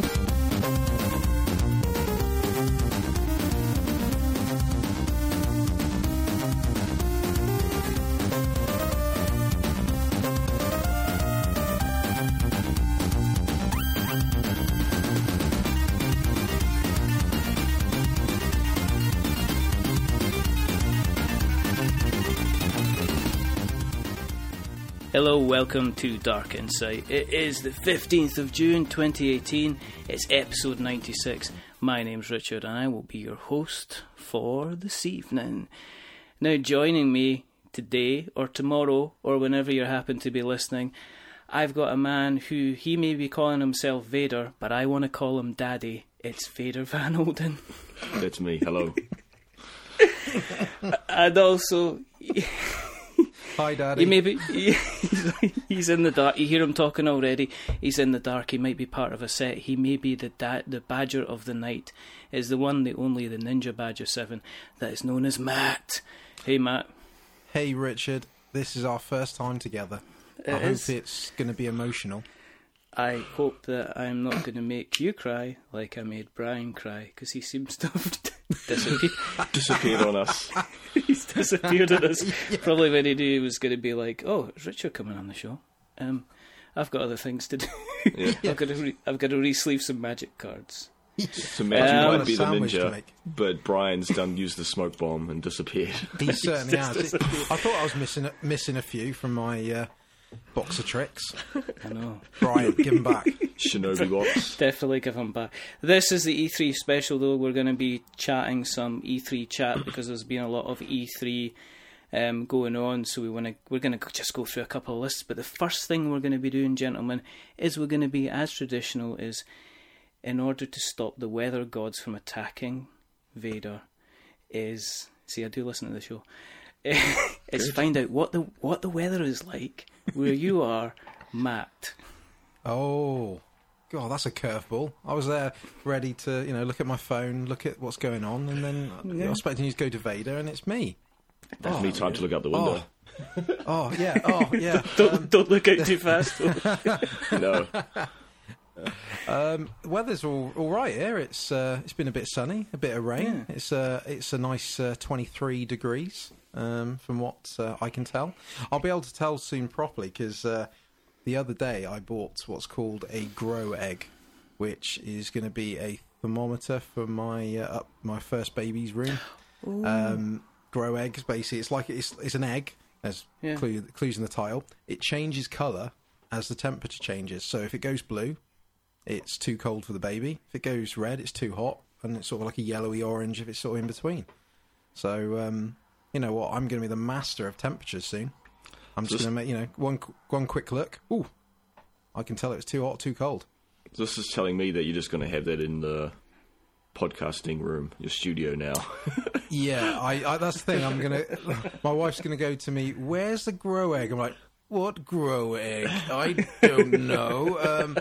Thank you. Hello, welcome to Dark Insight. It is the 15th of June 2018. It's episode 96. My name's Richard and I will be your host for this evening. Now, joining me today or tomorrow or whenever you happen to be listening, I've got a man who he may be calling himself Vader, but I want to call him Daddy. It's Vader Van Olden. That's me. Hello. and also. Hi, Daddy. He may be, he's, he's in the dark. You hear him talking already. He's in the dark. He might be part of a set. He may be the da- the Badger of the Night. Is the one, the only, the Ninja Badger Seven that is known as Matt. Hey, Matt. Hey, Richard. This is our first time together. It I is. hope it's going to be emotional. I hope that I'm not going to make you cry like I made Brian cry because he seems to have disappeared. Disappeared on us. He's disappeared on us. Probably when he knew he was going to be like, "Oh, is Richard coming on the show?" Um, I've got other things to do. Yeah. I've got to re- I've got to re-sleeve some magic cards. So Matt, you Um, might be the ninja, make. but Brian's done used the smoke bomb and disappeared. He certainly has. It- I thought I was missing a, missing a few from my uh, box of tricks. I know. Brian, give him back. Shinobi box. Definitely give him back. This is the E3 special, though. We're going to be chatting some E3 chat because there's been a lot of E3 um, going on. So we want to we're going to just go through a couple of lists. But the first thing we're going to be doing, gentlemen, is we're going to be as traditional is in order to stop the weather gods from attacking Vader. Is see, I do listen to the show. is find out what the what the weather is like where you are, Matt. Oh, God, that's a curveball. I was there ready to, you know, look at my phone, look at what's going on, and then I was expecting you to go to Vader, and it's me. That's oh, me time to look out the window. Oh, oh yeah. Oh, yeah. Don't don't look out um, too fast. No. Um, the weather's all all right here. It's uh, it's been a bit sunny, a bit of rain. Yeah. It's uh, it's a nice uh, 23 degrees um, from what uh, I can tell. I'll be able to tell soon properly because uh, the other day I bought what's called a grow egg, which is going to be a thermometer for my uh, up my first baby's room. Um, grow eggs basically it's like it's it's an egg as Yeah. clue, clues in the title. It changes colour as the temperature changes. So if it goes blue, it's too cold for the baby. If it goes red, it's too hot, and it's sort of like a yellowy orange if it's sort of in between. So, um, you know what? I'm going to be the master of temperatures soon. I'm just Just- going to make you know one one quick look. Ooh, I can tell it's too hot, too cold. This is telling me that you're just going to have that in the podcasting room, your studio now. Yeah, I, I that's the thing. I'm gonna. My wife's gonna go to me. Where's the grow egg? I'm like, what grow egg? I don't know. Um,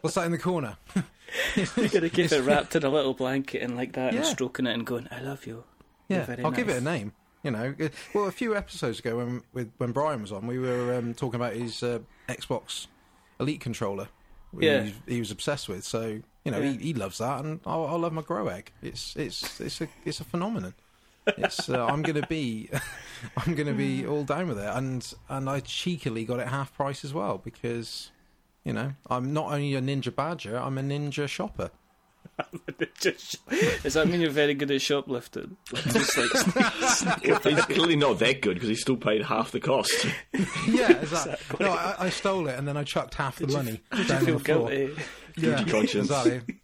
what's that in the corner? You're gonna keep it wrapped in a little blanket and like that, and Yeah. stroking it and going, "I love you." You're Yeah, very I'll give it a name. You know, Uh, well, a few episodes ago when with when Brian was on, we were um, talking about his uh, Xbox Elite controller. Yeah. he, he was obsessed with. So you know, Yeah. he, he loves that, and I, I love my grow egg. It's it's it's a it's a phenomenon. It's uh, I'm gonna be I'm gonna be all down with it, and and I cheekily got it half price as well because you know I'm not only a ninja badger, I'm a ninja shopper. Just- Does that mean you're very good at shoplifting? Just like he's clearly not that good because he still paid half the cost. Yeah, exactly. No, I, I stole it and then I chucked half the money down feel the floor. guilty. Yeah, Guilty conscience. Exactly.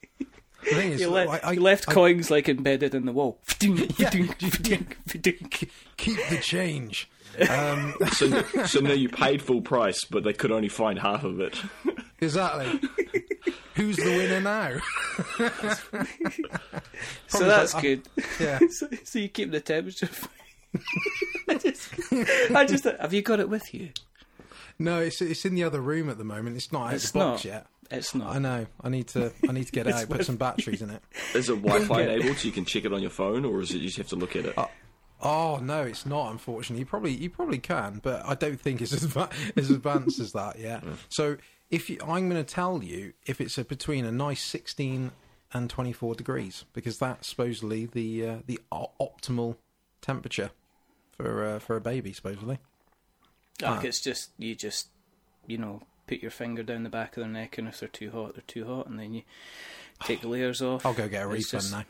The thing is, You, le- I, I, you left I coins like embedded in the wall. Yeah. Keep keep the change. Um, So, so now you paid full price, but they could only find half of it. exactly. Who's the winner now? so Probably that's so- I- good. Yeah. so, so you keep the temperature. I just, I just, have you got it with you? No, it's it's in the other room at the moment. It's not out It's the box not. yet. It's not. I know. I need to. I need to get it out. Put some batteries in it. Is it Wi-Fi enabled so you can check it on your phone, or is it you just have to look at it? Oh no, it's not. Unfortunately, you probably you probably can, but I don't think it's as adva- as advanced as that yet. So if you, I'm going to tell you if it's a, between a nice 16 and 24 degrees because that's supposedly the uh, the optimal temperature for uh, for a baby supposedly. Like Ah. it's just you just you know put your finger down the back of their neck, and if they're too hot, they're too hot, and then you take the layers off. I'll go get a refund just- now.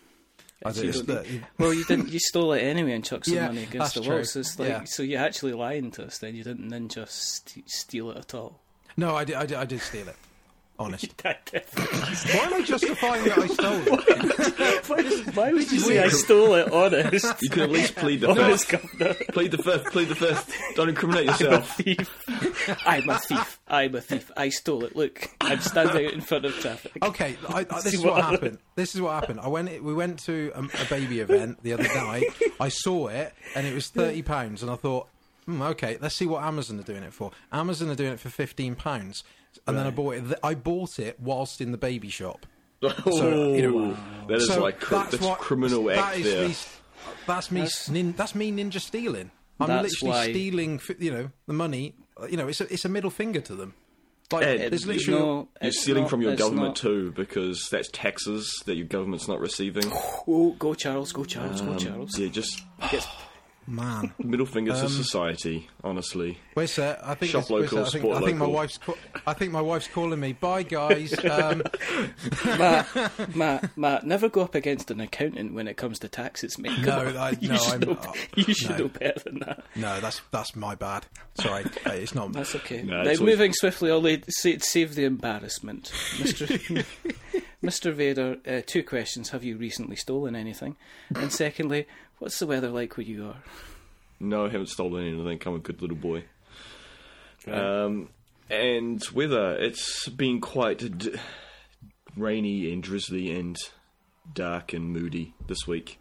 I it's- do- you the- Well, you didn't. You stole it anyway and chucked some Yeah, money against the wall. So it's like, Yeah. so you're actually lying to us. Then you didn't then just steal it at all. no, I did, I did. I did steal it. Honest. That Why am I justifying that I stole it? why, why would you say I stole it? Honest. You could at least plead the Honest, fifth. governor. Plead the first. Plead the first. Don't incriminate I'm a yourself. thief. I'm a thief. I'm a thief. I stole it. Look, I'm standing out in front of traffic. Okay, I, I, this is what what happened. happened. This is what happened. I went. We went to a, a baby event the other night. I saw it, and it was thirty pounds, and I thought, hmm, okay, let's see what Amazon are doing it for. Amazon are doing it for fifteen pounds, and then I bought it. I bought it whilst in the baby shop. Oh, you know, that is so like cr- that's, what- criminal that act is there. Me, that's me. That's- nin, that's me ninja stealing. I'm literally why- stealing. You know the money. uh, You know it's a, it's a middle finger to them. Like Ed, there's you literally. No, You're it's stealing not- from your government not. too, because that's taxes that your government's not receiving. Oh, go Charles, go Charles, go Um, Charles. yeah, just Gets- Man, middle fingers Um, to society. Honestly, where's that? I think Shop where's local, that? I think, support I think my local. wife's. Ca- I think my wife's calling me. Bye, guys. Um, Matt, Matt, Matt, never go up against an accountant when it comes to taxes, mate. Come No, on. I- you no, should, I'm- know, oh, you should no. know better than that. no, that's that's my bad. Sorry, Uh, it's not. That's okay. No, now, it's always- moving swiftly, I'll save the embarrassment. Mr. Mr. Vader, uh, two questions. Have you recently stolen anything? And secondly, what's the weather like where you are? no, I haven't stolen anything. I'm a good little boy. Right. Um, and weather, it's been quite d- rainy and drizzly and dark and moody this week.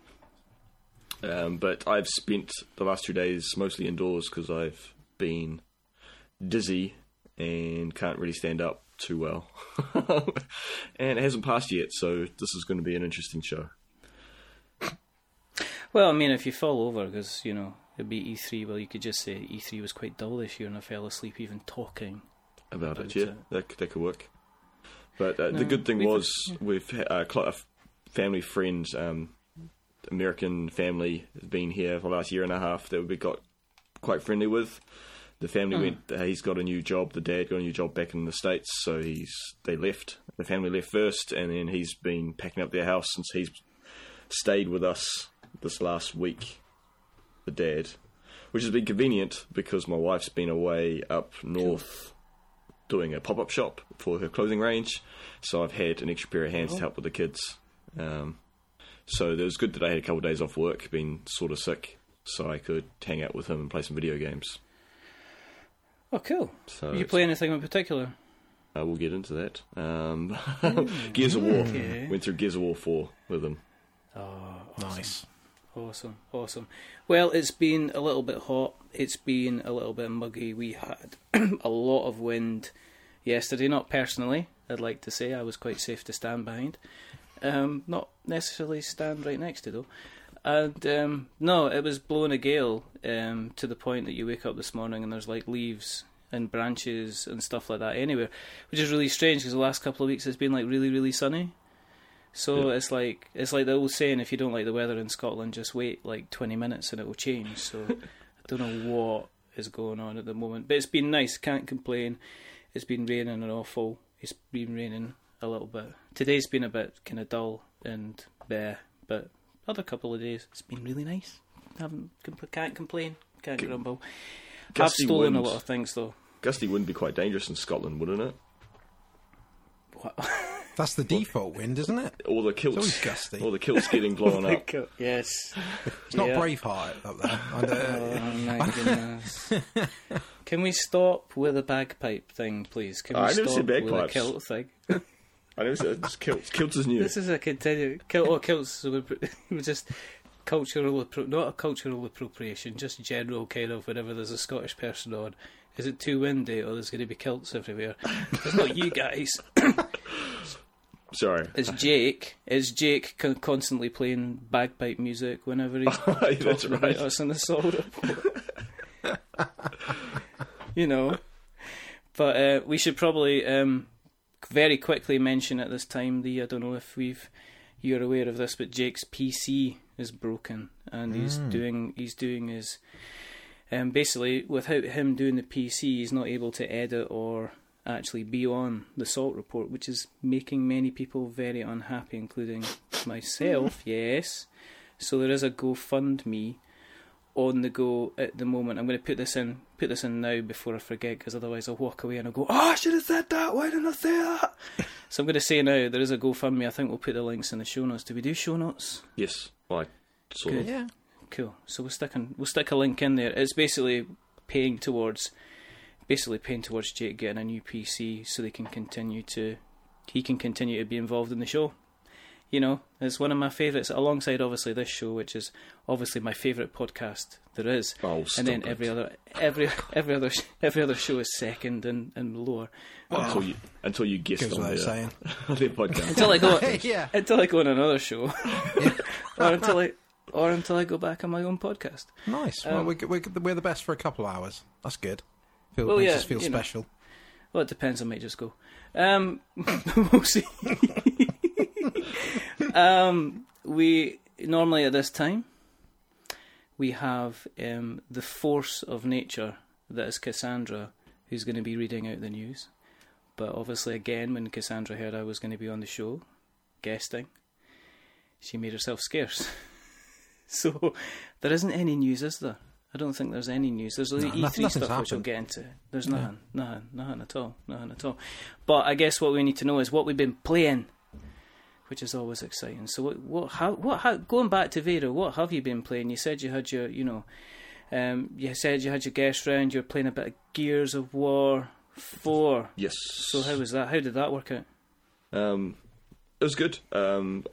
Um, but I've spent the last two days mostly indoors because I've been dizzy and can't really stand up too well. and it hasn't passed yet, so this is going to be an interesting show. Well, I mean, if you fall over, because, you know, it'd be E3, well, you could just say E3 was quite dull this year and I fell asleep even talking. about But, it. Yeah, uh, that that could work. But uh, the good thing we've- was we've had a cl- a f- family friend, um, American family, has been here for the last year and a half that we got quite friendly with. The family Hmm. went. Uh, he's got a new job. The dad got a new job back in the states, so he's they left. The family left first, and then he's been packing up their house since he's stayed with us this last week. The dad, which has been convenient because my wife's been away up north doing a pop up shop for her clothing range, so I've had an extra pair of hands to help with the kids. Um, so it was good that I had a couple of days off work, been sort of sick, so I could hang out with him and play some video games. Oh, cool. So you play anything in particular? uh, we'll get into that. Um, Gears of War Okay. went through Gears of War four with him. Oh, Nice. Awesome, awesome. Well, it's been a little bit hot. It's been a little bit muggy. We had a lot of wind yesterday. Not personally, I'd like to say I was quite safe to stand behind. Um, not necessarily stand right next to though. And um, no, it was blowing a gale um, to the point that you wake up this morning and there's like leaves and branches and stuff like that anywhere, which is really strange because the last couple of weeks it's been like really, really sunny. So Yeah. it's like it's like the old saying: if you don't like the weather in Scotland, just wait like twenty minutes and it will change. So I don't know what is going on at the moment, but it's been nice. Can't complain. It's been raining an awful. It's been raining a little bit. Today's been a bit kind of dull and bare, but other couple of days it's been really nice. Haven't compl- can't complain. Can't G- grumble. I've stolen a lot of things though. Gusty wouldn't be quite dangerous in Scotland, wouldn't it? What? That's the default wind, isn't it? All the kilts, always gusty. all the kilts getting blown up. yes. It's not Yeah. Braveheart up there. I don't- Oh my goodness. Can we stop with the bagpipe thing, please? Can we I never stop said with a bagpipes. kilt thing? I know it's, it's kilts. Kilts is new. This is a continued kilt. Oh, kilts. So we're, we're just cultural, not a cultural appropriation, just general kind of. Whenever there's a Scottish person on, is it too windy or there's going to be kilts everywhere? It's not you guys. Sorry. It's Jake. It's Jake con- constantly playing bagpipe music whenever he's That's talking right. about us in the Soul Report. you know. But uh, we should probably um, very quickly mention at this time the I don't know if we've you're aware of this, but Jake's PC is broken, and he's doing he's doing his um, basically without him doing the PC, he's not able to edit or actually be on the Salt Report, which is making many people very unhappy, including myself. yes, so there is a GoFundMe on the go at the moment. I'm going to put this in put this in now before I forget, because otherwise I'll walk away and I'll go, "Oh, I should have said that. Why didn't I say that?" so I'm going to say now there is a GoFundMe. I think we'll put the links in the show notes. Do we do show notes? Yes, why? sort Good. Yeah. Cool. So we'll stick in, we'll stick a link in there. It's basically paying towards basically paying towards Jake getting a new PC so they can continue to he can continue to be involved in the show. You know, it's one of my favourites alongside obviously this show, which is obviously my favourite podcast there is. Oh, and then it. every other every every other every other show is second and, and lower. until you until you guessed Goes on without their, saying. on their podcast. Until I go yeah. until I go on another show. or until I or until I go back on my own podcast. Nice. Um, well, we're, we're, we're the best for a couple of hours. That's good. Feel, Well, makes yeah, us feel you know. special. Well, it depends. I might just go. Um, we'll see. um, we normally at this time we have um, the force of nature that is Cassandra, who's going to be reading out the news. But obviously, again, when Cassandra heard I was going to be on the show, guesting, she made herself scarce. so there isn't any news, is there? I don't think there's any news. There's the No, E3 nothing- nothing's stuff, which we'll get into. There's nothing, nothing, nothing at all, nothing at all. But I guess what we need to know is what we've been playing, which is always exciting. So what, what, how, what, how, going back to Vader, what have you been playing? You said you had your, you know, um, you said you had your guest round. You're playing a bit of Gears of War Four. Yes. So how was that? How did that work out? Um, it was good. Um,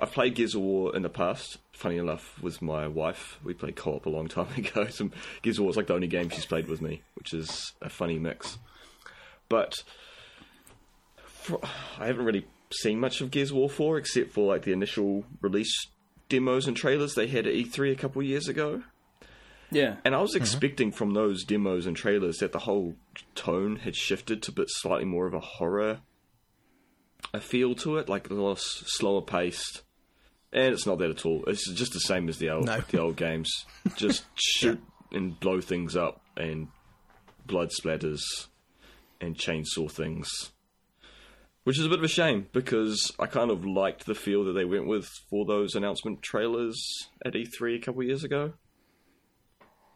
I've played Gears of War in the past. Funny enough, was my wife, we played co-op a long time ago. Some Gears of War is like the only game she's played with me, which is a funny mix. But for, I haven't really seen much of Gears of War 4 except for like the initial release demos and trailers they had at E3 a couple of years ago. Yeah, And I was mm-hmm. expecting from those demos and trailers that the whole tone had shifted to a bit slightly more of a horror a feel to it, like a little s- slower paced. And it's not that at all. It's just the same as the old No. the old games. Just shoot and blow things up and blood splatters and chainsaw things. Which is a bit of a shame because I kind of liked the feel that they went with for those announcement trailers at E3 a couple of years ago.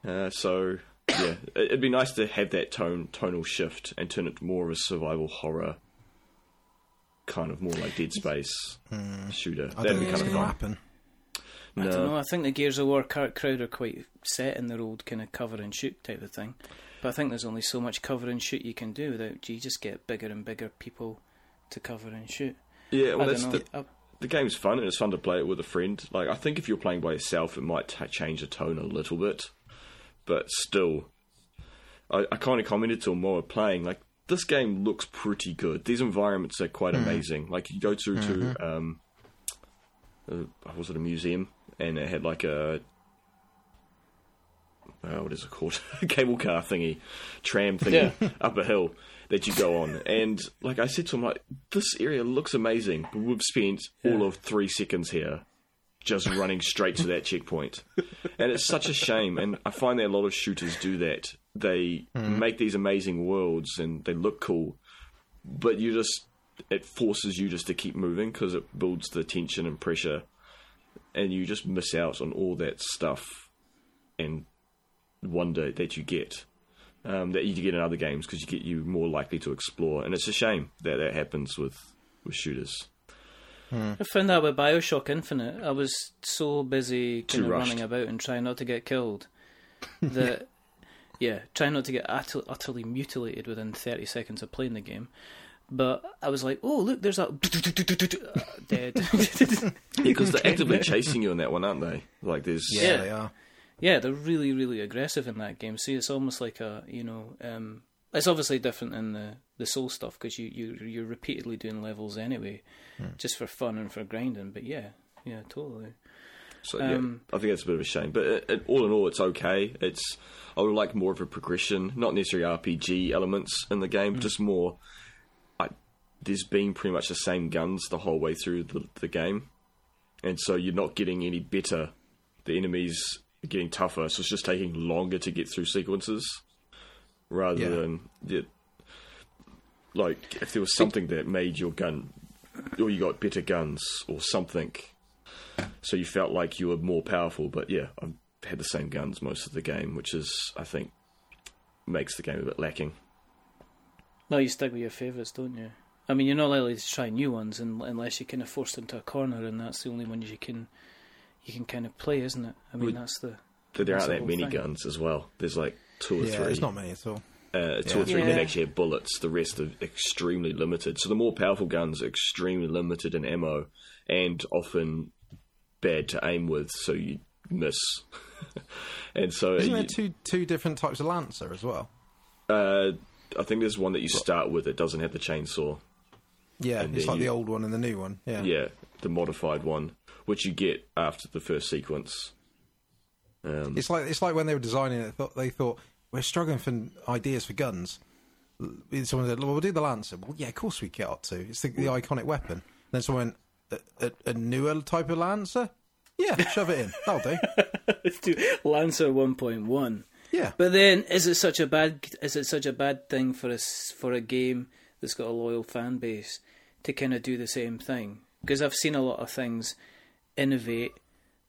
Uh, so yeah, it- it'd be nice to have that tone tonal shift and turn it more of a survival horror, kind of more like Dead Space shooter. I That'd don't be think it's kind going of to fun. happen. I don't know. I think the Gears of War crowd are quite set in their old kind of cover and shoot type of thing. But I think there's only so much cover and shoot you can do without you just get bigger and bigger people to cover and shoot. Yeah, well, I that's the, I- the game's fun and it's fun to play it with a friend. Like I think if you're playing by yourself, it might ta change the tone a little bit, but still, I, I kind of commented to him while we're playing. Like this game looks pretty good. These environments are quite amazing. Like you go to to um, uh, was it a museum and it had like a uh, what is it called? Cable car thingy, tram thingy up a hill that you go on. And like I said to him, like this area looks amazing, but we've spent all of three seconds here just running straight to that checkpoint, and it's such a shame. And I find that a lot of shooters do that. They make these amazing worlds and they look cool, but you just it forces you just to keep moving because it builds the tension and pressure, and you just miss out on all that stuff and wonder that you get um, that you get in other games because you get you more likely to explore, and it's a shame that that happens with with shooters. I found that with Bioshock Infinite. I was so busy Too kind of rushed. running about and trying not to get killed that, yeah, trying not to get utter- utterly mutilated within 30 seconds of playing the game. But I was like, oh, look, there's a. dead. Yeah, because they're actively chasing you in that one, aren't they? Like there's Yeah, Yeah. they are. Yeah, they're really, really aggressive in that game. See, it's almost like a, you know, um, it's obviously different in the the soul stuff because you you you're repeatedly doing levels anyway, just for fun and for grinding. But yeah, yeah, totally. So yeah, Um, I think that's a bit of a shame. But it, it, all in all, it's okay. It's I would like more of a progression, not necessarily RPG elements in the game, just more. I, there's been pretty much the same guns the whole way through the, the game, and so you're not getting any better. The enemies are getting tougher, so it's just taking longer to get through sequences, rather Yeah. than yeah, like if there was something that made your gun, or you got better guns or something so you felt like you were more powerful. But yeah, I've had the same guns most of the game, which is I think makes the game a bit lacking. No, you stick with your favourites, don't you? I mean, you're not likely to try new ones un- unless you kind of forced into a corner, and that's the only ones you can you can kind of play, isn't it? I mean, Would- that's the But there aren't the that whole many thing. guns as well. There's like two or Yeah, three. there's not many at all. uh, two Yeah. or three that actually have bullets. The rest are extremely limited. So the more powerful guns are extremely limited in ammo and often bad to aim with, so you miss. and so Isn't you- there two two different types of lancer as well? uh, I think there's one that you start with that doesn't have the chainsaw. Yeah, And it's like you- the old one and the new one. Yeah, Yeah, the modified one, which you get after the first sequence. Um, It's like it's like when they were designing it, thought they thought we're struggling for ideas for guns. Someone said, "Well, we'll do the lancer." Well, yeah, of course we get up to. It's the, the iconic weapon. Then someone went, a, a, type of lancer. Yeah, shove it in. That'll do. Lancer 1.1. Yeah, But then, is it such a bad is it such a bad thing for us for a game that's got a loyal fan base to kind of do the same thing? Because I've seen a lot of things innovate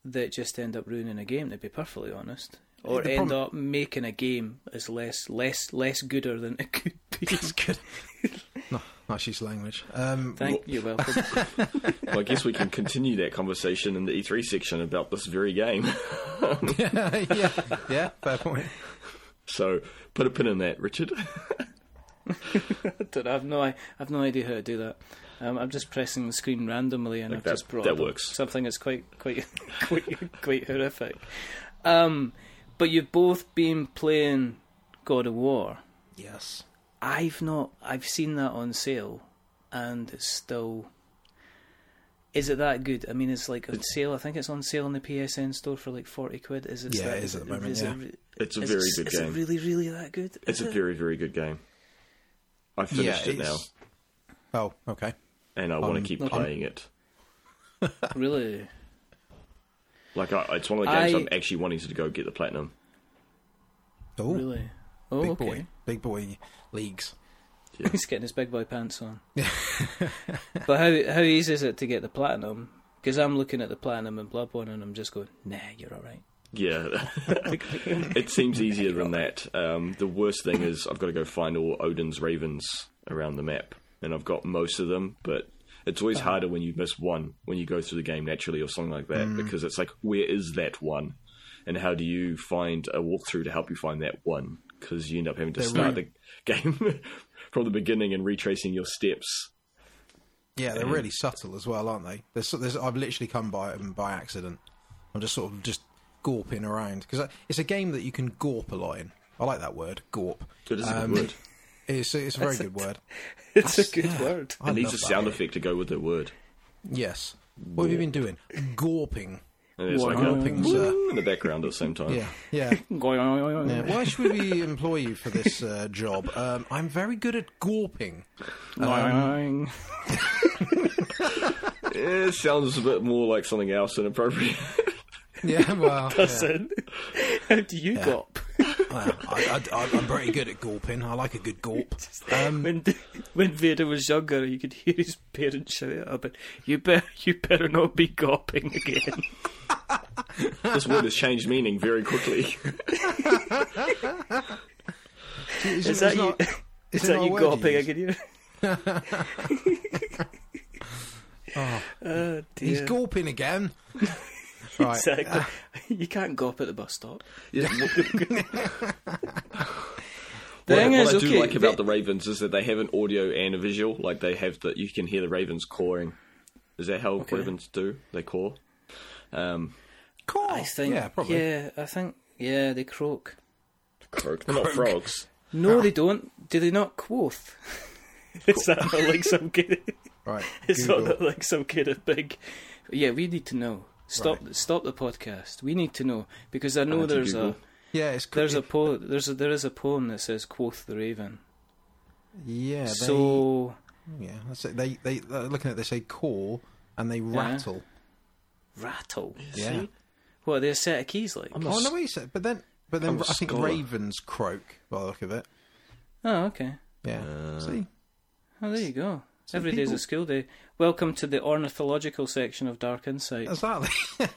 that just end up ruining a game. To be perfectly honest, or The end problem- up making a game as less less less gooder than it could be. good. no, nice use of language. Um, Thank you, welcome. well, I guess we can continue that conversation in the E3 section about this very game. yeah, yeah, fair point. so put a pin in that, Richard. don't know, I've no I have no idea how to do that. Um, I'm just pressing the screen randomly, and Like I've that- just brought that works. something that's quite quite quite quite horrific. Um, but you've both been playing God of War. Yes. I've not. I've seen that on sale, and it's still. Is it that good? I mean, it's like on sale. I think it's on sale in the PSN store for like forty quid. Is it? Yeah, that, it is at the moment, is yeah. It, It's a is very it, good is game. it really, really that good? It's Is a very, very good game. I finished it now, Oh, okay. and I want Um, to keep okay. playing it. really. Like, I, it's one of the games I- I'm actually wanting to go get the platinum. Oh, Really? Oh, big okay. boy, big boy leagues. He's getting his big boy pants on. but how how easy is it to get the platinum? Because I'm looking at the platinum in Bloodborne and I'm just going, nah, you're all right. Yeah, it seems easier than that. Um, the worst thing is I've got to go find all Odin's ravens around the map, and I've got most of them, but it's always harder when you miss one when you go through the game naturally or something like that because it's like where is that one, and how do you find a walkthrough to help you find that one? Because you end up having to They're start the game from the beginning and retracing your steps. Yeah, they're really subtle as well, aren't they? There's, there's, I've literally come by them by accident. I'm just sort of just gawping around because it's a game that you can gawp a lot in. I like that word, gawp. It is a Um, good word. It's, it's a very good word. It's That's- a good yeah. word. I It needs a sound word. effect to go with the word. Yes. What have you been doing? Gawping. And it's like a Gawping, sir. in the background at the same time. Yeah, yeah. Yeah. Why should we employ you for this uh, job? Um, I'm very good at gawping. on. It sounds a bit more like something else inappropriate. Yeah, well, yeah. Listen, how do you gulp? Well, I, I, I'm pretty good at gawping. I like a good gawp. Um, When when Vader was younger, you could hear his parents shout at him, "But you better you better not be gawping again." this word has changed meaning very quickly. is, Is that you? Is that not you word gawping? you I use? Oh, Oh he's dear. gawping again. Right. Exactly. you can't go up at the bus stop. Yeah, The what, thing what is, I do okay, like about the- the Ravens is that they have an audio and a visual. Like they have that you can hear the Ravens cawing. Is that how Okay. Ravens do? They caw. Um, Cool. I think. Yeah, probably. Yeah, I think. Yeah, they croak. croak. They're not frogs. No, they don't. Do they not quoth? Is that not like some kid. of, Right. It's Google. not like some kind of big. Yeah, we need to know. Stop stop the podcast. We need to know because I know Anti there's Google. a Yeah, it's there's a it- po- there's a there is a poem that says quoth the raven. yeah. They, so yeah, that's it. They they looking at it, they say call and they rattle. rattle. Yeah. See? What are they a set of keys like? I'm a Oh s- no, wait a sec. But then, but then I'm a I think scholar. ravens croak by the look of it. Oh, okay. Yeah. Uh, See, Oh, there you go. So Every day's people- a school day. Welcome to the ornithological section of Dark Insight. exactly.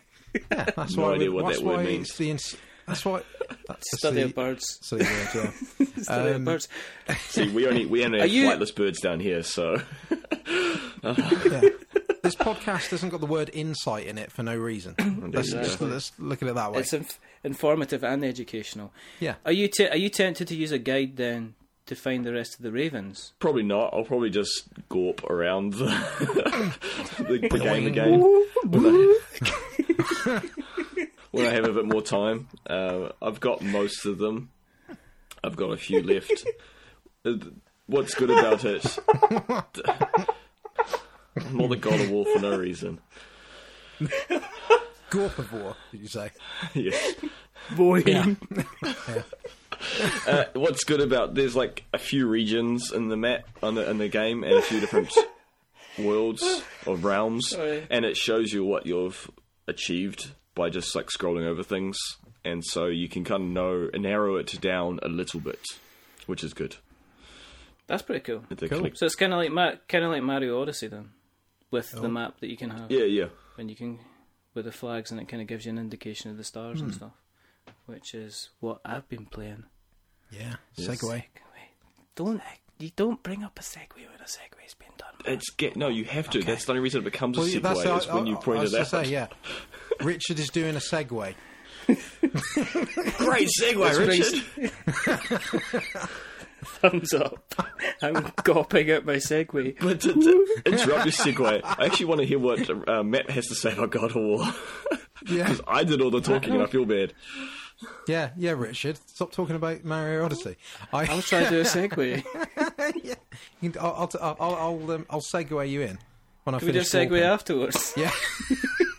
yeah, that's No why. idea we- what that's that word why means. it's the. Ins- that's why. That's Study the, of birds. Study of birds. Yeah. Study of Um, birds. See, we only we only have you- flightless birds down here, so yeah. This podcast hasn't got the word insight in it for no reason. let's, you just, let's look at it that way. It's inf- informative and educational. yeah. Are you te- are you tempted to use a guide then to find the rest of the ravens? probably not. I'll probably just gawp around the the, the game again when I, when I have a bit more time. Uh, I've got most of them. I've got a few left. Uh, What's good about it? I'm not the God of War for no reason. Gorp of war, did you say? yes. Boy. Uh, what's good about there's like a few regions in the map on the, in the game and a few different worlds or realms, Sorry. and it shows you what you've achieved by just like scrolling over things, and so you can kind of know narrow it down a little bit, which is good. That's pretty cool. Cool. So it's kind of like Ma- kind of like Mario Odyssey then, with the map that you can have, Yeah, yeah. and you can with the flags, and it kind of gives you an indication of the stars and stuff, which is what I've been playing. Yeah. Yes. Segue. Segue. Don't you don't bring up a segue when a segue's been done. It's get no, you have to. Okay. That's the only reason it becomes Well, a yeah, segue. that's is when you I, point it I out. was say, yeah. Richard is doing a segue. Great segue, Richard. Thumbs up. I'm gawping at my segue. But to, to interrupt your segue, I actually want to hear what uh, Matt has to say about God of War. Yeah. Because I did all the talking and I feel bad. Yeah, yeah, Richard. Stop talking about Mario Odyssey. I, was trying to do a segue. yeah. I'll, I'll, I'll, I'll, um, I'll segue you in when I Can we do segue afterwards? Yeah.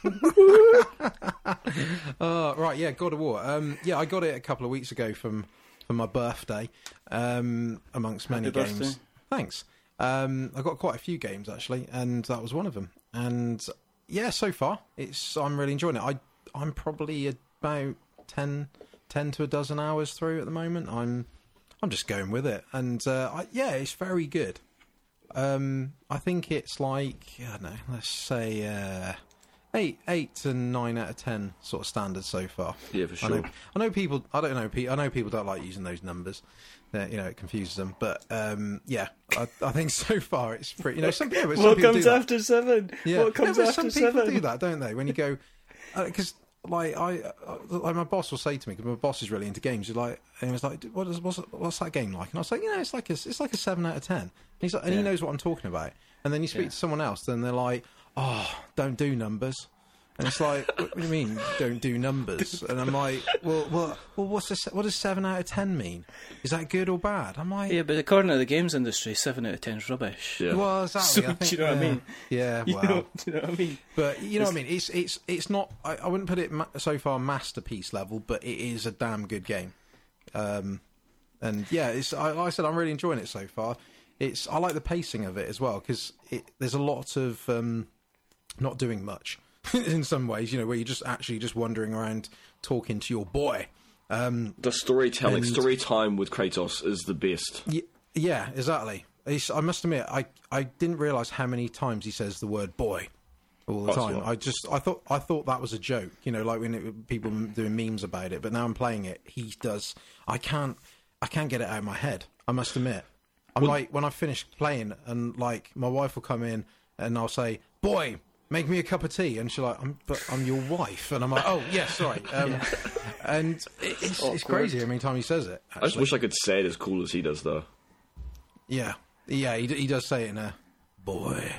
uh, right, yeah, God of War. Um, yeah, I got it a couple of weeks ago from for my birthday, um, amongst many Happy games. birthday. Thanks. Um, I got quite a few games actually, and that was one of them. And yeah, so far it's I'm really enjoying it. I I'm probably about 10, 10 to a dozen hours through at the moment. I'm I'm just going with it, and uh, I, yeah, it's very good. Um, I think it's like I don't know. Let's say uh, eight, eight and nine out of ten sort of standard so far. Yeah, for I know, sure. I know people. I don't know. I know people don't like using those numbers. That you know, it confuses them. But um, yeah, I, I think so far it's pretty. You know, some, yeah, some What people comes do that. after seven? Yeah, What comes no, after some people seven? do that, don't they? When you go, because like I, uh, like my boss will say to me, because my boss is really into games. He's like, and he was like, what is, what's, what's that game like? And I was like, you know, it's like a, it's like a seven out of ten. And he's like, and he knows what I'm talking about. And then you speak Yeah. to someone else, then they're like, oh, don't do numbers. And it's like, what, do you mean, don't do numbers? And I'm like, well, well, well what's this, what does seven out of ten mean? Is that good or bad? I'm like, Yeah, but according to the games industry, seven out of ten is rubbish. Yeah. well, exactly. So, think, do you know what I mean? Yeah, You know, do you know what I mean? But you know what I mean. It's it's it's not. I, I wouldn't put it ma- so far masterpiece level, but it is a damn good game. Um, and yeah, it's I, like I said, I'm really enjoying it so far. It's I like the pacing of it as well because there's a lot of um, not doing much in some ways. You know, where you're just actually just wandering around talking to your boy. Um, The storytelling, And- story time with Kratos is the best. y- yeah, exactly. It's, I must admit, I I didn't realize how many times he says the word boy all the That's time. I just I thought I thought that was a joke, you know, like when it, people doing memes about it. But now I'm playing it, he does. I can't I can't get it out of my head. I must admit. I'm like when I finish playing, and like my wife will come in, and I'll say, "Boy, make me a cup of tea," and she's like, "I'm but I'm your wife," and I'm like, "Oh yeah, sorry." Um, And it, it's, it's crazy how many times he says it. I just wish I could say it as cool as he does, though. Yeah, yeah, he, he does say it in a boy.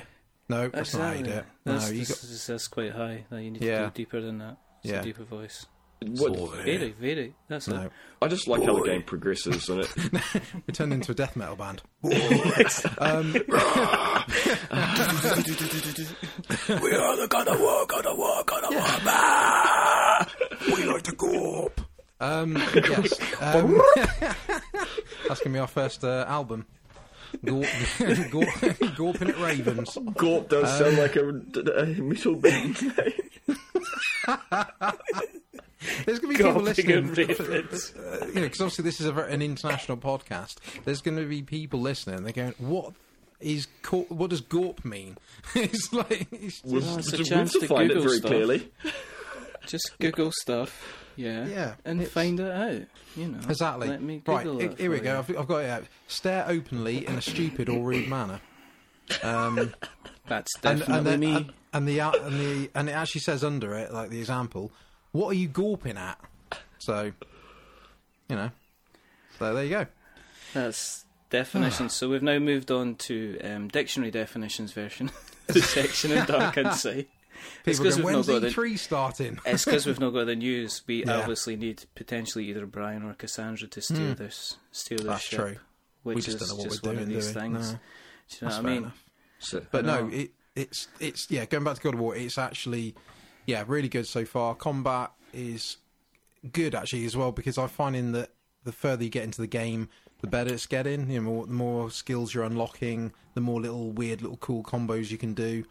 No, that's not how you do it. That's, no, you that's, got, that's, that's quite high. That you need to Yeah. go deeper than that. It's Yeah. a deeper voice. What, Very, very. That's no. it. I just like how the game progresses, and it We turned into a death metal band. we are the God of War, God of War, God of War. bah! we like to gorp. Um, yes. Um, that's gonna be our first uh, album. Gorp, gorp, gorping at Ravens. Gorp does sound like a, a metal band name. There's going to be people listening. at Ravens. uh, you know, because obviously this is a, an international podcast. There's going to be people listening. They're going, "What is cor- what does gorp mean?" it's like it's Was, Well, it's a was chance to to find it very stuff. clearly. Just Google stuff. Yeah. Yeah, And it's- find it out. You know. exactly Let me right. Google he- it Here we for go. I've, I've got it out. Stare openly in a stupid or rude manner. Um, That's and, definitely and, the, me. and, and the out- and the and it actually says under it, like the example, "What are you gawping at?" So, you know, so there you go. That's definitions. so we've now moved on to um, dictionary definitions version. the section of Dark Insight. It's because go, we've not "When's got the. E3 starting?" It's because we've not got the news. We Yeah. obviously need potentially either Brian or Cassandra to steer this, steer this. That's ship, true. which We just is don't know what just we're one doing, of these do things. No. Do you know That's what I mean? So, But no, it, it's it's yeah. Going back to God of War, it's actually yeah really good so far. Combat is good actually as well because I'm finding that the further you get into the game, the better it's getting. You know, more, the more skills you're unlocking, the more little weird little cool combos you can do.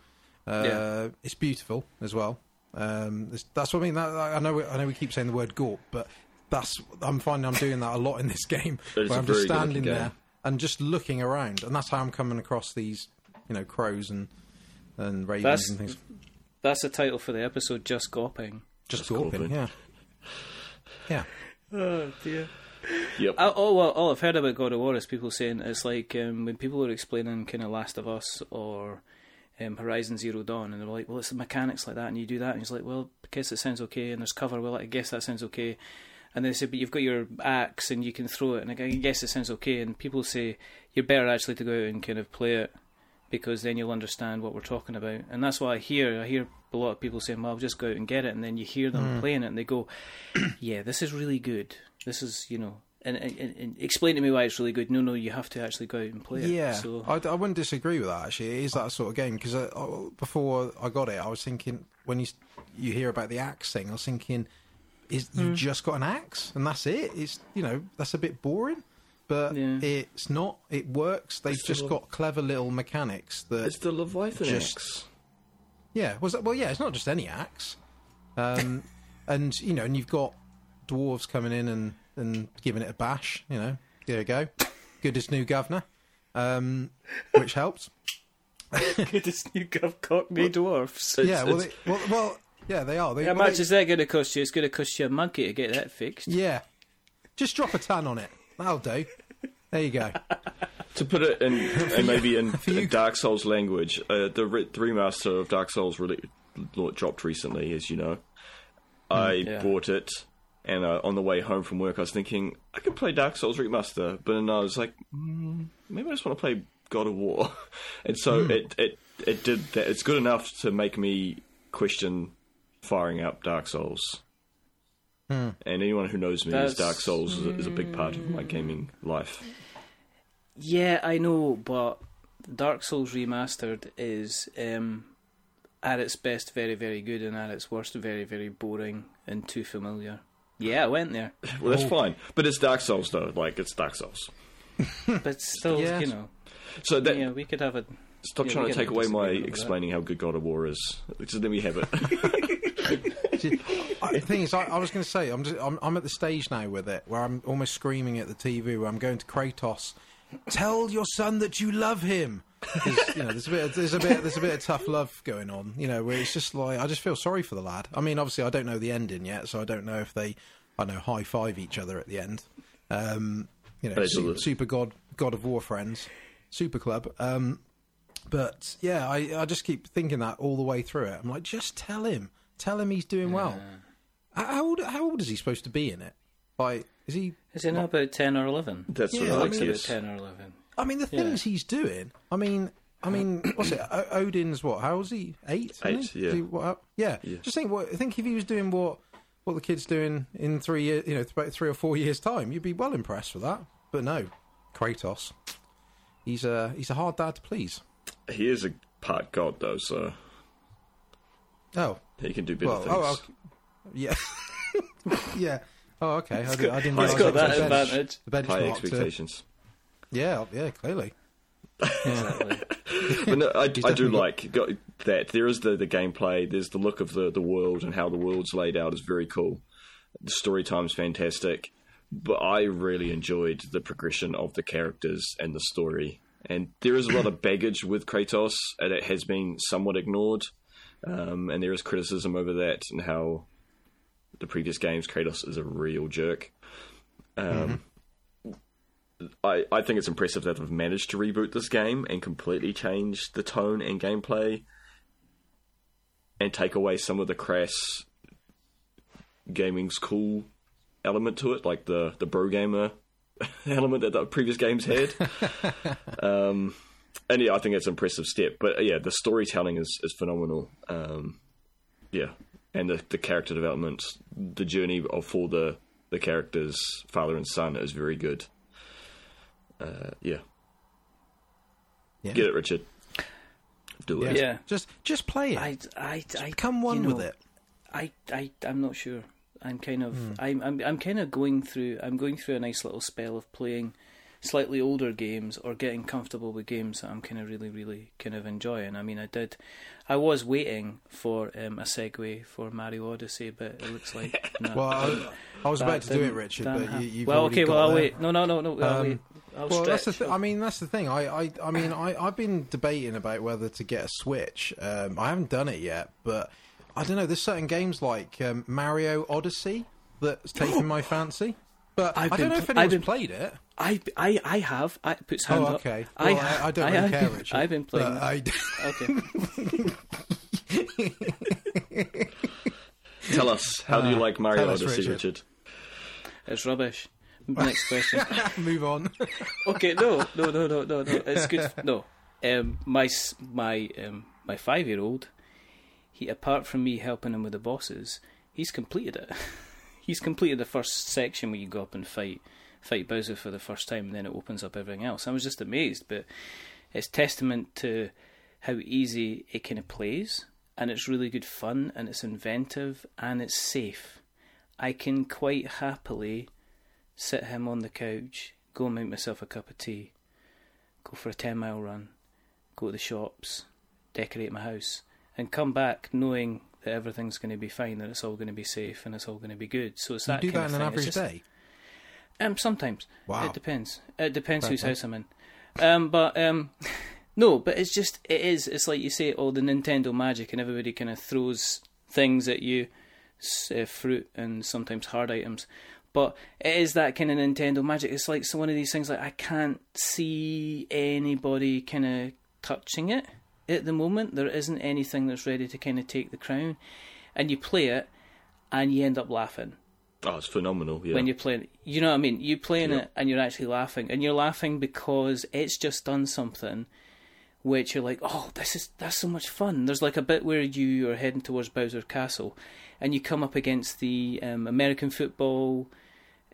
Uh, Yeah. It's beautiful as well. Um, that's what I mean. That, I know I know we keep saying the word gorp, but that's I'm finding I'm doing that a lot in this game. But it's where a I'm just standing there and just looking around, and that's how I'm coming across these, you know, crows and and ravens That's- and things. That's the title for the episode. Just gawping. Just Just gawping, gawping. yeah, yeah. Oh dear. Yep. I, all, well, all I've heard about God of War is people saying it's like um, when people are explaining kind of Last of Us or um, Horizon Zero Dawn, and they're like, "Well, it's the mechanics like that," and you do that, and he's like, "Well, I guess it sounds okay." And there's cover. Well, I guess that sounds okay. And they say, "But you've got your axe and you can throw it," and I guess it sounds okay. And people say you're better actually to go out and kind of play it because then you'll understand what we're talking about. And that's what I hear. I hear a lot of people saying, "Well, I'll just go out and get it," and then you hear them playing it, and they go, "Yeah, this is really good. This is you know." And, and, and explain to me why it's really good. No, no, you have to actually go out and play it. Yeah, So I, I wouldn't disagree with that. Actually, it is that sort of game because uh, before I got it, I was thinking when you you hear about the axe thing, I was thinking, is you just got an axe and that's it? It's you know that's a bit boring, but Yeah. it's not. It works. They've It's just still- got clever little mechanics that it's the Leviathan Just- axe. Yeah, was that, well, yeah, it's not just any axe, um, and you know, and you've got dwarves coming in and and giving it a bash. You know, there you go, good as new governor, um, which helps. Good as new gov cockney dwarfs. It's- yeah, well, they, well, well, yeah, they are. They, How well, much they- is that going to cost you? It's going to cost you a monkey to get that fixed. Yeah, just drop a ton on it. That'll do. There you go. To put it in, and maybe in, you. in Dark Souls language, uh, the, re- the remaster of Dark Souls really dropped recently, as you know. I yeah. bought it, and uh, on the way home from work, I was thinking I could play Dark Souls remaster, but then I was like, mm, maybe I just want to play God of War, and so it, it it did that. It's good enough to make me question firing up Dark Souls. And anyone who knows me, That's- is Dark Souls is a, is a big part of my gaming life. Yeah, I know, but Dark Souls Remastered is um, at its best very, very good, and at its worst very, very boring and too familiar. Yeah, I went there, Well, that's oh. fine, but it's Dark Souls though. Like it's Dark Souls. but still, Yes. you know, So that yeah, we could have a. stop yeah, trying to take away my disagree that. explaining how good God of War is. Just let me have it. See, I, the thing is, I, I was going to say, I'm, just, I'm I'm at the stage now with it where I'm almost screaming at the TV. Where I'm going to Kratos, tell your son that you love him. 'Cause, you know, there's a bit, there's a bit, there's a bit of tough love going on. You know, where it's just like I just feel sorry for the lad. I mean, obviously, I don't know the ending yet, so I don't know if they, I know, high five each other at the end. Um, you know, They su- super god, god of war friends, super club. Um, but yeah, I, I just keep thinking that all the way through it. I'm like, just tell him, tell him he's doing well. How how old, how old is he supposed to be in it? Like, is he? Is it not about ten or eleven? That's Yeah, what I I Looks mean- about ten or eleven. I mean, the things he's doing. I mean, I mean, what's it? O- Odin's what? How old's he? Eight. Eight, he? yeah. He- what, yeah. Yeah. Just think. What think if he was doing what what the kid's doing in three years? You know, about three or four years' time, you'd be well impressed with that. But no, Kratos. He's a he's a hard dad to please. He is a part god though, so Oh, he can do better well, oh, things. oh, okay. yeah, yeah. Oh, okay. I, did, I didn't He's got that advantage. The benchmark High expectations. Yeah, yeah, clearly. Exactly. but no, I, I do like got that. There is the, the gameplay. There's the look of the, the world and how the world's laid out is very cool. The story time's fantastic, but I really enjoyed the progression of the characters and the story. And there is a lot of baggage with Kratos, and it has been somewhat ignored. Um, and there is criticism over that and how the previous games Kratos is a real jerk. Um, I, I think it's impressive that they've managed to reboot this game and completely change the tone and gameplay and take away some of the crass gaming's cool element to it, like the, the bro gamer element that the previous games had. um, and yeah, I think it's an impressive step. But uh, yeah, the storytelling is, is phenomenal. Um, yeah, and the, the character development, the journey of for the the characters, father and son, is very good. Uh, yeah, Yeah. get it, Richard. Do it. Yeah. Just, just play it. I, I, I Come one you know, with it. I, I, I'm not sure. I'm kind of, Hmm. I'm, I'm, I'm kind of going through. I'm going through a nice little spell of playing slightly older games or getting comfortable with games that I'm kind of really, really kind of enjoying. I mean, I did, I was waiting for um, a segue for Mario Odyssey, but it looks like no, Well, I, I was about to do it, Richard, but you, you've well, okay, got well, I'll there. wait. No, no, no, no. I'll Um, wait. I'll well, that's the. stretch. Th- I mean, that's the thing. I, I, I mean, I, I've been debating about whether to get a Switch. Um, I haven't done it yet, but I don't know. There's certain games like um, Mario Odyssey that's taken my fancy. But I've I don't know if pl- anyone's I've been- played it. I, I, I have. I puts hand Oh, up. okay. I, Well, I, I don't I really have care, been- Richard. I've been playing. but I, Okay. Tell us, how do you Uh, like Mario tell us, Odyssey, Richard. Richard? It's rubbish. Next question. move on. okay, no, no, no, no, no, no. It's good. No, um, my my um, my five year old, he apart from me helping him with the bosses, he's completed it. he's completed the first section where you go up and fight fight Bowser for the first time, and then it opens up everything else. I was just amazed, but it's testament to how easy it kind of plays, and it's really good fun, and it's inventive, and it's safe. I can quite happily sit him on the couch, go and make myself a cup of tea, go for a 10 mile run, go to the shops, decorate my house, and come back knowing that everything's going to be fine, that it's all going to be safe, and it's all going to be good. So it's You that do kind that of an average just- day. Um, sometimes. Wow. It depends. It depends whose house I'm in. Um, but um, no, but it's just it is. It's like you say, oh, the Nintendo magic, and everybody kind of throws things at you, uh, fruit and sometimes hard items. But it is that kind of Nintendo magic. It's like so one of these things. Like I can't see anybody kind of touching it at the moment. There isn't anything that's ready to kind of take the crown, and you play it, and you end up laughing Oh, it's phenomenal. Yeah. when you're playing. You know what I mean? You're playing Yeah. it and you're actually laughing, and you're laughing because it's just done something which you're like, oh, this is that's so much fun. There's like a bit where you are heading towards Bowser Castle, and you come up against the um, American football,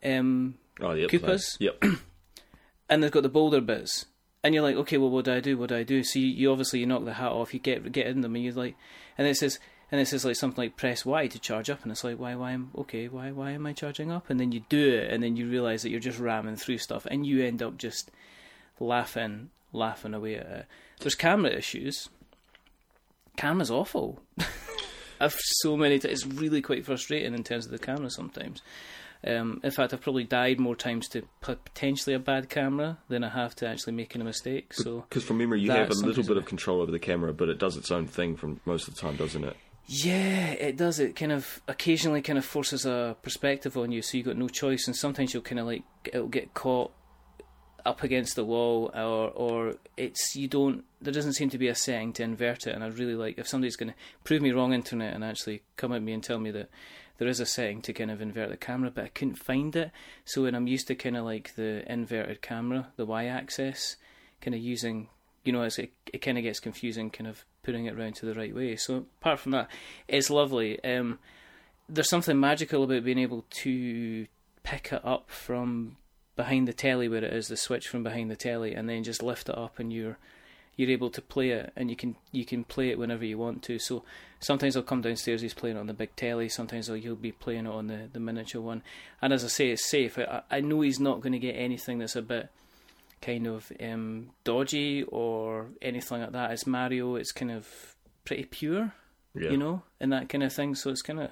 um, oh, yep, Koopas? Yep. and they've got the boulder bits. And you're like, okay, well, what do I do? What do I do? So you, you obviously you knock the hat off, you get get in them, and you're like, and it says, and it says like something like press Y to charge up, and it's like, why, why am okay, why, why am I charging up? And then you do it, and then you realize that you're just ramming through stuff, and you end up just laughing, laughing away at it. There's camera issues. Camera's awful. I've so many. T- it's really quite frustrating in terms of the camera sometimes. Um, in fact, I've probably died more times to potentially a bad camera than I have to actually making a mistake. So Because from memory, you have a little bit of control over the camera, but it does its own thing from most of the time, doesn't it? Yeah, it does. It kind of occasionally kind of forces a perspective on you, so you got no choice. And sometimes you'll kind of like it'll get caught up against the wall, or or it's you don't. There doesn't seem to be a setting to invert it. And I'd really like if somebody's going to prove me wrong, internet, and actually come at me and tell me that there is a setting to kind of invert the camera, but I couldn't find it. So when I'm used to kind of like the inverted camera, the y-axis, kind of using, you know, as it it kind of gets confusing, kind of putting it round to the right way. So apart from that, it's lovely. Um, there's something magical about being able to pick it up from behind the telly where it is the switch from behind the telly and then just lift it up and you're you're able to play it, and you can you can play it whenever you want to. So sometimes I'll come downstairs, he's playing on the big telly. Sometimes I'll, he'll be playing it on the, the miniature one. And as I say, it's safe. I, I know he's not going to get anything that's a bit kind of um, dodgy or anything like that. It's Mario. It's kind of pretty pure, Yeah. you know, and that kind of thing. So it's kind of,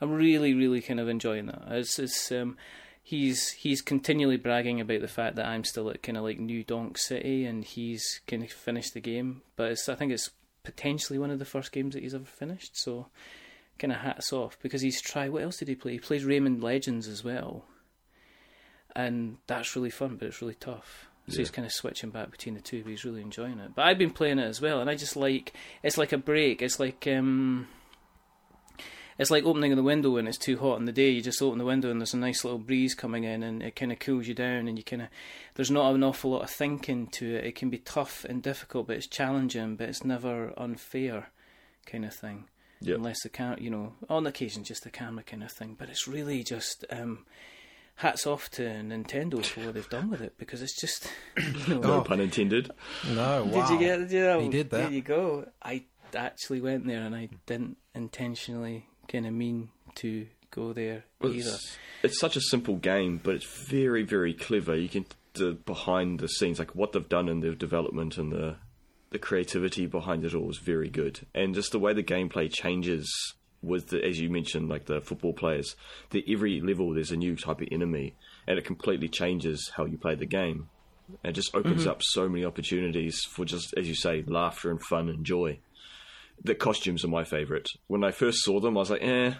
I'm really, really kind of enjoying that. It's, it's um, he's he's continually bragging about the fact that I'm still at kind of like New Donk City, and he's kind of finished the game. But it's, I think it's potentially one of the first games that he's ever finished. So kind of hats off because he's tried. What else did he play? He plays Rayman Legends as well, and that's really fun, but it's really tough. So Yeah. he's kind of switching back between the two, but he's really enjoying it. But I've been playing it as well, and I just like it's like a break. It's like um, it's like opening the window when it's too hot in the day. You just open the window and there's a nice little breeze coming in, and it kind of cools you down. And you kind of there's not an awful lot of thinking to it. It can be tough and difficult, but it's challenging, but it's never unfair, kind of thing. Yep. Unless the camera, you know, on occasion just the camera kind of thing. But it's really just um, hats off to Nintendo for what they've done with it because it's just. You know, No pun intended. No, wow. did you get? Yeah, He did that. There you go. I actually went there, and I didn't intentionally kind of mean to go there Well, either. It's, it's such a simple game, but it's very, very clever. You can the behind the scenes, like what they've done in their development and the the creativity behind it all is very good, and just the way the gameplay changes with the, as you mentioned, like the football players. That every level there's a new type of enemy, and it completely changes how you play the game. And just opens up so many opportunities for just, as you say, laughter and fun and joy. The costumes are my favorite. When I first saw them, I was like, eh,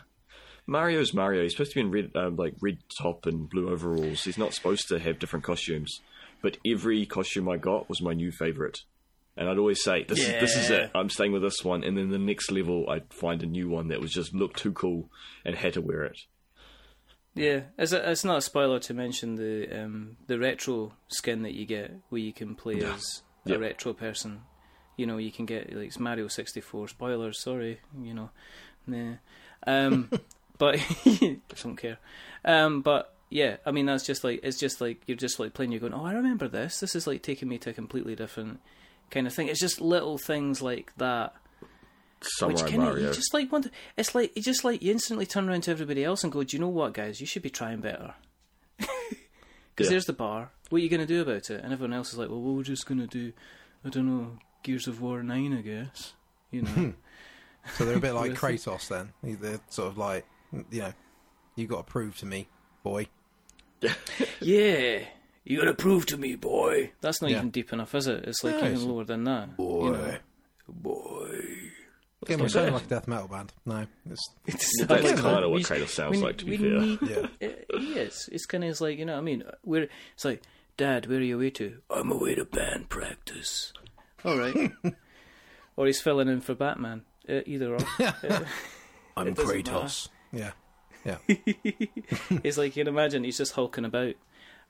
Mario's Mario. He's supposed to be in red, um, like red top and blue overalls. He's not supposed to have different costumes. But every costume I got was my new favorite, and I'd always say, "This is this is it. I'm staying with this one." And then the next level, I'd find a new one that was just looked too cool and had to wear it. Yeah, it's, a, it's not a spoiler to mention the um, the retro skin that you get, where you can play Yeah. as Yep. a retro person. You know, you can get like it's Mario sixty four. Spoilers, sorry. You know, nah. Um, but don't care. Um, but yeah, I mean that's just like it's just like you're just like playing. You're going, oh, I remember this. This is like taking me to a completely different kind of thing. It's just little things like that Samurai which kind of Mario. you just like want. To, it's like you just like you instantly turn around to everybody else and go, "Do you know what, guys? You should be trying better." Because Yeah. there's the bar. What are you going to do about it? And everyone else is like, "Well, we're just going to do, I don't know, Gears of War nine, I guess." You know. So they're a bit like With- Kratos then. They're sort of like, you know, you got to prove to me, boy. yeah, you got to prove to me, boy. That's not Yeah. even deep enough, is it? It's like No, even it's- lower than that. Boy. You know? Boy. Yeah, we're sounding like a death metal band. No, it's That's Like, kind of we- what Kratos sounds we- like, to be we fair. need- yeah. it, he is. It's kind of like you know what I mean. Where it's like, Dad, where are you away to? I'm away to band practice. All right. or he's filling in for Batman. Uh, either or. Uh, I'm It doesn't Kratos. Yeah, yeah. it's like you can imagine he's just hulking about.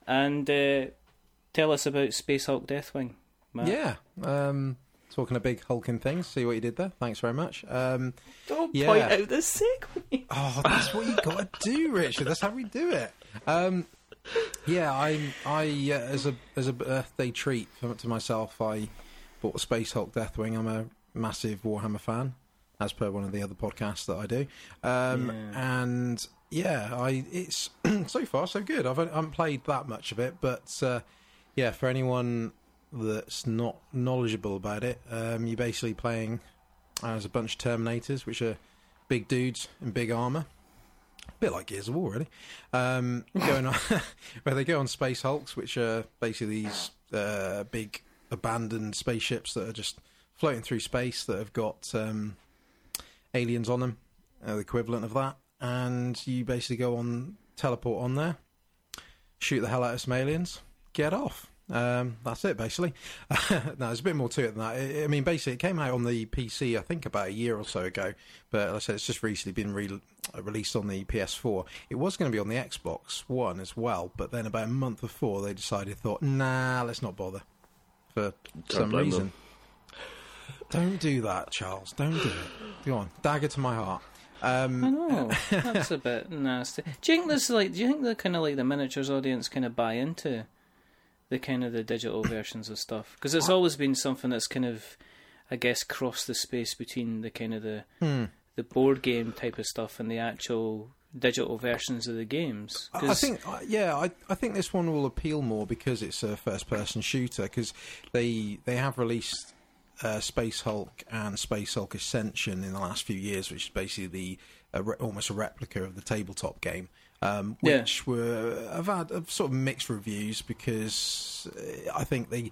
And uh, tell us about Space Hulk Deathwing, Matt. Yeah. Um, talking of big hulking things. See what you did there. Thanks very much. Um, Don't Yeah. point out the segue. oh, that's what you got to do, Richard. That's how we do it. Um, yeah, I, I uh, as a as a birthday treat for, to myself, I bought a Space Hulk Deathwing. I'm a massive Warhammer fan, as per one of the other podcasts that I do. Um, Yeah. And yeah, I it's so far so good. I've, I haven't played that much of it, but uh, yeah, for anyone that's not knowledgeable about it, um, you're basically playing as a bunch of Terminators, which are big dudes in big armor. A bit like Gears of War, really. Um, going on, where they go on space hulks, which are basically these uh, big abandoned spaceships that are just floating through space that have got um, aliens on them, uh, the equivalent of that. And you basically go on, teleport on there, shoot the hell out of some aliens, get off. Um, that's it, basically. no, there's a bit more to it than that. I mean, basically, it came out on the PC, I think, about a year or so ago. But like I said, it's just recently been re- uh, released on the PS4. It was going to be on the Xbox One as well, but then about a month before, they decided, thought, nah, let's not bother for some reason. them. Don't do that, Charles. Don't do it. Go on, dagger to my heart. Um, I know that's a bit nasty. Do you think this like? Do you think the kind of like the miniatures audience kind of buy into the kind of the digital versions of stuff because it's always been something that's kind of, I guess, crossed the space between the kind of the Hmm. the board game type of stuff and the actual digital versions of the games. I think, uh, yeah, I, I think this one will appeal more because it's a first-person shooter. Because they they have released uh, Space Hulk and Space Hulk Ascension in the last few years, which is basically the re- almost a replica of the tabletop game, um, Yeah. which were have had sort of mixed reviews because uh, I think they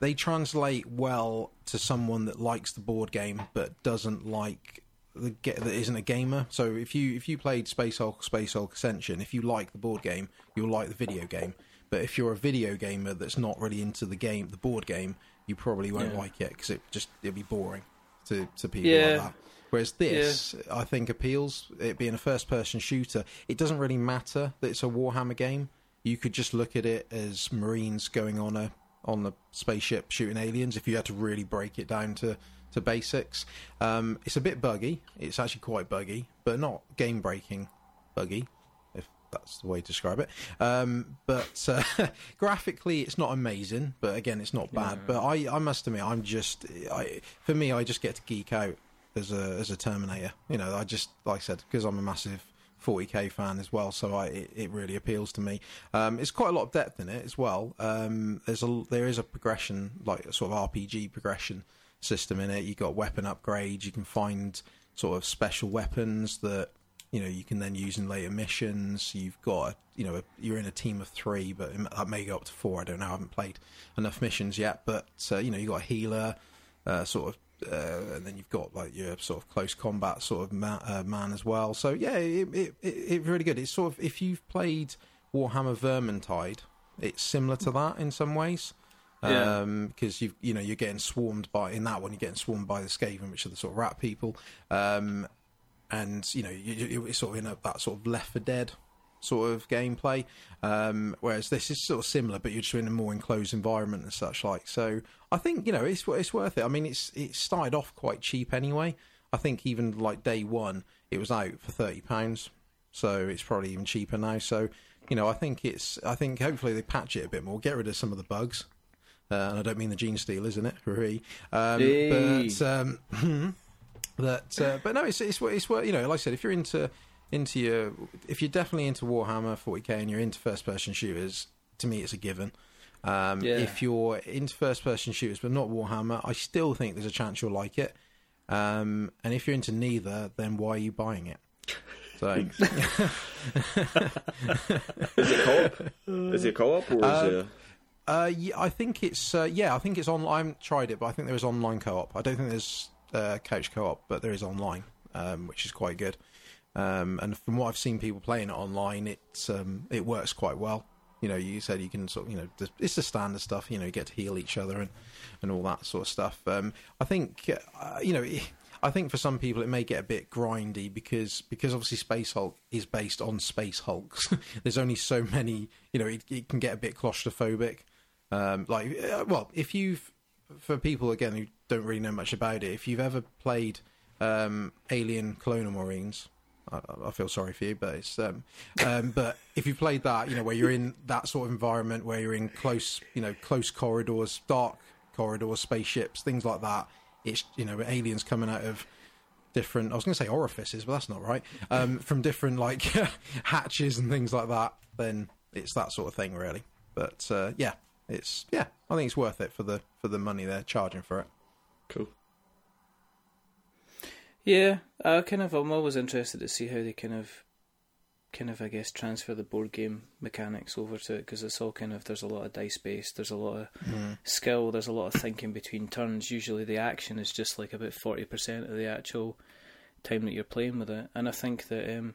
they translate well to someone that likes the board game but doesn't like the get that isn't a gamer. So if you if you played Space Hulk, Space Hulk Ascension, if you like the board game, you'll like the video game. But if you're a video gamer that's not really into the game, the board game, you probably won't Yeah. like it because it just it'll be boring to to people Yeah. like that. Whereas this, I think, appeals. It being a first-person shooter, it doesn't really matter that it's a Warhammer game. You could just look at it as Marines going on a on the spaceship shooting aliens. If you had to really break it down to to basics, um, it's a bit buggy. It's actually quite buggy, but not game-breaking buggy, that's the way to describe it. Um, but uh, graphically, it's not amazing. But again, it's not bad. But I, I must admit, I'm just, I, for me, I just get to geek out as a as a Terminator. You know, I just like I said because I'm a massive 40k fan as well, so I it, it really appeals to me. Um, it's quite a lot of depth in it as well. Um, there's a there is a progression like a sort of RPG progression system in it. You got weapon upgrades. You can find sort of special weapons that you know you can then use in later missions. You've got you know you're in a team of three, but it- that may go up to four. I don't know. I haven't played enough missions yet, but uh, you know you got a healer, uh, sort of. Uh, and then you've got like your sort of close combat sort of ma- uh, man as well. So yeah, it, it, it, it's really good. It's sort of if you've played Warhammer Vermintide, it's similar to that in some ways. Yeah. because you you know you're getting swarmed by in that one you're getting swarmed by the Skaven, which are the sort of rat people, um, and you know you, you, it's sort of in a, that sort of Left 4 Dead sort of gameplay. Um, whereas this is sort of similar, but you're just in a more enclosed environment and such like. So I think you know it's it's worth it. I mean, it's it started off quite cheap anyway. I think even like day one, it was out for thirty pounds, so it's probably even cheaper now. So you know, I think it's I think hopefully they patch it a bit more, get rid of some of the bugs. Uh, and I don't mean the gene stealers in it. Um, But um, that, uh, but no, it's it's it's you know, like I said, if you're into into your if you're definitely into Warhammer 40k and you're into first person shooters, to me it's a given. Um, Yeah. If you're into first person shooters but not Warhammer, I still think there's a chance you'll like it. Um, and if you're into neither, then why are you buying it? So Is it co-op? is it co-op or is Uh, it? Uh, yeah, I think it's uh, yeah, I think it's on. I haven't tried it, but I think there is online co-op. I don't think there's uh, couch co-op, but there is online, um, which is quite good. Um, and from what I've seen people playing it online, it's um, it works quite well. You know, you said you can sort of, you know, it's the standard stuff. You know, you get to heal each other and and all that sort of stuff. Um, I think uh, you know. I think for some people it may get a bit grindy because because obviously Space Hulk is based on Space Hulks. There's only so many, you know, it, it can get a bit claustrophobic. Um, like, uh, well, if you've for people again who don't really know much about it, if you've ever played um, Alien Colonial Marines, I, I feel sorry for you, but it's um, um, but if you played that, you know, where you're in that sort of environment where you're in close, you know, close corridors, dark corridors, spaceships, things like that. It's you know, aliens coming out of different. I was going to say orifices, but that's not right. Um, from different like hatches and things like that. Then it's that sort of thing, really. But uh, yeah, it's yeah. I think it's worth it for the for the money they're charging for it. Cool. Yeah, I kind of. I'm always interested to see how they kind of, kind of, I guess, transfer the board game mechanics over to it because it's all kind of. There's a lot of dice based. There's a lot of skill. There's a lot of thinking between turns. Usually, the action is just like about forty percent of the actual time that you're playing with it. And I think that, um,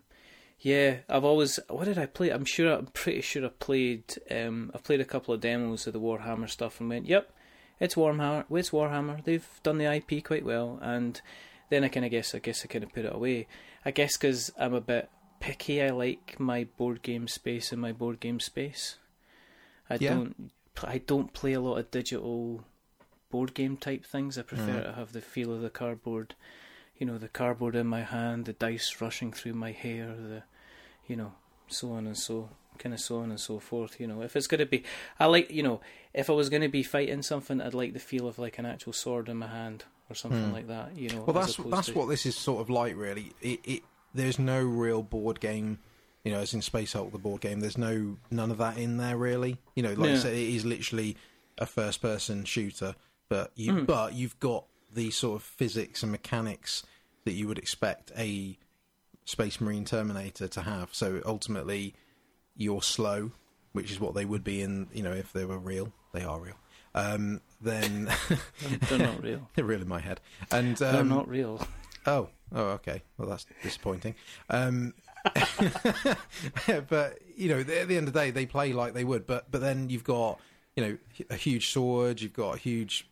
yeah, I've always. What did I play? I'm sure. I'm pretty sure I played. Um, I've played a couple of demos of the Warhammer stuff and went, "Yep, it's Warhammer. It's Warhammer. They've done the IP quite well." And then I kind of guess. I guess I kind of put it away. I guess because I'm a bit picky. I like my board game space and my board game space. I Yeah. don't. I don't play a lot of digital board game type things. I prefer mm. to have the feel of the cardboard. You know, the cardboard in my hand, the dice rushing through my hair, the, you know, so on and so kind of so on and so forth. You know, if it's going to be, I like you know, if I was going to be fighting something, I'd like the feel of like an actual sword in my hand or something like that. You know. Well, that's that's to- what this is sort of like, really. It, it there's no real board game, you know, as in Space Hulk, the board game. There's no none of that in there, really. You know, like I Yeah. said, it is literally a first-person shooter, but you Hmm. but you've got the sort of physics and mechanics that you would expect a Space Marine Terminator to have. So ultimately, you're slow, which is what they would be in, you know, if they were real. They are real. Um, then they're not real. they're real in my head. And um, They're not real. Oh, oh, okay. Well, that's disappointing. Um, but you know, at the end of the day, they play like they would. But but then you've got you know a huge sword, you've got a huge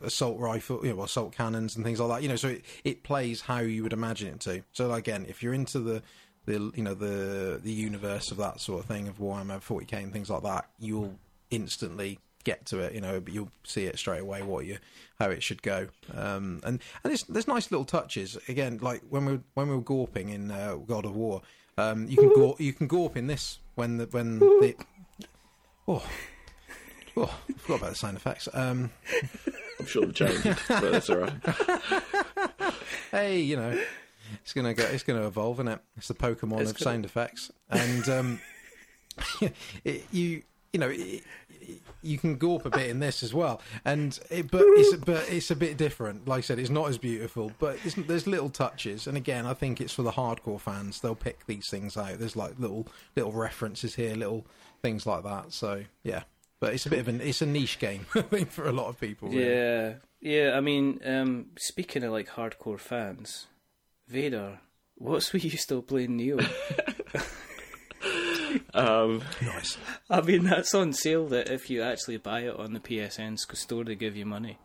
assault rifle, you know, assault cannons and things like that. You know, so it, it plays how you would imagine it to. So again, if you're into the the you know the the universe of that sort of thing of Warhammer 40k and things like that, you'll instantly get to it. You know, but you'll see it straight away what you how it should go. Um, and and there's, there's nice little touches. Again, like when we were, when we were gorping in uh, God of War, um, you can gorp, you can gorp in this when the when the oh. Oh, I forgot about the sound effects. Um, I'm sure they've changed but that's all right. hey, you know, it's gonna go. It's gonna evolve, isn't it? It's the Pokemon It's of gonna- sound effects, and um, it, you you know. It, you can gorp a bit in this as well, and it, but it's but it's a bit different. Like I said, it's not as beautiful, but there's little touches. And again, I think it's for the hardcore fans. They'll pick these things out. There's like little little references here, little things like that. So yeah, but it's a bit of an it's a niche game, I think, for a lot of people. really. Yeah, yeah. I mean, um, speaking of like hardcore fans, Vader. What's with you still playing Nioh? Um, nice. I mean, that's on sale. That if you actually buy it on the PSN store, they give you money.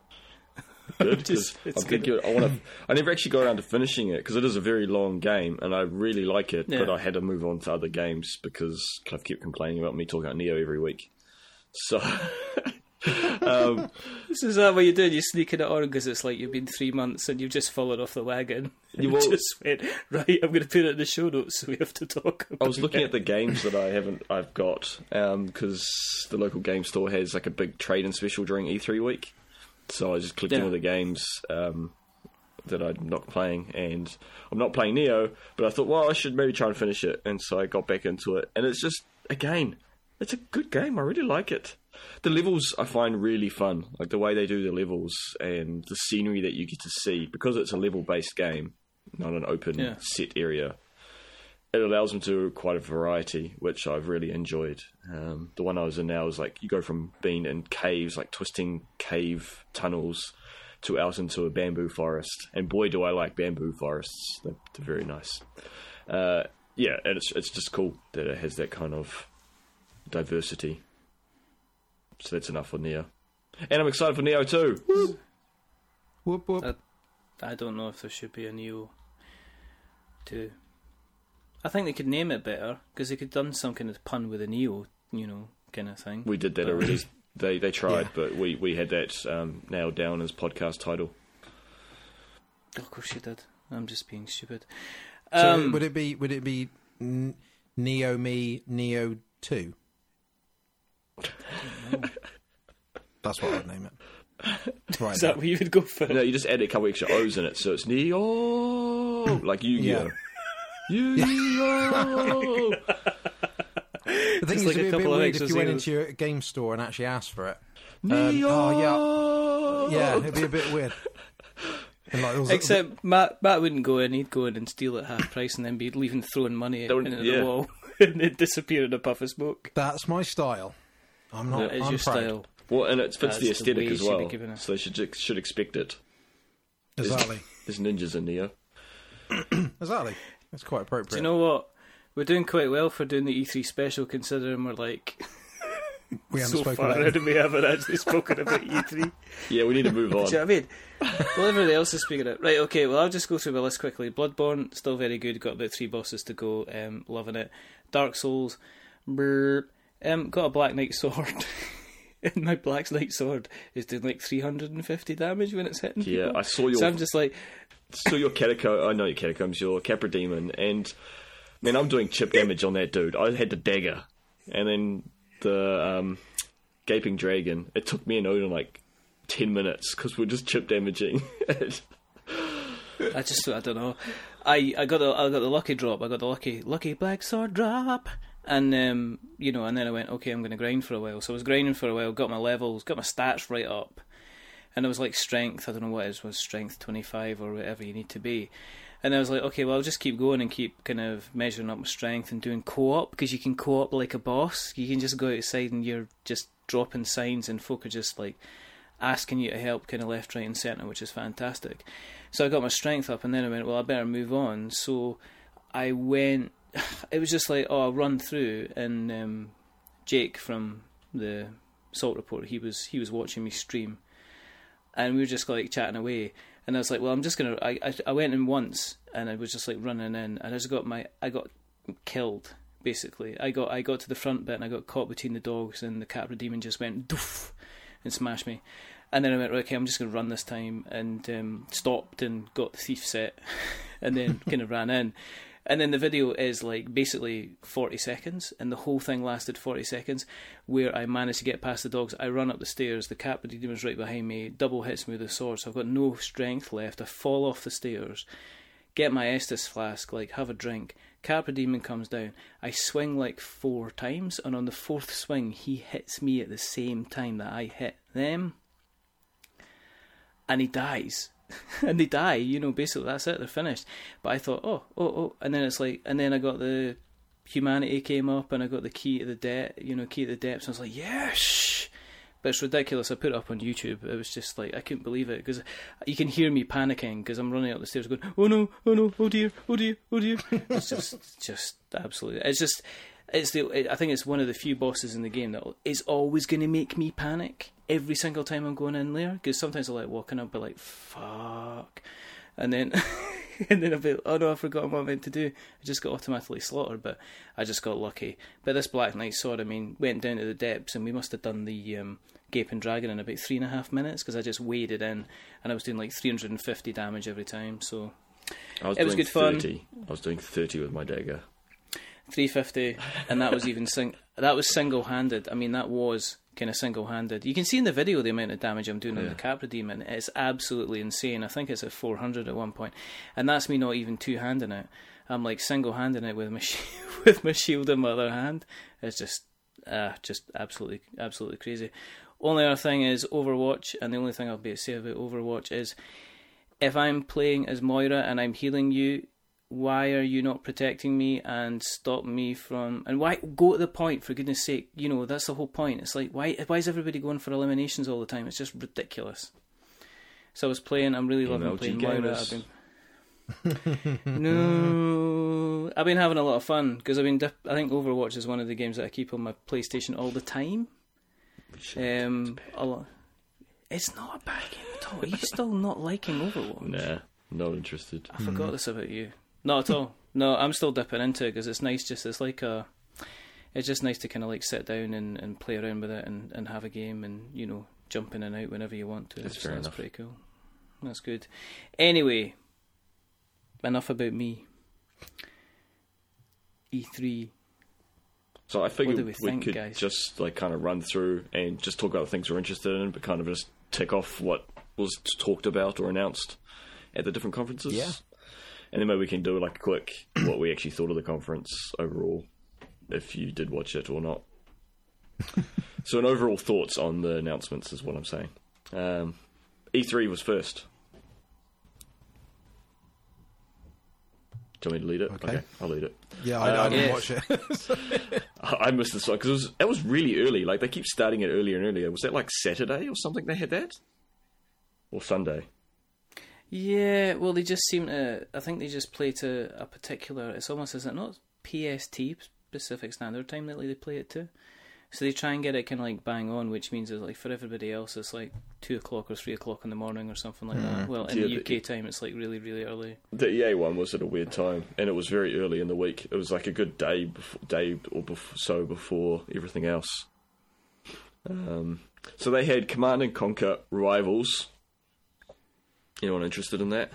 good 'cause Just- it's I'm thinking I want to. I never actually got around to finishing it because it is a very long game, and I really like it. But I had to move on to other games because Cliff kept complaining about me talking about Nioh every week. So, um, This is that what you're doing? You're sneaking it on because it's like you've been three months and you've just fallen off the wagon. You will- just went right. I'm going to put it in the show notes so we have to talk. About I was looking it. at the games that I haven't. I've got because the local game store has like a big trade and special during E3 week. So I just clicked Yeah. all the games um, that I'm not playing, and I'm not playing Nioh. But I thought, well, I should maybe try and finish it, and so I got back into it. And it's just again, it's a good game. I really like it. The levels I find really fun, like the way they do the levels and the scenery that you get to see because it's a level-based game, not an open Yeah. set area it allows them to do quite a variety, which I've really enjoyed. Um, the one I was in now is like you go from being in caves, like twisting cave tunnels, to out into a bamboo forest. And boy, do I like bamboo forests! They're, they're very nice. Uh, yeah, and it's it's just cool that it has that kind of diversity. So that's enough for Nioh, and I'm excited for Nioh too. Whoop, whoop. Uh, I don't know if there should be a Nioh two. I think they could name it better because they could done some kind of pun with a Nioh, you know, kind of thing. We did that But- already. They they tried, Yeah. but we, we had that um, nailed down as podcast title. Of course you did. I'm just being stupid. So Um, would it be would it be Neo Me Neo Two? That's what I'd name it. Right. is that where you would go for? No, you just add a couple extra O's in it, so it's Nioh, like you, Yeah. Yu-Gi-Oh! the thing Just is, like it'd be a bit weird if you went into your game store and actually asked for it. Nioh! Um, oh, Yeah, it'd be a bit weird. Like, there was- Except Matt, Matt wouldn't go in. He'd go in and steal at half price, and then be leaving throwing money That would- into yeah. the wall, and it'd disappear in a puff of smoke. that's my style. I'm not. That is I'm your proud. style. Well, and it fits That's the the aesthetic way as you should be well, so they should should expect it. Exactly. There's ninjas in Nioh. exactly. That's quite appropriate. Do you know what? We're doing quite well for doing the E3 special, considering we're like we haven't so spoken far about out it. we haven't actually spoken about E3. Yeah, we need to move on. Do you know what I mean? Well, everybody else is speaking it. Right, okay, well, I'll just go through my list quickly. Bloodborne, still very good. Got about three bosses to go. Um, loving it. Dark Souls, brr. Um, got a Black Knight sword. and my Black Knight sword is doing like 350 damage when it's hitting Yeah, people. I saw your So I'm just like, saw your catacomb. I know your catacombs, your Capra demon, and man, I'm doing chip damage on that dude. I had the dagger. and then the um, gaping dragon. It took me and Odin like ten minutes because we're just chip damaging. it. I just I don't know. I, I got the I got the lucky drop. I got the lucky lucky black sword drop, and um, you know, and then I went okay. I'm going to grind for a while. So I was grinding for a while. Got my levels, got my stats right up, and it was like strength. I don't know what it is, was strength 25 or whatever you need to be. And I was like, okay, well, I'll just keep going and keep kind of measuring up my strength and doing co-op because you can co-op like a boss. You can just go outside and you're just dropping signs and folk are just like asking you to help kind of left, right, and centre, which is fantastic. So I got my strength up, and then I went, well, I better move on. So I went. It was just like, oh, I'll run through, and um, Jake from the Salt Report, he was he was watching me stream, and we were just like chatting away. And I was like, well, I'm just gonna. I I, I went in once, and I was just like running in, and I just got my I got killed basically. I got I got to the front bit, and I got caught between the dogs, and the Capra demon just went doof and smashed me. And then I went, okay, I'm just going to run this time, and um, stopped and got the thief set, and then kind of ran in. And then the video is like basically 40 seconds, and the whole thing lasted 40 seconds, where I managed to get past the dogs. I run up the stairs, the Capra demon's right behind me, double hits me with a sword, so I've got no strength left. I fall off the stairs, get my Estus flask, like have a drink. Capra Demon comes down. I swing like four times, and on the fourth swing, he hits me at the same time that I hit them and he dies. and they die, you know, basically that's it, they're finished. But I thought, oh, oh, oh, and then it's like, and then I got the humanity came up and I got the key to the debt, you know, key to the depths. And I was like, yes! But it's ridiculous. I put it up on YouTube. It was just like, I couldn't believe it because you can hear me panicking because I'm running up the stairs going, oh no, oh no, oh dear, oh dear, oh dear. it's just, just absolutely, it's just, it's the, I think it's one of the few bosses in the game that is always going to make me panic every single time I'm going in there because sometimes I like walking up, be like fuck, and then and then I'll be oh no, I've forgotten what I meant to do. I just got automatically slaughtered, but I just got lucky. But this Black Knight sword, I mean, went down to the depths, and we must have done the um, Gaping Dragon in about three and a half minutes because I just waded in, and I was doing like 350 damage every time. So I was it was good fun. 30. I was doing 30 with my dagger. 350, and that was even sing- that was single handed. I mean, that was kind of single handed. You can see in the video the amount of damage I'm doing on the Capra Demon. It's absolutely insane. I think it's at 400 at one point, and that's me not even two handing it. I'm like single handing it with my sh- with my shield in my other hand. It's just, uh, just absolutely, absolutely crazy. Only other thing is Overwatch, and the only thing I'll be able to say about Overwatch is if I'm playing as Moira and I'm healing you, why are you not protecting me and stop me from and why go to the point for goodness sake you know that's the whole point. It's like why why is everybody going for eliminations all the time? It's just ridiculous. So I was playing I'm really loving MLG playing Moira. I've been no I've been having a lot of fun because I've been dip- I think Overwatch is one of the games that I keep on my PlayStation all the time. Um a lot it's not a bad game at all. Are you still not liking Overwatch? Nah, not interested. I forgot this about you. Not at all. No, I'm still dipping into it because it's nice. Just it's like a, it's just nice to kind of like sit down and, and play around with it and, and have a game and you know jump in and out whenever you want to. That's so fair that's enough. pretty cool. That's good. Anyway, enough about me. E E3. So I figured do we, we think, could guys? just like kind of run through and just talk about the things we're interested in, but kind of just tick off what was talked about or announced at the different conferences. Yeah. And then maybe we can do like a quick what we actually thought of the conference overall, if you did watch it or not. so, an overall thoughts on the announcements is what I'm saying. Um, E3 was first. Do you want me to lead it? Okay. I'll lead it. Yeah, I, Uh, I didn't yeah. watch it. I I missed this one because it was it was really early. Like they keep starting it earlier and earlier. Was that like Saturday or something? They had that, or Sunday? Yeah, well, they just seem to. I think they just play to a particular. It's almost is it not PST Pacific Standard Time that they play it to. So they try and get it kind of like bang on, which means it's like for everybody else it's like two o'clock or three o'clock in the morning or something like that. Well, in Yeah, the UK time, it's like really, really early. The EA one was at a weird time, and it was very early in the week. It was like a good day, before, day or bef- so before everything else. Um, so they had Command and Conquer Rivals. Anyone interested in that?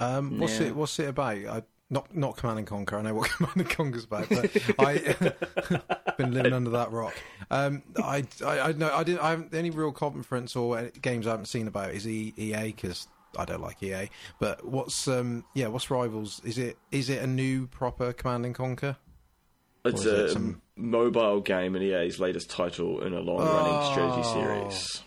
Um, what's it? What's it about? I not not Command and Conquer. I know what Command and Conquer's about, but I've been living under that rock. Um, I I I know I didn't. I haven't any real conference or games I haven't seen about is EA because I don't like EA. But what's um yeah what's Rivals? Is it is it a new proper Command and Conquer? It's is it a some- mobile game in EA's latest title in a long-running Oh. strategy series.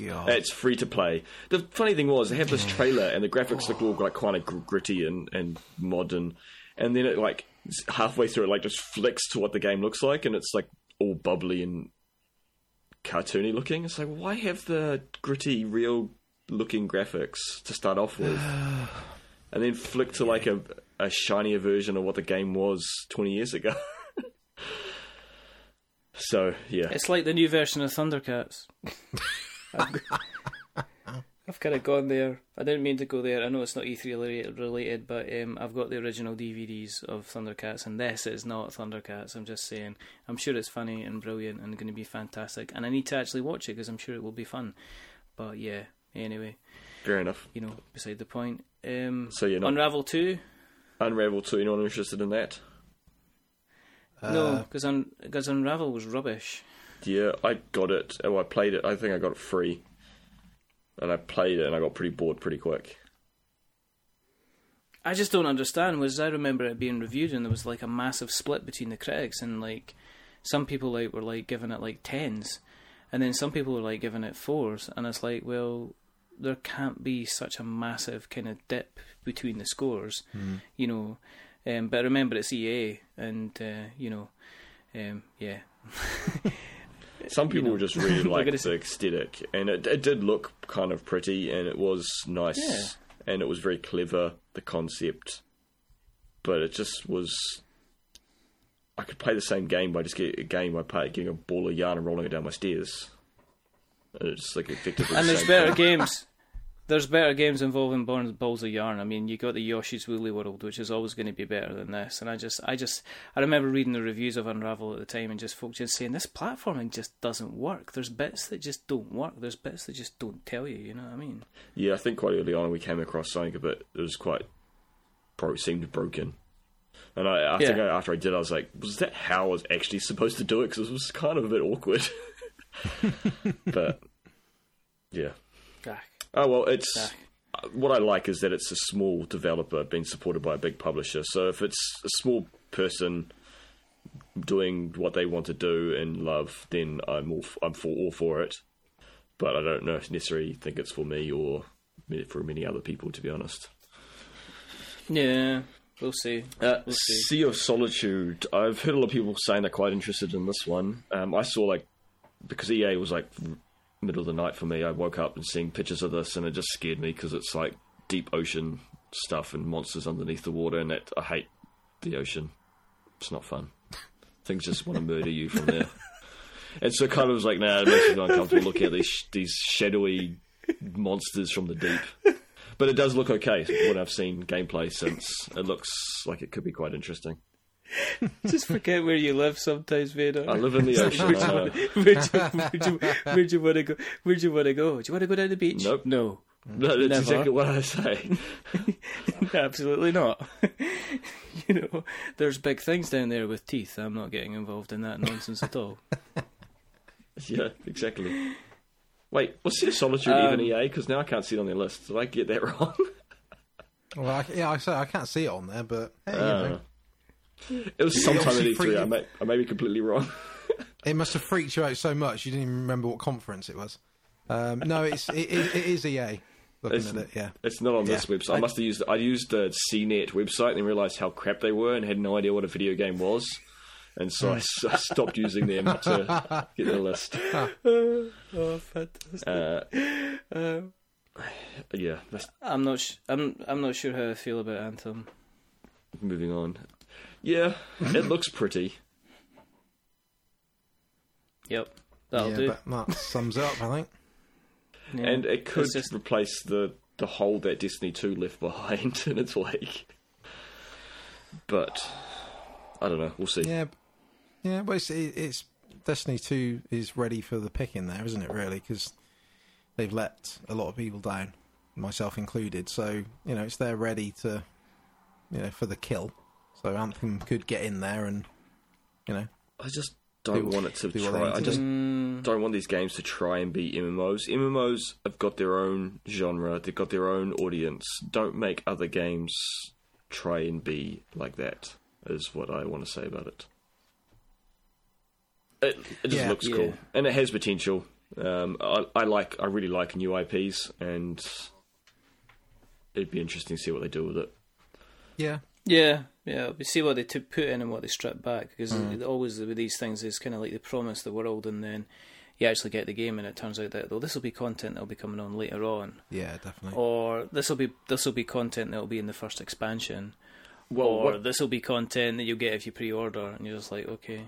God. Uh, it's free to play. The funny thing was, they have this trailer, and the graphics look all like kind of gr- gritty and, and modern, and then it like halfway through, it like just flicks to what the game looks like, and it's like all bubbly and cartoony looking. It's like, why have the gritty, real looking graphics to start off with, and then flick to like a a shinier version of what the game was twenty years ago? so yeah, It's like the new version of Thundercats. I've, I've kind of gone there. I didn't mean to go there. I know it's not E3 related, related but um, I've got the original DVDs of Thundercats, and this is not Thundercats. I'm just saying. I'm sure it's funny and brilliant and going to be fantastic, and I need to actually watch it because I'm sure it will be fun. But yeah, anyway, fair enough. you know, beside the point. Um, So you're not Unravel 2? Unravel 2, anyone interested in that? no, because un- because Unravel was rubbish. Yeah, I got it. Oh, I played it. I think I got it free. And I played it and I got pretty bored pretty quick. I just don't understand. Was I remember it being reviewed and there was like a massive split between the critics and like some people like were like giving it like tens, and then some people were like giving it fours, and it's like, well, there can't be such a massive kind of dip between the scores, you know. Um, but remember, it's EA, and uh, you know, um, yeah, Some people know. just really We're the aesthetic, and it, it did look kind of pretty, and it was nice, Yeah. and it was very clever, the concept. But it just was. I could play the same game by just get a game by play, getting a ball of yarn and rolling it down my stairs. And it's like effectively. and the there's better games. There's better games involving balls of yarn. I mean, you got the Yoshi's Woolly World, which is always going to be better than this. And I just, I just, I remember reading the reviews of Unravel at the time, and just folks just saying this platforming just doesn't work. There's bits that just don't work. There's bits that just don't tell you. You know what I mean? Yeah, I think quite early on we came across something a bit. It was quite bro seemed broken, and I, I think. I, after I did, I was like, was that how I was actually supposed to do it? Because it was kind of a bit awkward. but yeah. Oh well, it's ah. what I like is that it's a small developer being supported by a big publisher. So if it's a small person doing what they want to do and love, then I'm all f- I'm for all for it. But I don't know if necessarily think it's for me or for many other people, to be honest. Yeah, we'll see. Uh, We'll see. sea of Solitude. I've heard a lot of people saying they're quite interested in this one. Um, I saw like because EA was like middle of the night for me. I woke up and seeing pictures of this, and it just scared me because it's like deep ocean stuff and monsters underneath the water, and that I hate the ocean. It's not fun. Things just want to murder you from there. And so kind of was like, nah, it makes me uncomfortable looking at these these shadowy monsters from the deep. But it does look okay. What I've seen gameplay since, it looks like it could be quite interesting. Just forget where you live sometimes, Vader. I live in the ocean. Where'd, you, where'd, you, where'd you want to go? Where'd you want to go? Do you want to go down the beach? Nope. No, No, that's Never. exactly what I say. absolutely not. you know, there's big things down there with teeth. I'm not getting involved in that nonsense at all. yeah, exactly. Wait, was Sea of Solitude Um, even EA? Because now I can't see it on their list. Did I get that wrong? Well, I, yeah, I say I can't see it on there, but hey, you Uh, know, it was sometime in obviously E3. free- I may, I may be completely wrong. it must have freaked you out so much you didn't even remember what conference it was. Um, no, it's it, it, it is EA. Looking It's- at it, yeah. It's not on this Yeah. website. I must have used. I used the CNET website and then realised how crap they were and had no idea what a video game was, and so I stopped using them to get the list. oh, fantastic! Uh, Um, yeah, that's I'm not. Sh- I'm. I'm not sure how I feel about Anthem. moving on. Yeah, it looks pretty. Yep, that'll yeah, do. but that sums it up, I think. Yeah. and it could just- replace the the hole that Destiny Two left behind in its wake. But I don't know. We'll see. Yeah, yeah. But it's, it's Destiny Two is ready for the picking there, isn't it? Really, because they've let a lot of people down, myself included. So you know, it's there ready to you know, for the kill. So Anthem could get in there and, you know, I just don't Do- want it to do try. need I just Mm, don't want these games to try and be MMOs. MMOs have got their own genre. They've got their own audience. Don't make other games try and be like that. Is what I want to say about it. It, it just Yeah. looks Yeah. cool, and it has potential. Um, I, I like, I really like new IPs, and it'd be interesting to see what they do with it. yeah, yeah, yeah. We see what they t- put in and what they strip back because Mm. it- always with these things is kind of like they promise the world and then you actually get the game and it turns out that though this will be content that'll be coming on later on, yeah, definitely. or this will be this will be content that'll be in the first expansion, Well, or this will be content that you'll get if you pre-order, and you're just like, okay,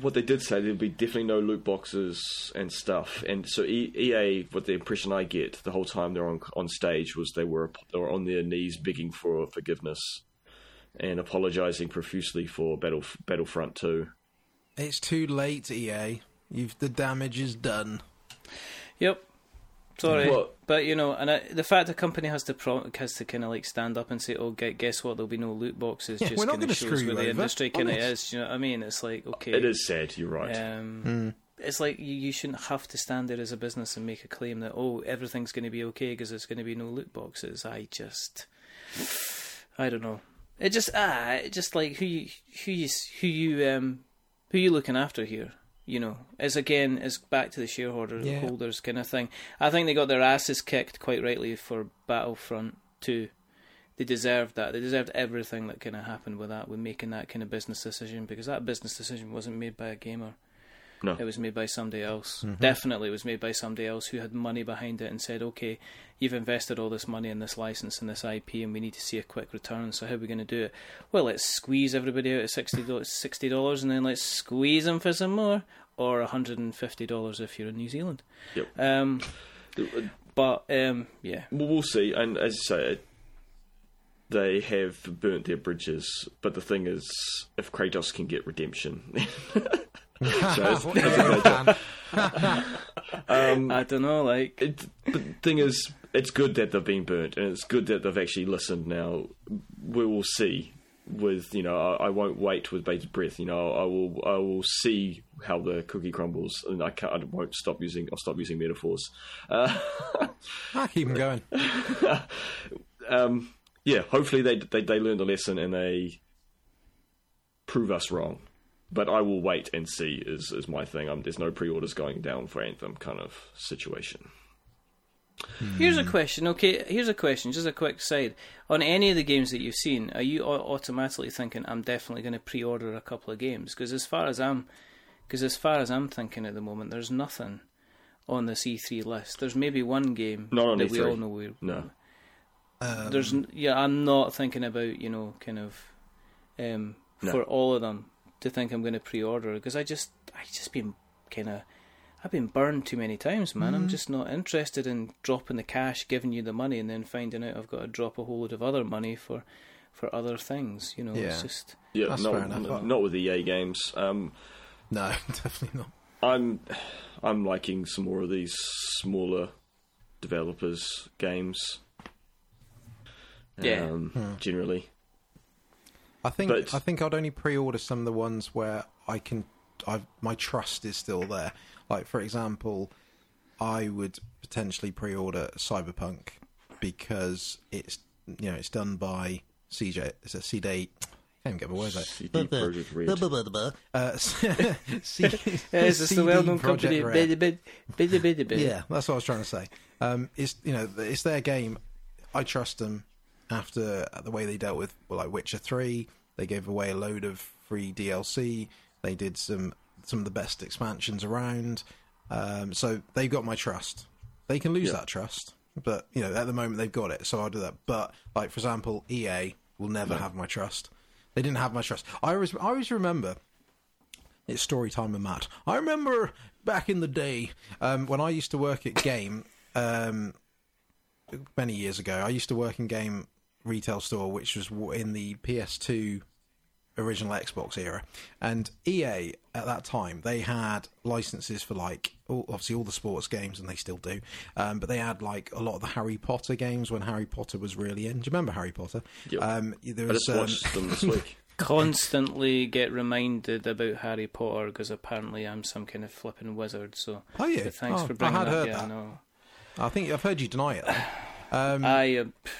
what they did say there'll be definitely no loot boxes and stuff, and so E- EA, what the impression I get the whole time they're on on stage was they were they were on their knees begging for forgiveness and apologizing profusely for Battle Battlefront Two. It's too late, EA. You've the damage is done. Yep. Sorry, Well- but you know, and I, the fact the company has to pro- has to kind of like stand up and say, "Oh, gu- guess what? There'll be no loot boxes." Yeah, just we're not kind gonna of shows screw where the industry kind of honest. is. You know what I mean? It's like okay, It is sad. You're right. Um, Hmm. It's like you, you shouldn't have to stand there as a business and make a claim that oh everything's going to be okay because there's going to be no loot boxes. I just, I don't know. It just ah, it just like who you who you who you um who you looking after here. You know, as again is back to the shareholder Yeah. holders kind of thing. I think they got their asses kicked quite rightly for Battlefront Two. They deserved that. They deserved everything that kind of happened with that, with making that kind of business decision, because that business decision wasn't made by a gamer. No. It was made by somebody else. Definitely it was made by somebody else who had money behind it and said, okay, you've invested all this money in this license and this IP and we need to see a quick return, so how are we going to do it? Well, let's squeeze everybody out at $60, $60 and then let's squeeze them for some more, or $150 if you're in New Zealand. Yep. Um, but, um, yeah. Well, we'll see. And as you say, it- they have burnt their bridges. But the thing is, if Kratos can get redemption, it's- What is your plan? I don't know, like, it, but the thing is, it's good that they've been burnt, and it's good that they've actually listened. Now we will see. With you know, I, I won't wait with bated breath. You know, I will. I will see how the cookie crumbles, and I can't. I won't stop using. I'll stop using metaphors. Uh, Ah, keep them going. um, yeah, hopefully they, they they learn the lesson and they prove us wrong. But I will wait and see. Is is my thing. Um, there's no pre-orders going down for Anthem kind of situation. Here's a question, okay? Here's a question, just a quick side. On any of the games that you've seen, are you automatically thinking, I'm definitely going to pre order a couple of games? Because as far as I'm. Because as far as I'm thinking at the moment, there's nothing on this E3 list. There's maybe one game Not that we E3. all know we No. Um, There's yeah, I'm not thinking about you know kind of um, No. for all of them to think I'm going to pre-order because I just I just been kind of I've been burned too many times, man. Mm-hmm. I'm just not interested in dropping the cash, giving you the money, and then finding out I've got to drop a whole load of other money for for other things. You know, it's Yeah. just Yeah, That's not, fair enough. n- not with EA games. Um, no, definitely not. I'm I'm liking some more of these smaller developers games. Yeah. Um, Generally, I think But- I think I'd only pre-order some of the ones where I can. I my trust is still there. Like for example, I would potentially pre-order Cyberpunk because it's you know it's done by CJ. It's a CD. Can't even get my words out. CD Projekt Red. Uh, C- yes, it's the CD well-known company. Red. Biddy, bid, biddy, biddy, bid. Yeah, that's what I was trying to say. Um, it's you know it's their game. I trust them. After the way they dealt with well, like Witcher Three, they gave away a load of free DLC. They did some some of the best expansions around. Um, so they've got my trust. They can lose Yeah. that trust, but you know at the moment they've got it. So I'll do that. But like for example, EA will never have my trust. They didn't have my trust. I always I always remember it's story time with Matt. I remember back in the day um, when I used to work at Game um, many years ago. I used to work in Game retail store, which was in the PS2 original Xbox era, and EA at that time they had licenses for like all, obviously all the sports games, and they still do. Um, but they had like a lot of the Harry Potter games when Harry Potter was really in. Do you remember Harry Potter? Yep. Um, there I was, just um, watched them this week. Constantly get reminded about Harry Potter because apparently I'm some kind of flipping wizard. So, Oh, yeah. but thanks Oh, for I had that. heard yeah, that. no. I think I've heard you deny it. Um, I uh, pff,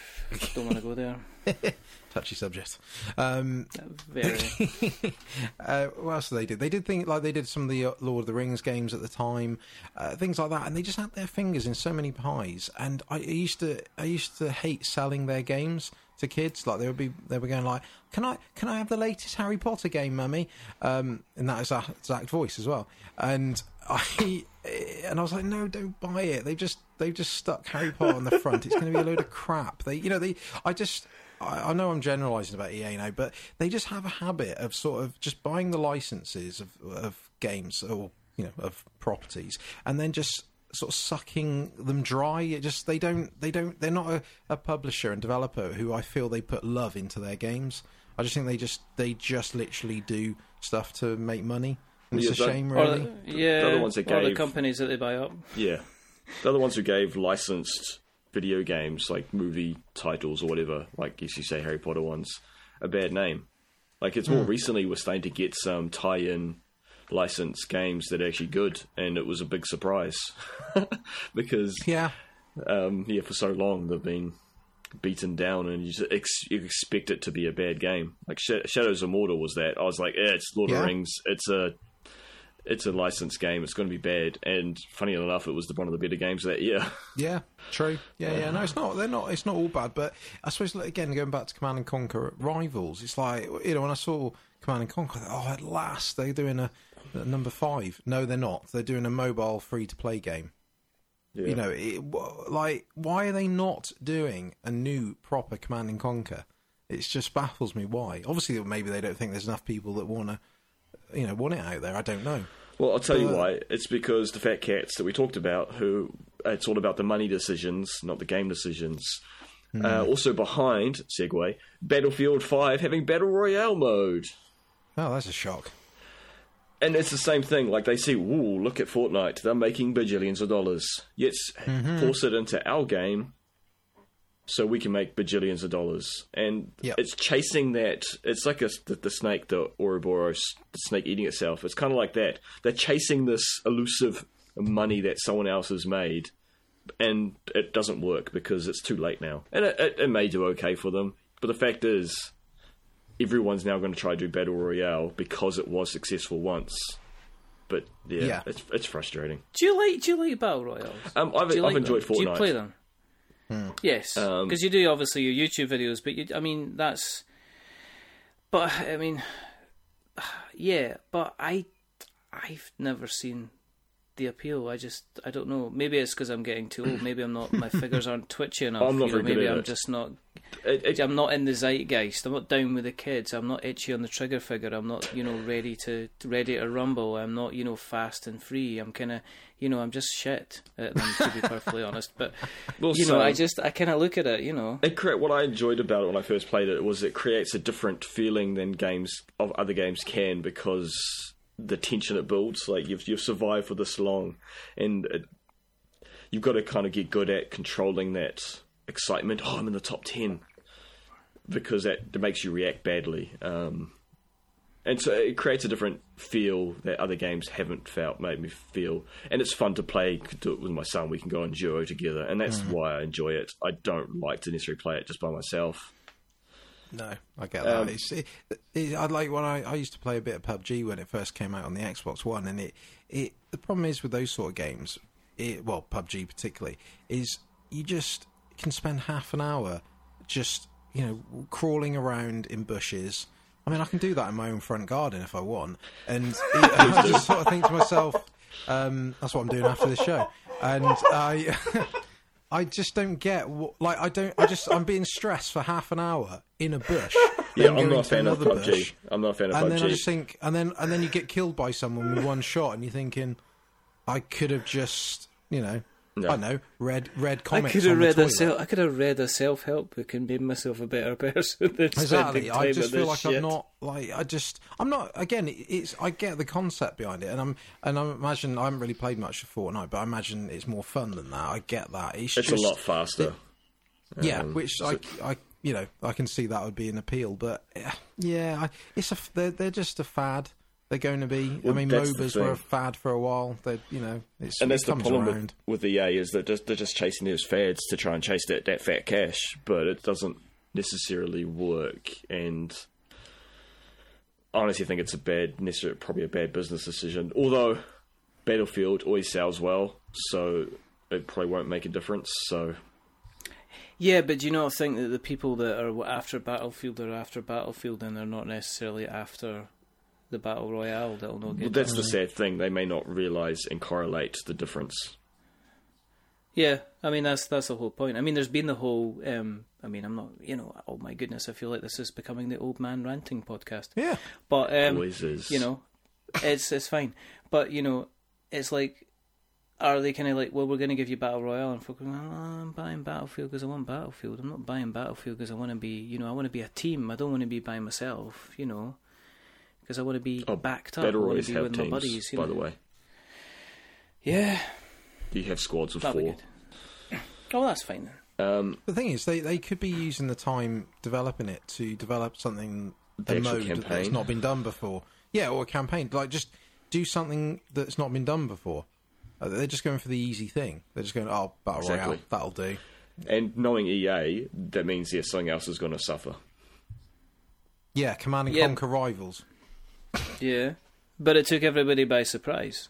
don't want to go there. touchy subject. Um, Very. uh, what else did they do? They did things like they did some of the uh, Lord of the Rings games at the time, uh, things like that, and they just had their fingers in so many pies. And I used to, I used to hate selling their games to kids. Like they would be, they were going like, "Can I, can I have the latest Harry Potter game, mummy?" Um, and that is that exact voice as well. And I, and I was like, "No, don't buy it. They just, they've just stuck Harry Potter on the front. It's going to be a load of crap." They, you know, they, I just. I I know I'm generalising about EA now, but they just have a habit of sort of just buying the licenses of, of games or you know of properties, and then just sort of sucking them dry. It just they don't they don't they're not a, a publisher and developer who I feel they put love into their games. I just think they just they just literally do stuff to make money. And Yeah, it's a that- shame, or really. the, yeah, the other ones they or the gave- companies that they buy up. Yeah. They're the ones who gave licensed video games, like movie titles or whatever, like as you say, Harry Potter ones, a bad name. Like it's more recently we're starting to get some tie-in licensed games that are actually good, and it was a big surprise because yeah, um, yeah, for so long they've been beaten down, and you, ex- you expect it to be a bad game. Like Sh- Shadows of Mordor was that. I was like, eh, it's Lord of Yeah. the Rings. It's a it's a licensed game. It's going to be bad. And funny enough, it was the, one of the better games that year. Yeah, true. Yeah, yeah. No, it's not. They're not. It's not all bad. But I suppose again, going back to Command and Conquer Rivals, it's like you know when I saw Command and Conquer, oh, at last they're doing a, a number five. No, they're not. They're doing a mobile free to play game. Yeah. You know, it, like why are they not doing a new proper Command and Conquer? It just baffles me why. Obviously, maybe they don't think there's enough people that want to, you know, want it out there. I don't know. Well, I'll tell you why. It's because the fat cats that we talked about, who it's all about the money decisions, not the game decisions. Hmm. Uh, also behind segue, Battlefield Five having battle royale mode. Oh, that's a shock. And it's the same thing. Like they see, ooh, look at Fortnite. They're making bajillions of dollars. Let's Mm-hmm. force it into our game so we can make bajillions of dollars. And Yep. it's chasing that. It's like a, the, the snake, the Ouroboros, the snake eating itself. It's kind of like that. They're chasing this elusive money that someone else has made. And it doesn't work because it's too late now. And it, it, it may do okay for them. But the fact is, everyone's now going to try to do battle royale because it was successful once. But yeah, Yeah. it's it's frustrating. Do you like Do you like battle royals? Um, I've I've like enjoyed them? Do you play them? Yes, Um, because you do obviously your YouTube videos, but you, I mean that's. But I mean, yeah, but I, I've never seen the appeal. I just I don't know. Maybe it's because I'm getting too old. Maybe I'm not. My figures aren't twitchy enough. I'm not know, maybe I'm it. just not. It- it- I'm not in the zeitgeist. I'm not down with the kids. I'm not itchy on the trigger figure. I'm not, you know, ready to ready to rumble. I'm not, you know, fast and free. I'm kind of, you know, I'm just shit at them to be perfectly honest. But well, you so- know, I just I kind of look at it, you know. it create what I enjoyed about it when I first played it was it creates a different feeling than games of other games can because the tension it builds. Like you've you've survived for this long, and it, you've got to kind of get good at controlling that excitement. Oh, I'm in the top ten because that, that makes you react badly. Um, and so it creates a different feel that other games haven't felt, made me feel. And it's fun to play, could do it with my son. We can go on duo together, and that's why I enjoy it. I don't like to necessarily play it just by myself. No, I get that. Um, it's, it, it, I like when I, I used to play a bit of PUBG when it first came out on the Xbox One, and it, it the problem is with those sort of games, it, well PUBG particularly, is you just can spend half an hour just you know crawling around in bushes. I mean, I can do that in my own front garden if I want, and I just sort of think to myself, um, that's what I'm doing after this show, and I. I just don't get what, like I don't I just I'm being stressed for half an hour in a bush. Yeah, I'm not a fan of PUBG. bush, I'm not a fan of and PUBG. then I just think and then and then you get killed by someone with one shot and you're thinking I could have just, you know, I don't know, read read I could have read a self, I could have read a self help book and made myself a better person than Exactly. spending I time just on feel like shit. I'm not like I just I'm not again. It's I get the concept behind it, and I'm and I imagine I haven't really played much of Fortnite, but I imagine it's more fun than that. I get that. It's, It's just, a lot faster. Yeah, Um, which so- I I you know I can see that would be an appeal, but yeah, I, it's a f- they're they're just a fad. They're going to be. Well, I mean, that's MOBAs were a fad for a while. They you know it's and it that's the comes problem around. with, with EA is that just, they're just chasing those fads to try and chase that, that fat cash, but it doesn't necessarily work. And I honestly think it's a bad, necessarily probably a bad business decision. Although Battlefield always sells well, so it probably won't make a difference. So Yeah, but do you not think that the people that are after Battlefield are after Battlefield and they're not necessarily after the Battle Royale? that'll not well, get that's that. the sad thing; they may not realise and correlate the difference. Yeah, I mean that's that's the whole point. I mean, there's been the whole. Um, I mean, I'm not. You know, oh my goodness, I feel like this is becoming the old man ranting podcast. Yeah, But um, Always is, you know, it's it's fine. But you know, it's like, are they kind of like, well, we're going to give you Battle Royale, and folk are going, oh, I'm buying Battlefield because I want Battlefield. I'm not buying Battlefield because I want to be, you know, I want to be a team. I don't want to be by myself, you know, because I want to be Oh, backed up. I Battle want be have with teams, my buddies. You by know? the way. yeah, You have squads of that'll be four. good. Oh, that's fine then. Um, the thing is, they they could be using the time developing it to develop something The a actual mode that's not been done before. Yeah, or a campaign. Like just do something that's not been done before. Uh, they're just going for the easy thing. They're just going, oh, battle royale, that'll do. and knowing EA, that means yeah, something else is going to suffer. Yeah, Command and Yeah. Conquer Rivals. Yeah, but it took everybody by surprise.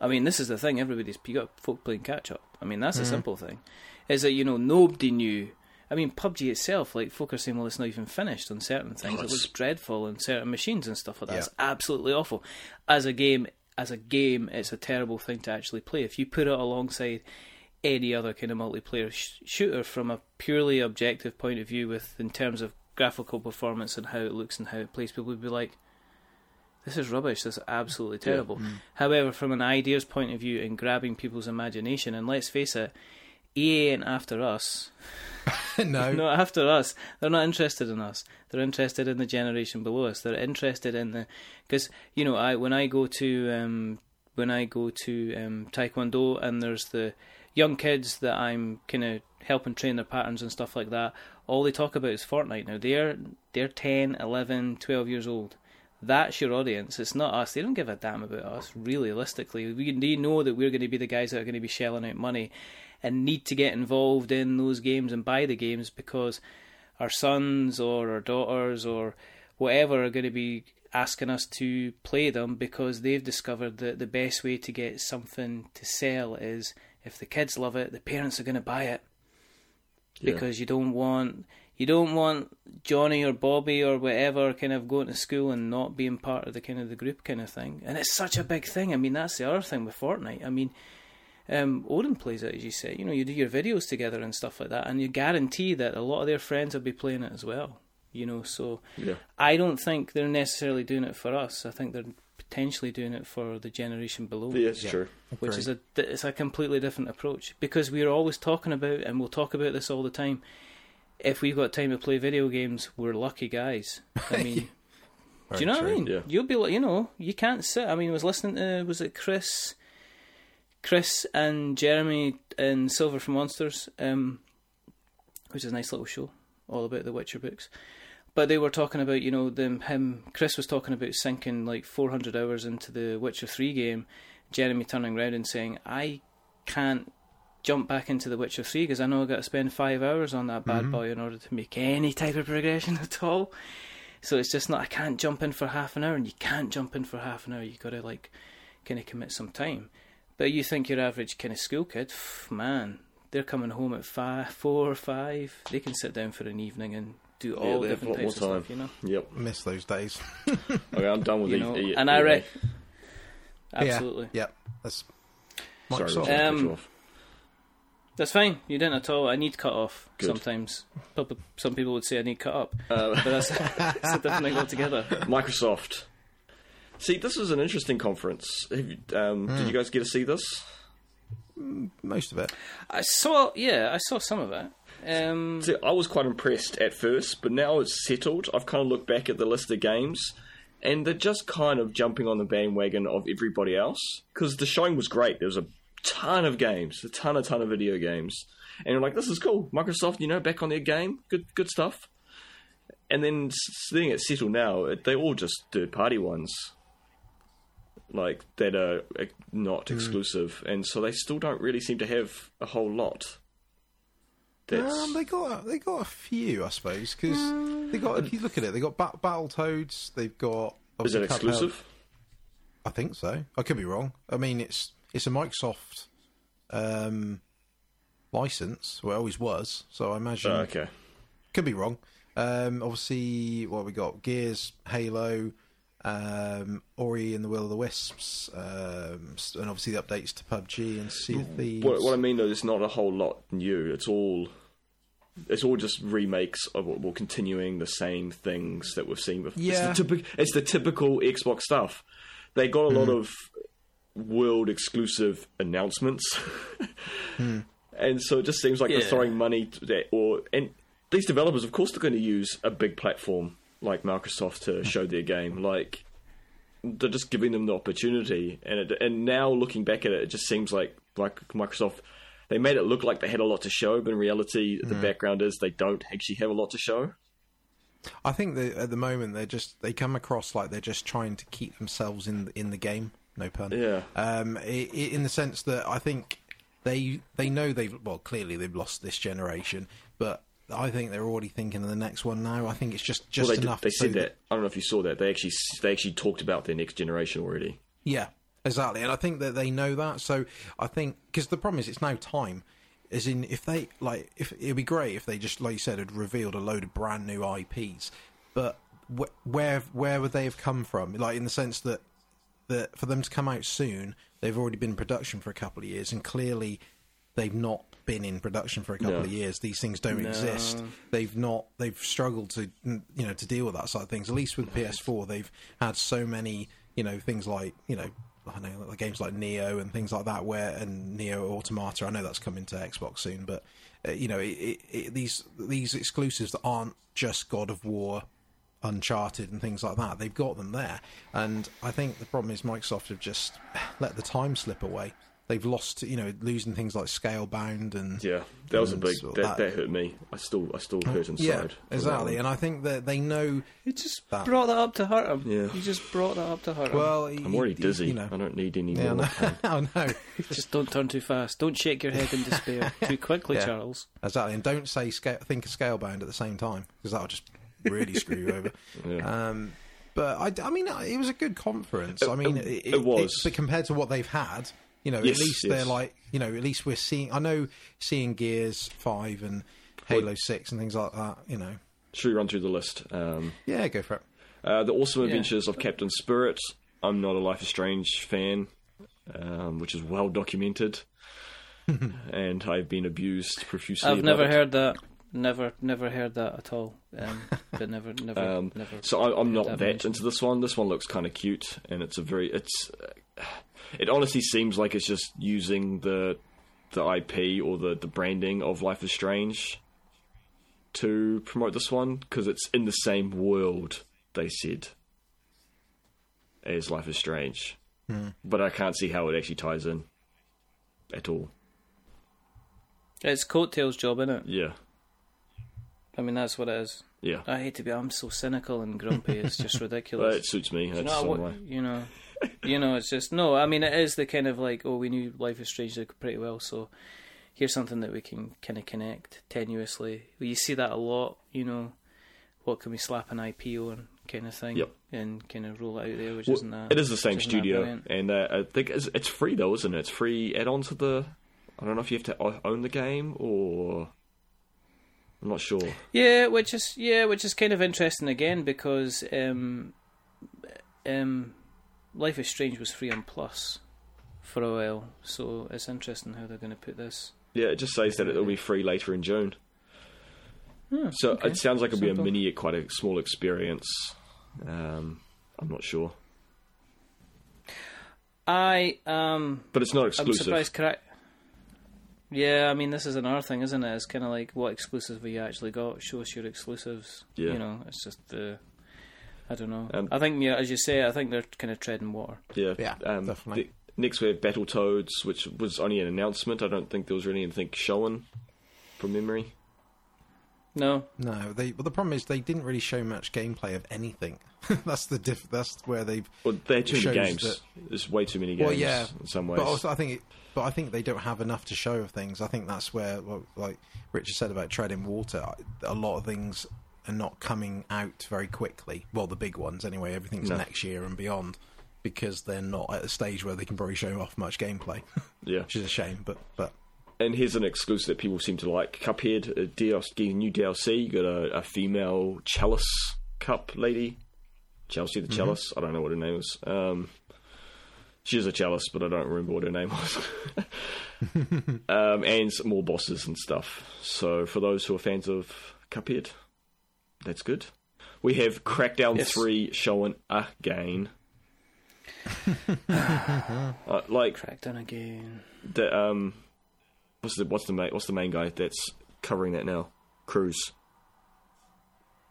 I mean, this is the thing. Everybody's you got folk playing catch up. I mean, that's a mm. simple thing. Is that you know nobody knew. I mean, PUBG itself, like folk are saying, well, it's not even finished on certain things. Oh, it looks dreadful on certain machines and stuff like that. Yeah. It's absolutely awful. As a game, as a game, it's a terrible thing to actually play. If you put it alongside any other kind of multiplayer sh- shooter from a purely objective point of view, with in terms of graphical performance and how it looks and how it plays, people would be like, "This is rubbish. This is absolutely terrible." However, from an ideas point of view and grabbing people's imagination, and let's face it, EA ain't after us. no, Not after us. They're not interested in us. They're interested in the generation below us. They're interested in the because you know I when I go to um, when I go to um, Taekwondo and there's the young kids that I'm kind of helping train their patterns and stuff like that. All they talk about is Fortnite now. They're they're 10, 11, 12 years old. That's your audience. It's not us. They don't give a damn about us. Realistically, we they know that we're going to be the guys that are going to be shelling out money and need to get involved in those games and buy the games because our sons or our daughters or whatever are going to be asking us to play them because they've discovered that the best way to get something to sell is if the kids love it, the parents are going to buy it Yeah. because you don't want you don't want Johnny or Bobby or whatever kind of going to school and not being part of the kind of the group kind of thing. And it's such a big thing. I mean, that's the other thing with Fortnite. I mean, um, Odin plays it as you say. You know, you do your videos together and stuff like that, and you guarantee that a lot of their friends will be playing it as well. You know, so Yeah. I don't think they're necessarily doing it for us. I think they're potentially doing it for the generation below Yeah, it's Yeah. true. which is a it's a completely different approach because we're always talking about and we'll talk about this all the time. If we've got time to play video games, we're lucky guys. I mean, do you know what I mean? Yeah. You'll be like, you know, you can't sit. I mean, I was listening to was it Chris, Chris and Jeremy in Silver for Monsters, um, which is a nice little show, all about the Witcher books. But they were talking about, you know, them him. Chris was talking about sinking like 400 hours into the Witcher Three game. Jeremy turning around and saying, "I can't jump back into the Witcher Three because I know I've got to spend five hours on that bad boy in order to make any type of progression at all." So it's just not. I can't jump in for half an hour, and you can't jump in for half an hour. You've got to like kind of commit some time. But you think your average kind of school kid, pff, man, they're coming home at five, four or five. They can sit down for an evening and do all they have a different lot more types of stuff. time. You know, Yep. miss those days. Okay, I'm done with you the. know. the- and the- I re- absolutely. Yeah, yeah. That's Sorry, Microsoft. Roger, Um, off. That's fine. You didn't at all. I need cut off Good. sometimes. But but some people would say I need cut up, Uh, but that's, that's a different thing altogether. Microsoft. See, this is an interesting conference. Have you, um, Did you guys get to see this? most of it. I saw, yeah, I saw some of it. Um, See, I was quite impressed at first, but now it's settled. I've kind of looked back at the list of games, and they're just kind of jumping on the bandwagon of everybody else. Because the showing was great. There was a ton of games, a ton, a ton of video games, and you're like, "This is cool." Microsoft, you know, back on their game, good, good stuff. And then seeing it settle now, it, they're all just third-party ones, like that are uh, not exclusive, and so they still don't really seem to have a whole lot. Um, they got they got a few, I suppose, because they got. If you look at it, they got Bat- Battletoads. They've got. is it exclusive? I think so. I could be wrong. I mean, it's it's a Microsoft um, license. Well, it always was. So I imagine Oh, okay. could be wrong. Um, obviously, what have we got? Gears, Halo, um, Ori and the Will of the Wisps, um, and obviously the updates to PUBG and Sea of Thieves. What, what I mean though, there's not a whole lot new. It's all, it's all just remakes of well, continuing the same things that we've seen before. Yeah. It's the, typical, it's the typical Xbox stuff. They got a lot of world exclusive announcements, hmm. and so it just seems like Yeah. they're throwing money to that. Or and these developers, of course, they're going to use a big platform like Microsoft to show their game. Like they're just giving them the opportunity, and it, and now looking back at it, it just seems like like Microsoft. They made it look like they had a lot to show, but in reality, the hmm. background is they don't actually have a lot to show. I think that at the moment they're just they come across like they're just trying to keep themselves in in the game. No pun. Yeah. Um, i i in the sense that I think they they know they've well clearly they've lost this generation, but I think they're already thinking of the next one now. I think it's just just well, they, did, enough. they said that. I don't know if you saw that. They actually they actually talked about their next generation already. Yeah, exactly. And I think that they know that. So I think because the problem is it's now time. As in, if they like, if it'd be great if they just, like you said, had revealed a load of brand new IPs. But wh- where where would they have come from? Like in the sense that that for them to come out soon, they've already been in production for a couple of years, and clearly they've not been in production for a couple No. of years. These things don't No. exist. They've not. They've struggled to you know to deal with that side of things. At least with PS4, they've had so many you know things like you know. I know like games like Nioh and things like that, where and NieR Automata. I know that's coming to Xbox soon, but uh, you know it, it, it, these these exclusives that aren't just God of War, Uncharted, and things like that. They've got them there, and I think the problem is Microsoft have just let the time slip away. They've lost, you know, losing things like Scalebound and Yeah, that was a big sort that, that hurt me. I still I still hurt inside. yeah, for exactly. And I think that they know. you just That. brought that up to hurt him. Yeah. You just brought that up to hurt him. Well, I'm already dizzy. You know, I don't need any yeah, more. know. I know. just don't turn too fast. Don't shake your head in despair too quickly, Yeah. Charles. Exactly, and don't say scale, think of Scalebound at the same time because that'll just really screw you over. Yeah. Um, but I, I mean, it was a good conference. I mean, it- it, it was. but compared to what they've had, you know, Yes, at least yes. they're like, you know, at least we're seeing. I know seeing Gears Five and Halo Six and things like that. You know, Should we run through the list? Um, yeah, go for it. Uh, the Awesome Yeah. Adventures of Captain Spirit. I'm not a Life is Strange fan, um, which is well documented, and I've been abused profusely. I've never it. heard that. Never, never heard that at all. Um, but never, never, Um, never. So I, I'm not that that into this one. This one looks kind of cute, and it's a very it's. Uh, it honestly seems like it's just using the the IP or the the branding of Life is Strange to promote this one because it's in the same world. They said as Life is Strange, but I can't see how it actually ties in at all. It's coattails job, isn't it? Yeah, I mean, that's what it is. yeah. I hate to be. I'm so cynical and grumpy. It's just ridiculous. it suits me. you know, what, you know, you know. It's just no. I mean, it is the kind of like, oh, we knew Life is Strange pretty well, so here's something that we can kind of connect tenuously. You see that a lot. You know, what can we slap an IP on, kind of thing, Yep. and kind of roll it out there, which Well, isn't that. it is the same which isn't that studio, and uh, I think it's, it's free though, isn't it? It's free add-on to the. I don't know if you have to own the game or. I'm not sure. Yeah, which is yeah, which is kind of interesting again because um, um, Life is Strange was free on Plus for a while, so it's interesting how they're going to put this. Yeah, it just says that it'll be free later in June. Hmm, So okay. it sounds like it'll be a mini, quite a small experience. Um, I'm not sure, I um, but it's not I'm exclusive. surprised. Crack. Yeah, I mean, this is another thing, isn't it? It's kind of like what exclusives have you actually got? Show us your exclusives. Yeah. You know, it's just the. I don't know. Um, I think, yeah, as you say, I think they're kind of treading water. Yeah, Yeah, um, definitely. the- next we have Battletoads, which was only an announcement. I don't think there was really anything shown from memory. No, No, they. Well, the problem is they didn't really show much gameplay of anything. that's the diff. That's where they've. Well, they're too many games. that- There's way too many games. Well, yeah, in some ways. But also, I think. It, but I think they don't have enough to show of things. I think that's where, well, like Richard said about treading water, a lot of things are not coming out very quickly. Well, the big ones anyway. Everything's No. next year and beyond because they're not at a stage where they can probably show off much gameplay, yeah. which is a shame. But but And here's an exclusive that people seem to like. Cuphead, a DLC, getting new DLC. You got a, a female chalice cup lady. Chelsea the chalice. I don't know what her name is. Um, she's a chalice, but I don't remember what her name was. um, and some more bosses and stuff. So for those who are fans of Cuphead, that's good. We have Crackdown Yes. 3 showing again. uh, like Crackdown again. the um what's the what's the main what's the main guy that's covering that now? Crews.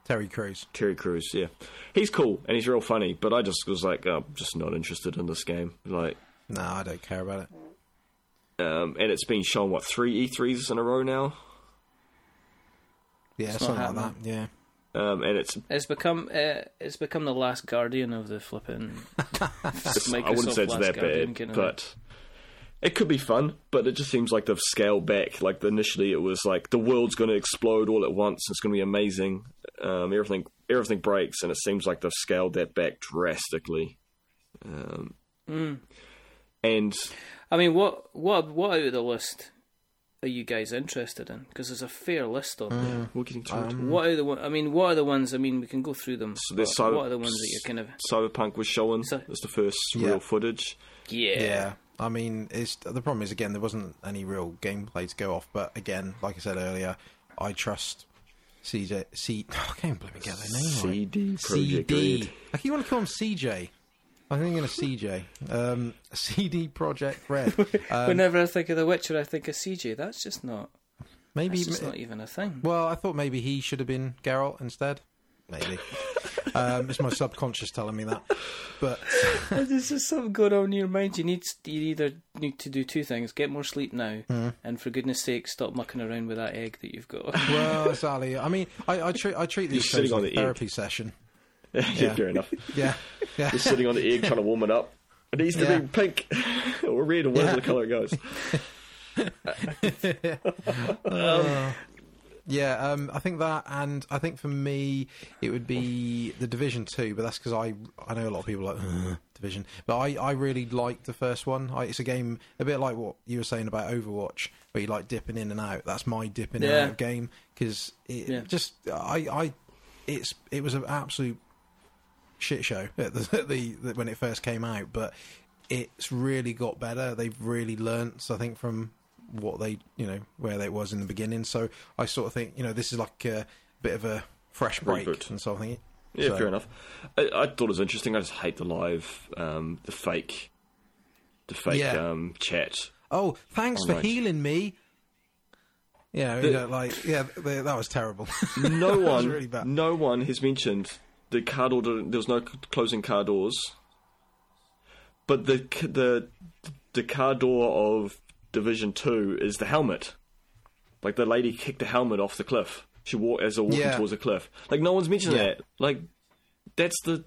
Terry Crews. Terry Crews, yeah. He's cool and he's real funny, but I just was like, I'm just not interested in this game. Like No, I don't care about it. um and it's been shown what, three E threes in a row now? Yeah, It's not something like that. happening. Yeah. Um and it's It's become uh, it's become the last guardian of the flipping. I wouldn't say it's that Guardian bad, kind of but it could be fun, but it just seems like they've scaled back. Like initially, it was like the world's going to explode all at once. It's going to be amazing. Um, everything everything breaks, and it seems like they've scaled that back drastically. Um, Mm. And I mean, what what what out of the list are you guys interested in? Because there's a fair list on there. we're getting to it. What are the one? I mean, what are the ones? I mean, we can go through them. So there's cyber- what are the ones that you're kind of? Cyberpunk was showing. So- It's the first Yeah. real footage. Yeah. Yeah. I mean, it's the problem is again there wasn't any real gameplay to go off. But again, like I said earlier, I trust CJ. C. I can't believe I get their name right. CD Projekt CD. Red. I keep want to call him CJ. I'm thinking of CJ. Um, CD Projekt Red. Um, Whenever I think of The Witcher, I think of CJ. That's just not. maybe. That's just not even a thing. Well, I thought maybe he should have been Geralt instead. Maybe. Um, it's my subconscious telling me that. But There's just something going on in your mind. You need you either need to do two things: get more sleep now, Hmm. and for goodness' sake, stop mucking around with that egg that you've got. well, Sally, I mean, I, I treat I treat these You're sitting shows on like a the egg. therapy session. yeah, Yeah. fair enough. Yeah, yeah. Just sitting on the egg trying to warm it up. It needs to Yeah. be pink or red or whatever Yeah. the colour it goes. Yeah, um, I think that, and I think for me, it would be the Division Two, but that's because I I know a lot of people are like "Ugh, Division, but I I really liked the first one. I, it's a game a bit like what you were saying about Overwatch, where you like dipping in and out. That's my dipping in and Yeah. out game because it Yeah. just I I it's it was an absolute shit show at the, the, the when it first came out, but it's really got better. They've really learnt, I think, from what they you know where they was in the beginning. So I sort of think you know this is like a bit of a fresh break, Reboot. and so I think Yeah, So- fair enough. I, I thought it was interesting. I just hate the live, um, the fake, the fake Yeah. um, chat. Oh, thanks for healing me. Yeah, The- you know, like yeah, th that was terrible. No one, really bad. no one has mentioned the car door. There was no closing car doors, but the the the car door of Division Two is the helmet. Like the lady kicked the helmet off the cliff. She walked as they're walking Yeah. towards a cliff. Like no one's mentioned Yeah. that. Like that's the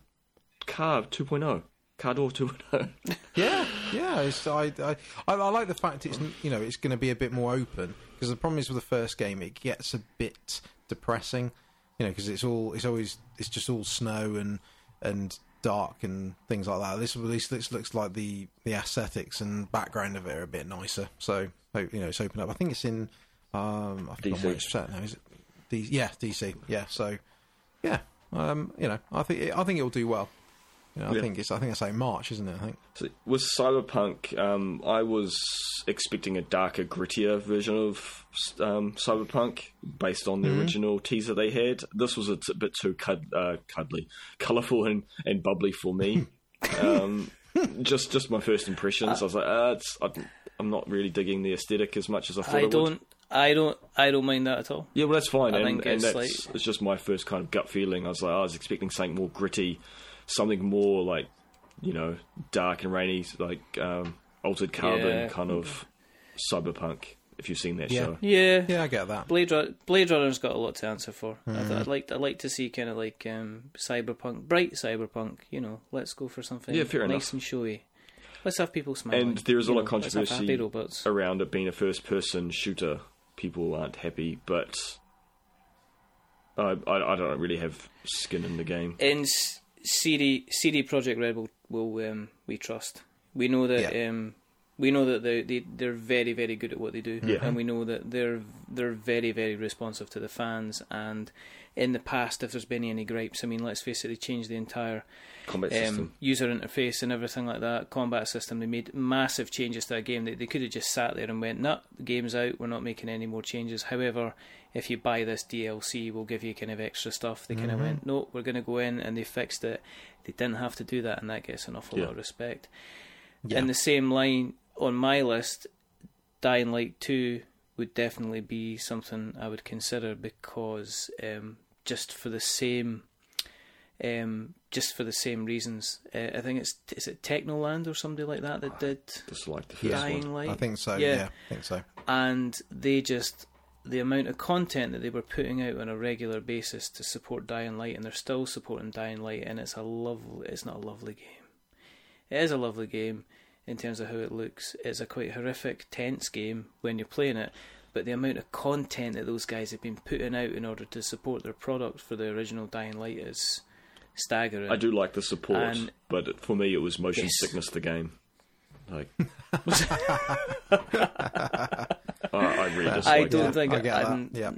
car 2.0. Car door oh. 2.0. Yeah, yeah. I, I, I like the fact it's you know it's going to be a bit more open because the problem is with the first game it gets a bit depressing, you know, because it's all it's always it's just all snow and and dark and things like that. This least this looks like the the aesthetics and background of it are a bit nicer. So you know it's open up. I think it's in um I forgot where it's set now. Is it? D- yeah, DC. Yeah. So yeah, um, you know, I think it, I think it'll do well. You know, I Yeah. think it's I think it's like March, isn't it? I think. So with Cyberpunk, um, I was expecting a darker, grittier version of um, Cyberpunk based on the Mm-hmm. original teaser they had. This was a t- bit too cud- uh, cuddly, colourful, and, and bubbly for me. um, just just my first impressions. I was like, uh, it's, I, I'm not really digging the aesthetic as much as I thought I would. don't, I don't, I don't mind that at all. Yeah, well, that's fine, I and, think and it's that's like- it's just my first kind of gut feeling. I was like, I was expecting something more gritty, something more like, you know, dark and rainy, like um, altered carbon Yeah. kind of cyberpunk. If you've seen that Yeah. show, Yeah, Yeah, I get that. Blade Runner, Blade Runner's got a lot to answer for. I Mm-hmm. th- I'd like, I'd like to see kind of like um, cyberpunk, bright cyberpunk. You know, let's go for something Yeah, fair nice enough. and showy. Let's have people smiling. and there is a lot of know, let's have controversy around it being a first-person shooter. People aren't happy, but I, I, I don't really have skin in the game. in S- CD CD Projekt Red will, will um, we trust. We know that Yeah. um, we know that they they they're very very good at what they do, Yeah. and we know that they're they're very very responsive to the fans. And in the past, if there's been any gripes, I mean, let's face it, they changed the entire Combat um, system. user interface and everything like that, combat system. They made massive changes to that game. They, they could have just sat there and went, "No, the game's out. We're not making any more changes." However, if you buy this DLC, we'll give you kind of extra stuff. They kind of went, "No, we're going to go in," and they fixed it. They didn't have to do that, and that gets an awful Yeah. lot of respect. Yeah. In the same line, on my list, Dying Light Two would definitely be something I would consider because um, just for the same um, just for the same reasons. Uh, I think it's is it Technoland or somebody like that that did Just like the first Dying one. Light, I think so. Yeah. Yeah, I think so. and they just the amount of content that they were putting out on a regular basis to support Dying Light, and they're still supporting Dying Light, and it's a lovely. It's not a lovely game. It is a lovely game in terms of how it looks. It's a quite horrific, tense game when you're playing it. But the amount of content that those guys have been putting out in order to support their product for the original Dying Light is staggering. I do like the support, And- but for me, it was motion Yes. sickness. The game, like, I, I really dislike I don't Yeah, think I get I'm- that. Yeah.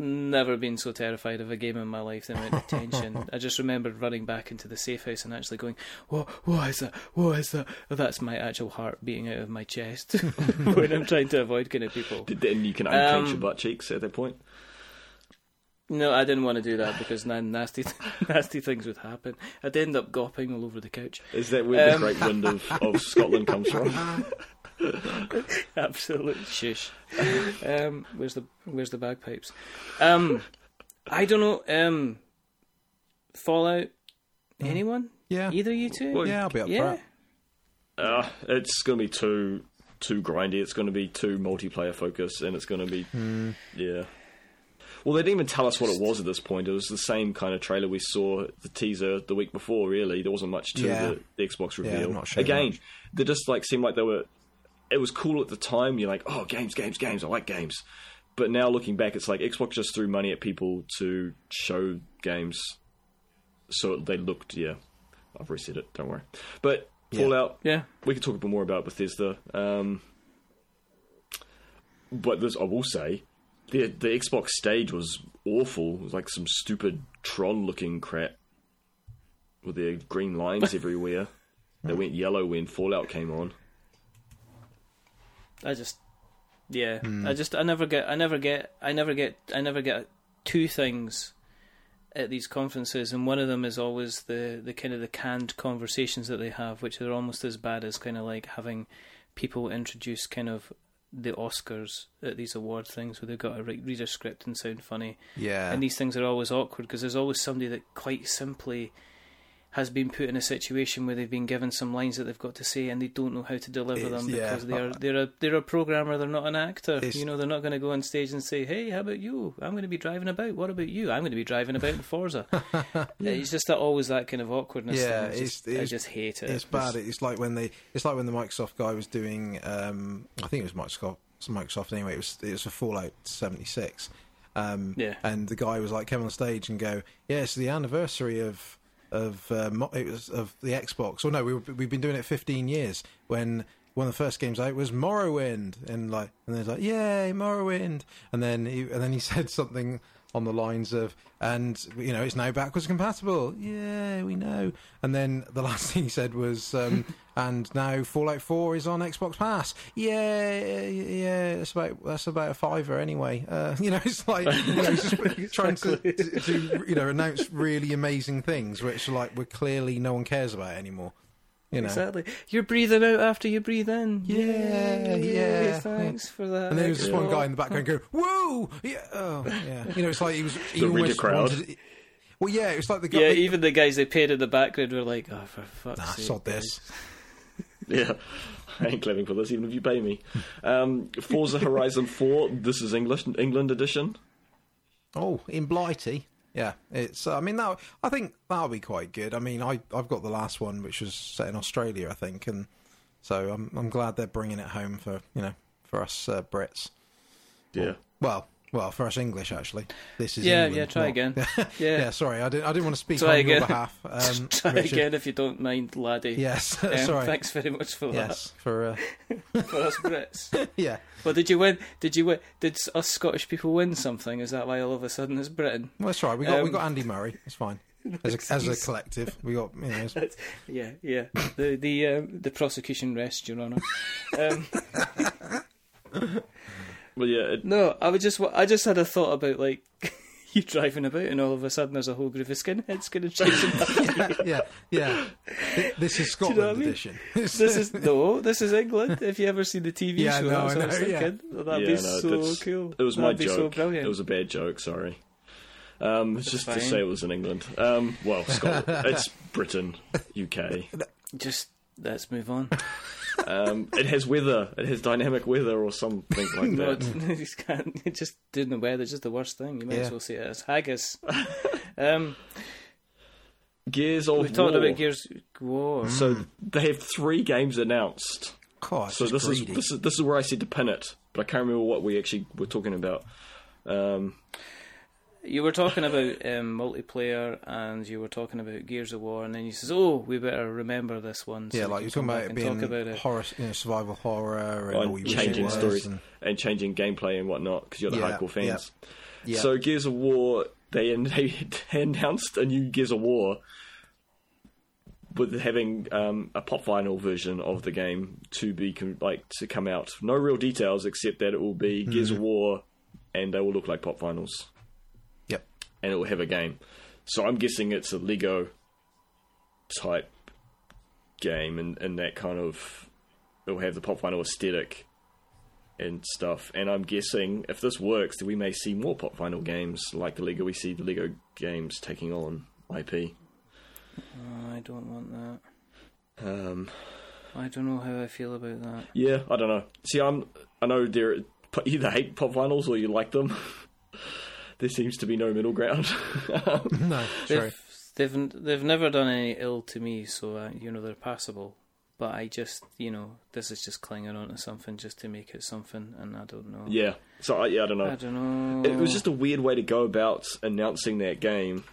Never been so terrified of a game in my life. The amount of tension. I just remembered running back into the safe house and actually going, "What? What is that? What is that?" That's my actual heart beating out of my chest when I'm trying to avoid kind of people. Did, and you can unclench Um, your butt cheeks at that point. No, I didn't want to do that because then nasty, nasty things would happen. I'd end up gopping all over the couch. Is that where the um, great wind of, of Scotland comes from? Absolute shush. Um, where's the Where's the bagpipes? Um, I don't know. Um, Fallout. Anyone? Yeah. Either you two? Well, Yeah, I'll be up for yeah. it. Uh, it's going to be too too grindy. It's going to be too multiplayer focused, and it's going to be Hmm. yeah. Well, they didn't even tell us what it was at this point. It was the same kind of trailer we saw the teaser the week before. Really, there wasn't much to Yeah. the, the Xbox Yeah, reveal. not showing Again, much. they just like seemed like they were. It was cool at the time. You're like, oh, games, games, games. I like games. But now looking back, it's like Xbox just threw money at people to show games, so they looked. Yeah, I've reset it. Don't worry. But Fallout Yeah. we could talk a bit more about Bethesda. Um, but this, I will say, the the Xbox stage was awful. It was like some stupid Tron looking crap with the green lines everywhere. They went yellow when Fallout came on. I just, yeah, Hmm. I just, I never get, I never get, I never get, I never get two things at these conferences, and one of them is always the the kind of the canned conversations that they have, which are almost as bad as kind of like having people introduce kind of the Oscars at these award things where they've got to re- read a script and sound funny. Yeah. And these things are always awkward because there's always somebody that quite simply has been put in a situation where they've been given some lines that they've got to say and they don't know how to deliver It's- them yeah. because they're they're a they're a programmer, they're not an actor. You know, they're not going to go on stage and say, "Hey, how about you? I'm going to be driving about. What about you? I'm going to be driving about in Forza." yeah. It's just that always that kind of awkwardness. Yeah. It's just- it's- I just hate it. It's bad. It's like when they. It's like when the Microsoft guy was doing. Um, I think it was Microsoft. Microsoft anyway. It was. It was for Fallout seventy six. Um, Yeah. And the guy was like, come on stage and go, "Yeah, it's the anniversary of of uh, it was of the Xbox. Or no, we, we've been doing it fifteen years. When one of the first games out was Morrowind, and like, and there's like, yay, Morrowind, and then he, and then he said something on the lines of, and you know, it's now backwards compatible. Yeah, we know. And then the last thing he said was, um, and now Fallout Four is on Xbox Pass. Yeah, yeah, that's about that's about a fiver anyway. Uh, you know, it's like you know, just trying to, to, to you know announce really amazing things, which like we're clearly no one cares about anymore. You know. Exactly. You're breathing out after you breathe in. Yeah, Yay, yeah. Thanks for that. And there was this one guy in the background going, "Whoa!" Yeah, oh, yeah. You know, it's like he was. He The reader almost crowd. wanted- well, yeah, it's like the guy. Yeah, even the guys they paid in the background were like, "Oh, for fuck's nah, sake!" sod this. Yeah, I ain't claiming for this, even if you pay me. Um, Forza Horizon 4, this is English England edition. Oh, in Blighty. Yeah, it's. I mean, that I think that'll be quite good. I mean, I I've got the last one, which was set in Australia, I think, and so I'm I'm glad they're bringing it home for you know for us uh, Brits. Yeah. Well, well, for us English actually. This is Yeah, England, yeah, try not- again. yeah, Yeah. sorry, I didn't I didn't want to speak Try on your again. behalf. Um, Try Richard. again if you don't mind, laddie. Yes, Um, sorry. Thanks very much for Yes, for uh, that for us Brits. yeah. Well, did you win? Did you win? Did us Scottish people win something? Is that why all of a sudden it's Britain? Well, that's right. We got we Um, got Andy Murray. It's fine. As a, as a collective, we got you know. yeah, yeah. The the um, the prosecution rests, Your Honour. Um, Well, yeah, it, no, I would just I just had a thought about like you driving about and all of a sudden there's a whole group of skinheads going to chase him. yeah, yeah. Th- This is you Scotland know what I mean? edition. this is no, this is England. If you ever see the TV Yeah, show, no, that's what I I was know, yeah. thinking. Oh, that'd yeah, be no, so cool. It was that'd my joke. so brilliant. It was a bad joke, sorry. Um, it's just to say it was in England. Um, well, Scotland. it's Britain, UK. Just let's move on. Um, it has weather. It has dynamic weather or something like No, that. you can't. It just doing the weather's just the worst thing. You might Yeah. as well say it as haggis. um, Gears of we talked War. about Gears War. So they have three games announced. God, So this is this is this is where I said to pin it, but I can't remember what we actually were talking about. Um, You were talking about um, multiplayer, and you were talking about Gears of War, and then you says, "Oh, we better remember this one." so yeah, like you're talking come about back it and being talk about it. horror, you know, survival horror, and on all you changing stories and- and changing gameplay and whatnot because you're the Yeah, hardcore fans. yeah. So Gears of War, they, they announced a new Gears of War with having um, a pop vinyl version of the game to be com- like to come out. No real details except that it will be Gears of Mm-hmm. War, and they will look like pop vinyls, Yep. And it will have a game. So I'm guessing it's a Lego type game, and, and that kind of it will have the pop vinyl aesthetic and stuff. And I'm guessing if this works, we may see more pop vinyl games like the Lego. We see the Lego games taking on IP. Oh, I don't want that. Um, I don't know how I feel about that. yeah, I don't know. See, I'm I know there you either hate pop vinyls or you like them. there seems to be no middle ground. No, true. They've, they've they've never done any ill to me, so uh, you know they're passable. But I just, you know, this is just clinging on to something just to make it something, and I don't know. yeah, so I, yeah, I don't know. I know. don't know. It was just a weird way to go about announcing that game,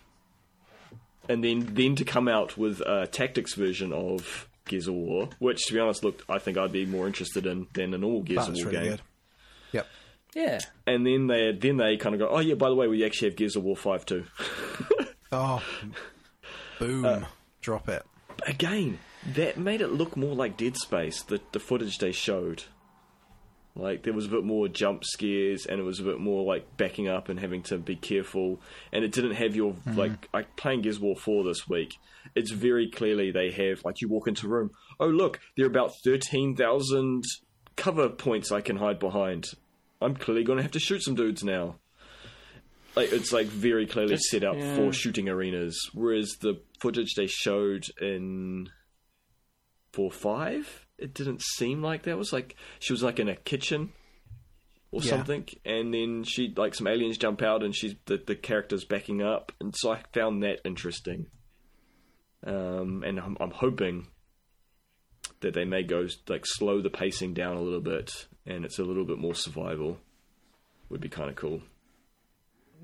and then then to come out with a tactics version of Gears of War, which to be honest, looked I think I'd be more interested in than a normal Gears That's of War really game. good. Yep. yeah. And then they then they kind of go, oh yeah, by the way, we actually have Gears of War five too. Oh, boom! Uh, Drop it. Again, that made it look more like Dead Space. The the footage they showed, like there was a bit more jump scares, and it was a bit more like backing up and having to be careful. And it didn't have your like I playing Gears of War four this week. It's very clearly they have like you walk into a room. Oh look, there are about thirteen thousand cover points I can hide behind. I'm clearly going to have to shoot some dudes now. Like it's like very clearly Just- set up yeah. for shooting arenas, whereas the footage they showed in four five, it didn't seem like that. It was like she was like in a kitchen or Yeah. something, and then she like some aliens jump out, and she's the the character's backing up, and so I found that interesting. Um, and I'm, I'm hoping that they may go like slow the pacing down a little bit, and it's a little bit more survival. Would be kind of cool.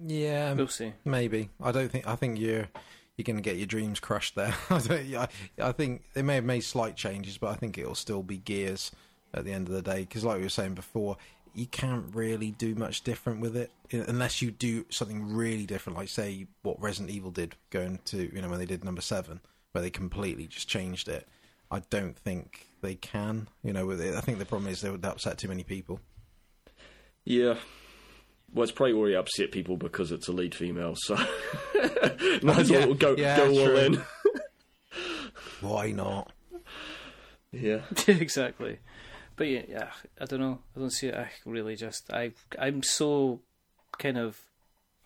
Yeah, We'll see. maybe. I don't think. I think you're you're going to get your dreams crushed there. I, don't, I, I think they may have made slight changes, but I think it'll still be gears at the end of the day. Because, like we were saying before, you can't really do much different with it unless you do something really different, like say what Resident Evil did, going to you know when they did number seven, where they completely just changed it. I don't think they can. You know, with it. I think the problem is they would upset too many people. Yeah. Well, it's probably already upset people because it's a lead female, so might as well go yeah, go all true. in. Why not? Yeah. exactly. But yeah, yeah, I don't know. I don't see it. I really just I I'm so kind of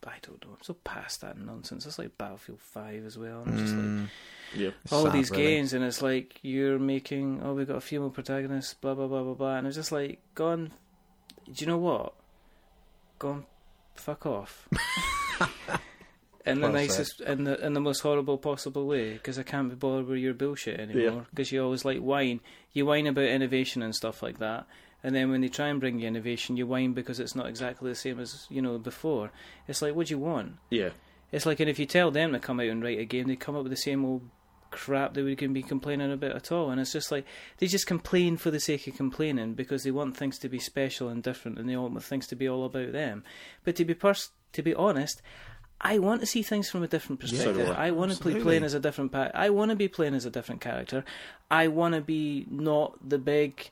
I don't know. I'm so past that nonsense. It's like Battlefield Five as well. And I'm just like Mm, Yeah. all sad, these really. games, and it's like you're making. Oh, we've got a female protagonist. Blah blah blah blah blah. And it's just like, gone. Do you know what? Gone. Fuck off. in the Well said. nicest, in the in the most horrible possible way, because I can't be bothered with your bullshit anymore. Because you always like whine, you whine about innovation and stuff like that, and then when they try and bring you innovation, you whine because it's not exactly the same as you know before. It's like, what do you want? Yeah. It's like, and if you tell them to come out and write a game, they come up with the same old crap that we can be complaining about at all. And it's just like they just complain for the sake of complaining because they want things to be special and different, and they want things to be all about them. But to be pers- to be honest, I want to see things from a different Yeah, perspective. so do I want to be playing as a different pa- I want to be playing as a different character. I want to be not the big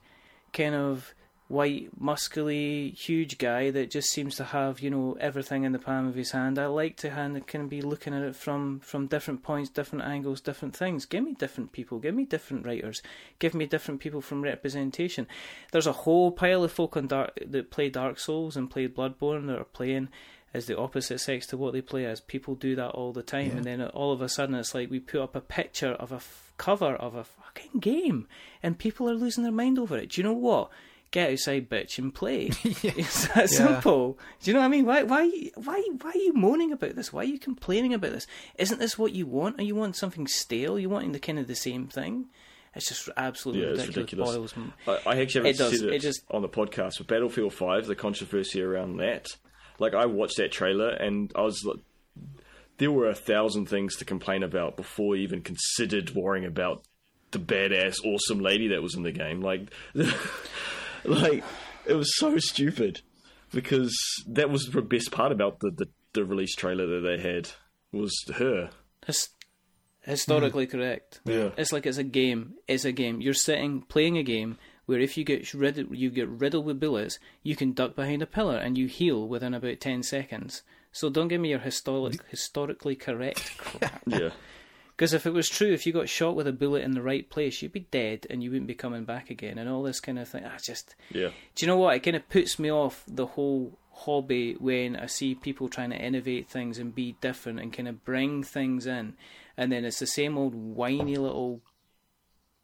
kind of white, muscly, huge guy that just seems to have, you know, everything in the palm of his hand. I like to hand kind of be looking at it from from different points, different angles, different things. Give me different people, give me different writers, give me different people from representation. There's a whole pile of folk on Dark that play Dark Souls and play Bloodborne that are playing as the opposite sex to what they play as. People do that all the time, Yeah. and then all of a sudden it's like we put up a picture of a cover of a fucking game, and people are losing their mind over it. Do you know what? Get outside, bitch, and play. It's that Yeah. simple. Do you know what I mean? Why, why, why, why are you moaning about this? Why are you complaining about this? Isn't this what you want? Or you want something stale? You wanting the kind of the same thing? It's just absolutely Yeah, it's ridiculous. ridiculous. Boils m- I, I actually It haven't does, said it, it just- on the podcast, but Battlefield 5, the controversy around that. Like, I watched that trailer and I was like, there were a thousand things to complain about before I even considered worrying about the badass, awesome lady that was in the game. Like, like it was so stupid because that was the best part about the, the, the release trailer that they had was her. His- historically correct. Yeah. It's like it's a game. It's a game. You're sitting playing a game where if you get riddled, you get riddled with bullets, you can duck behind a pillar and you heal within about ten seconds. So don't give me your historic, historically correct crap. Yeah. Because if it was true, if you got shot with a bullet in the right place, you'd be dead and you wouldn't be coming back again, and all this kind of thing. I just Yeah. do you know what? It kind of puts me off the whole hobby when I see people trying to innovate things and be different and kind of bring things in, and then it's the same old whiny little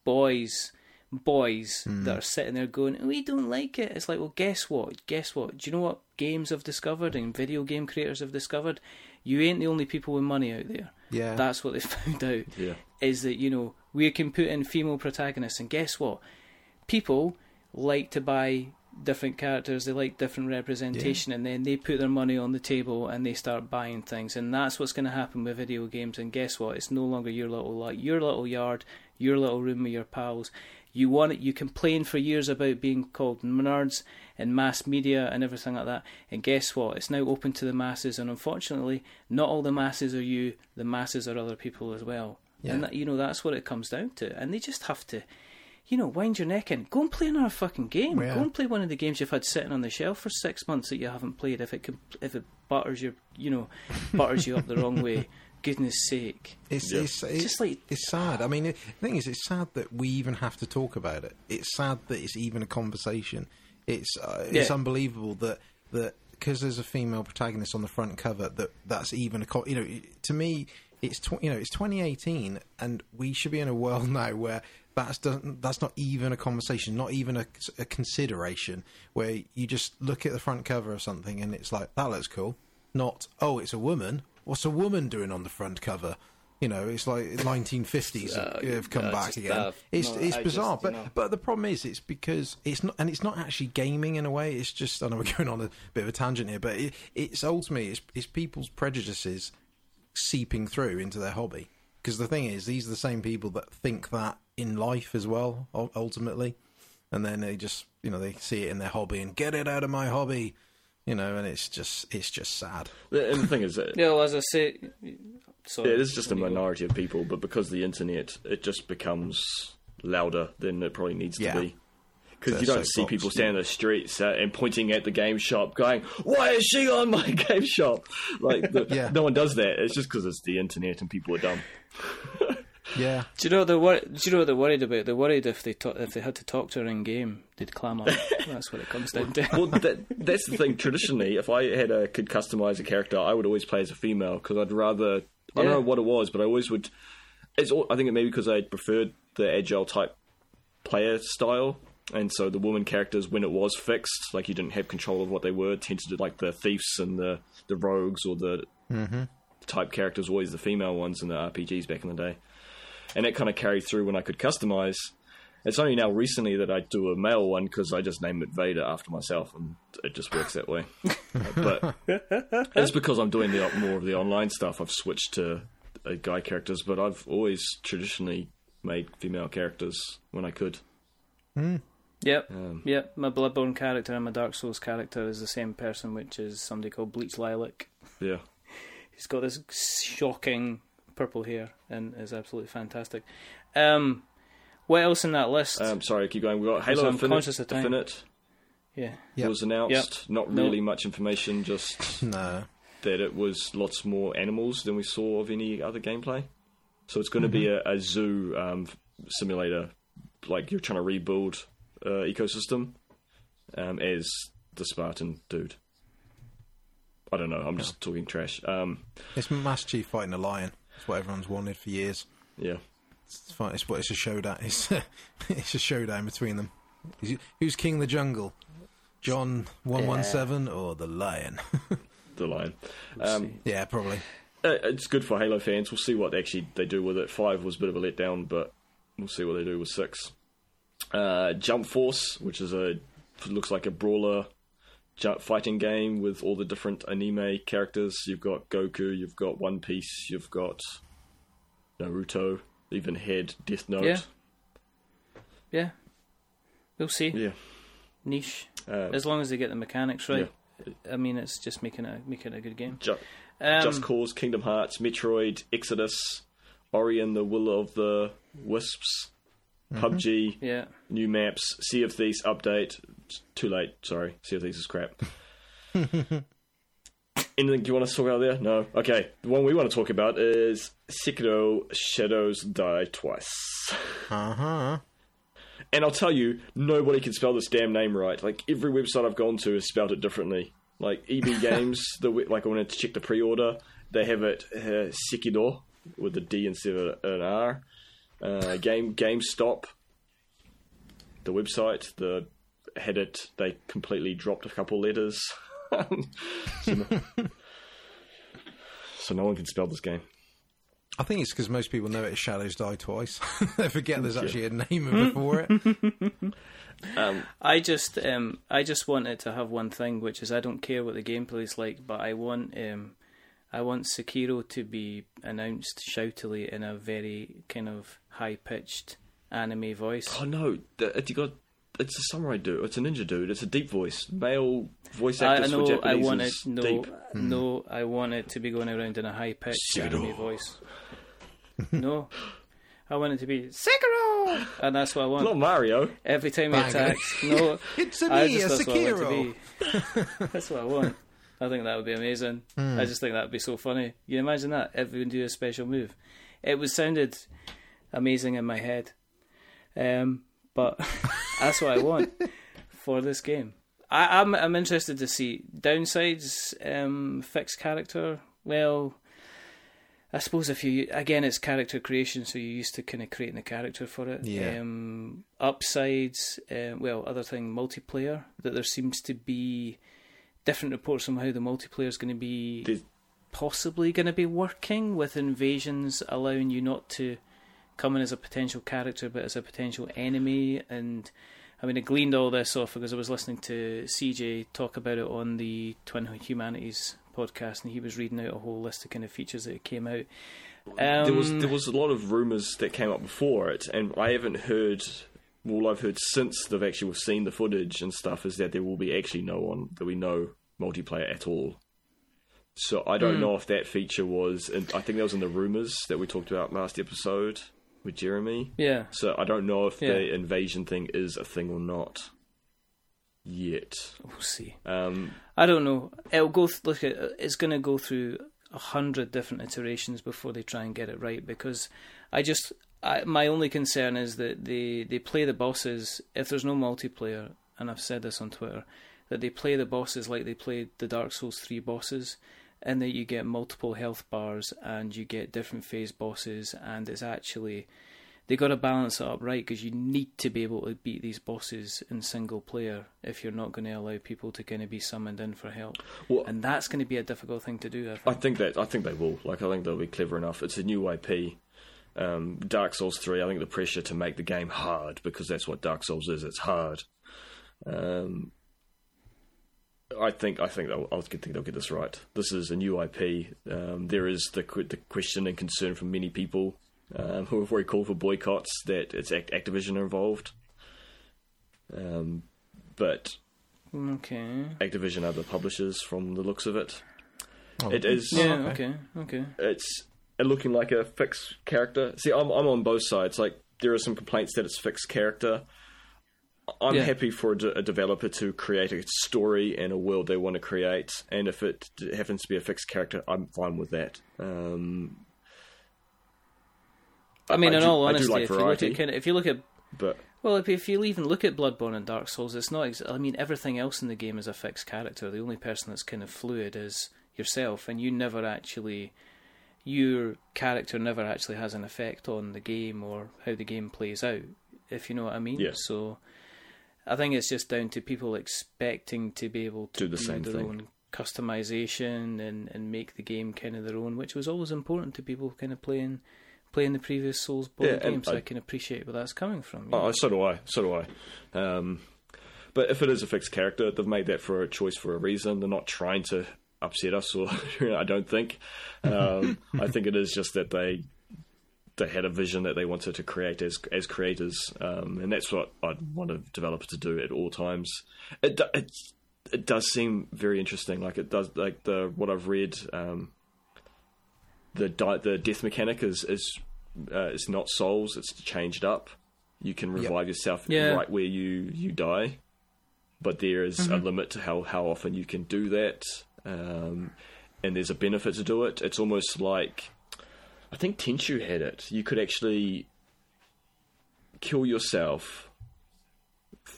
boys, boys hmm. that are sitting there going, "We don't like it." It's like, well, guess what? Guess what? Do you know what games have discovered and video game creators have discovered? You ain't the only people with money out there. Yeah. That's what they found out Yeah. is that you know we can put in female protagonists, and guess what? People like to buy different characters. They like different representation, and then they put their money on the table and they start buying things, and that's what's going to happen with video games. And guess what? It's no longer your little like your little yard, your little room with your pals. You want it. You complain for years about being called nerds in mass media and everything like that. And guess what? It's now open to the masses, and unfortunately, not all the masses are you. The masses are other people as well. Yeah. And that, you know that's what it comes down to. And they just have to, you know, wind your neck in. Go and play another fucking game. Yeah. Go and play one of the games you've had sitting on the shelf for six months that you haven't played. If it if it butters your, you know, butters you up the wrong way. Goodness sake. It's, Yeah. it's, it's just like- it's sad. I mean, it, the thing is, it's sad that we even have to talk about it. It's sad that it's even a conversation. It's uh, it's Yeah. unbelievable that that because there's a female protagonist on the front cover that that's even a co- you know to me it's tw- you know it's 2018 and we should be in a world now where that's doesn't that's not even a conversation, not even a, a consideration. Where you just look at the front cover of something and it's like that looks cool. Not oh, it's a woman. What's a woman doing on the front cover? You know, it's like 1950s have, oh, have come no, back again. daft. It's No, it's I bizarre, just, but know. but the problem is it's because it's not and it's not actually gaming in a way. It's just I know we're going on a bit of a tangent here, but it, it's ultimately it's, it's people's prejudices seeping through into their hobby. Because the thing is, these are the same people that think that in life as well, ultimately, and then they just you know they see it in their hobby and get it out of my hobby, you know, and it's just it's just sad. And the thing is, that Yeah, well, as I say, sorry. Yeah, it is just a There go. minority of people, but because of the internet, it just becomes louder than it probably needs Yeah. to be. Because you don't see soapbox. people standing in the streets uh, and pointing at the game shop, going, "Why is she on my game shop?" Like, the, Yeah. no one does that. It's just because it's the internet and people are dumb. Yeah. Do you know what they're wor- Do you know what they're worried about? They're worried if they ta- if they had to talk to her in game, they'd clam up. That's what it comes down to. well, that, that's the thing. Traditionally, if I had a could customize a character, I would always play as a female because I'd rather. I don't know what it was, but I always would. It's. all- I think it may be because I preferred the agile type player style, and so the woman characters, when it was fixed, like you didn't have control of what they were, tended to like the thieves and the the rogues or the mm-hmm. type characters, were always the female ones in the RPGs back in the day, and that kind of carried through when I could customize. It's only now recently that I do a male one because I just name it Vader after myself, and it just works that way. but it's because I'm doing the more of the online stuff. I've switched to uh, guy characters, but I've always traditionally made female characters when I could. Yep, Um, yep. My Bloodborne character and my Dark Souls character is the same person, which is somebody called Bleach Lilac. Yeah, He's got this shocking purple hair and is absolutely fantastic. Um, what else in that list? um, sorry, keep going. We got Halo I'm Infinite. conscious of time. Infinite yeah, Yep. was announced. Not No. really much information, just No. that it was lots more animals than we saw of any other gameplay. So it's going to be a, a zoo um, simulator, like you're trying to rebuild uh, ecosystem um, as the Spartan dude. I don't know. I'm just talking trash. Um, It's Master Chief fighting a lion. It's what everyone's wanted for years. yeah, It's fine. It's what it's a showdown. It's it's a showdown between them. Who's- king of the jungle? John one one seven or the lion? the lion. Um, yeah, probably. Uh, it's good for Halo fans. We'll see what actually they do with it. Five was a bit of a letdown, but we'll see what they do with six. Uh, Jump Force, which is a looks like a brawler fighting game with all the different anime characters. You've got Goku, you've got One Piece, you've got Naruto, even Head, Death Note. Yeah. Yeah, we'll see. yeah. Niche, Uh, as long as they get the mechanics right. I mean, it's just making it making a good game. Ju- Um, Just Cause, Kingdom Hearts, Metroid, Exodus, Ori and the Will of the Wisps, PUBG. yeah, new maps, Sea of Thieves update. It's too late, sorry. Sea of Thieves is crap. Anything do you want to talk about there? No. Okay. The one we want to talk about is Sekiro Shadows Die Twice. Uh huh. And I'll tell you, nobody can spell this damn name right. Like every website I've gone to has spelled it differently. Like EB Games, the like I wanted to check the pre-order, they have it uh, Sekiro with a D instead of an R. Uh, game GameStop, the website, the had it. They completely dropped a couple letters, so, no, so no one can spell this game. I think it's because most people know it as Shadows Die Twice. they forget there's actually a name before it. Um, I just um I just wanted to have one thing, which is I don't care what the gameplay is like, but I want um I want Sekiro to be announced shoutily in a very kind of high pitched anime voice. Oh no, uh, you got it's a samurai dude. It's a ninja dude. It's a deep voice, male voice I, I know for I Japanese want it is no deep. no hmm. I want it to be going around in a high pitched anime voice. no. I want it to be Sekiro and that's what I want. Not Mario. Every time he Bang. attacks. No It's a I me, just, a that's what I want to Sekiro. be. that's what I want. I think that would be amazing. I just think that would be so funny. You imagine that everyone do a special move. It was sounded amazing in my head, um, but that's what I want for this game. I, I'm I'm interested to see downsides. Um, fixed character. Well, I suppose if you again, it's character creation, so you're used to kind of creating the character for it. Yeah. Um, upsides. Um, well, other thing, multiplayer. That there seems to be different reports on how the multiplayer is going to be possibly going to be working with invasions allowing you not to come in as a potential character but as a potential enemy and I mean I gleaned all this off because I was listening to CJ talk about it on the Twin Humanities podcast and he was reading out a whole list of kind of features that came out. Um, there was there was a lot of rumors that came up before it, and I haven't heard. All I've heard since they've actually seen the footage and stuff is that there will be actually no one that we know multiplayer at all. So I don't Hmm. know if that feature was. And I think that was in the rumors that we talked about last episode with Jeremy. yeah. So I don't know if Yeah. the invasion thing is a thing or not yet. We'll see. Um, I don't know. It'll go. Th- look, it's going to go through a hundred different iterations before they try and get it right. Because I just, I, my only concern is that they they play the bosses if there's no multiplayer, and I've said this on Twitter, that they play the bosses like they played the Dark Souls three bosses. And that you get multiple health bars and you get different phase bosses, and it's actually they got to balance it up right because you need to be able to beat these bosses in single player if you're not going to allow people to kind of be summoned in for help. Well, and that's going to be a difficult thing to do. I think. I think that I think they will. Like I think they'll be clever enough. It's a new IP. Um, Dark Souls three. I think the pressure to make the game hard because that's what Dark Souls is. It's hard. Um, I think I think they'll, I think they'll get this right. This is a new IP. Um, there is the the question and concern from many people um, who are very call for boycotts that it's Activision involved. Um, but okay, Activision are the publishers from the looks of it. Oh, It is yeah, okay, okay. it's looking like a fixed character. See, I'm I'm on both sides. Like there are some complaints that it's fixed character. I'm Yeah. happy for a, de- a developer to create a story and a world they want to create, and if it happens to be a fixed character, I'm fine with that. Um, I mean, I in do- all honesty, like if you look at kind of, if you look at but well, if, if you even look at Bloodborne and Dark Souls, it's not. Ex- I mean, everything else in the game is a fixed character. The only person that's kind of fluid is yourself, and you never actually, your character never actually has an effect on the game or how the game plays out. If you know what I mean. Yeah. So, I think it's just down to people expecting to be able to Do the same their thing. own customization and and make the game kind of their own, which was always important to people kind of playing. Playing the previous Souls Yeah, and games, so I- I, can appreciate where that's coming from. you know? Oh, so do I. So do I. Um, but if it is a fixed character, they've made that for a choice for a reason. They're not trying to upset us, or I don't think. Um, I think it is just that they they had a vision that they wanted to create as as creators, um, and that's what I'd want a developer to do at all times. It it, it does seem very interesting. Like it does, like the what I've read. Um, the di- the death mechanic is is uh, is not souls. It's changed up. You can revive yourself Yeah. right where you you die, but there is a limit to how how often you can do that. Um, and there's a benefit to do it. It's almost like I think Tenchu had it. You could actually kill yourself,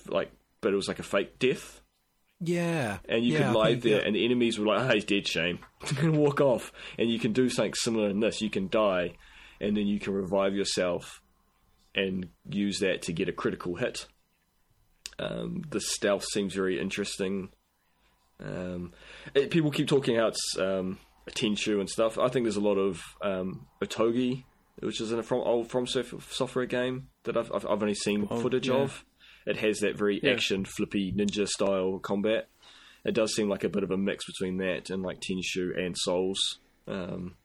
like, but it was like a fake death Yeah. and you yeah, could lie think, there, yeah. and the enemies were like, "Ah, he's dead, shame," and walk off. And you can do something similar in this. You can die, and then you can revive yourself, and use that to get a critical hit. Um, the stealth seems very interesting. Um, it, people keep talking how it's um, a Tenchu and stuff. I think there's a lot of um, Otogi, which is an from old From Software game that I've I've, I've only seen Oh, footage yeah. of. It has that very Yeah. action, flippy ninja style combat. It does seem like a bit of a mix between that and like Tenchu and Souls. Um,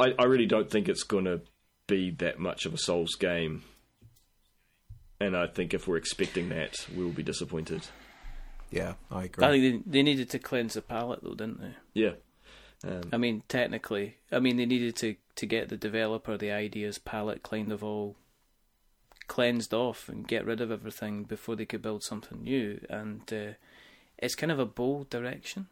I, I really don't think it's going to be that much of a Souls game. And I think if we're expecting that, we'll be disappointed. Yeah, I agree. I think they, they needed to cleanse the palette, though, didn't they? Yeah. Um, I mean, technically, I mean, they needed to, to get the developer, the ideas palette kind of all cleansed off and get rid of everything before they could build something new. And uh, it's kind of a bold direction.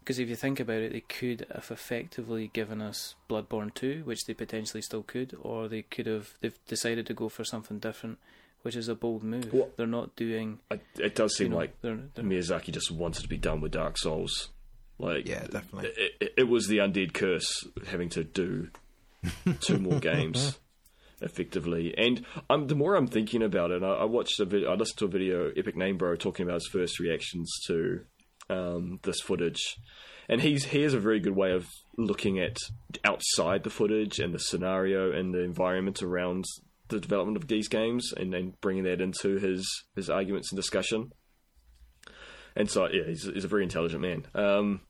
Because if you think about it, they could have effectively given us Bloodborne 2, which they potentially still could, or they could have they've decided to go for something different, which is a bold move. Well- they're not doing. I, it does You seem know, like they're, they're, Miyazaki just wanted to be done with Dark Souls. Like, yeah, definitely. it, it, it was the undead curse having to do two more games effectively. And I'm, the more I'm thinking about it, I, I watched a video, I listened to a video, Epic Name Bro, talking about his first reactions to um, this footage. And he's he has a very good way of looking at outside the footage and the scenario and the environment around the development of these games, and then bringing that into his his arguments and discussion. And so, yeah, he's, he's a very intelligent man. Um,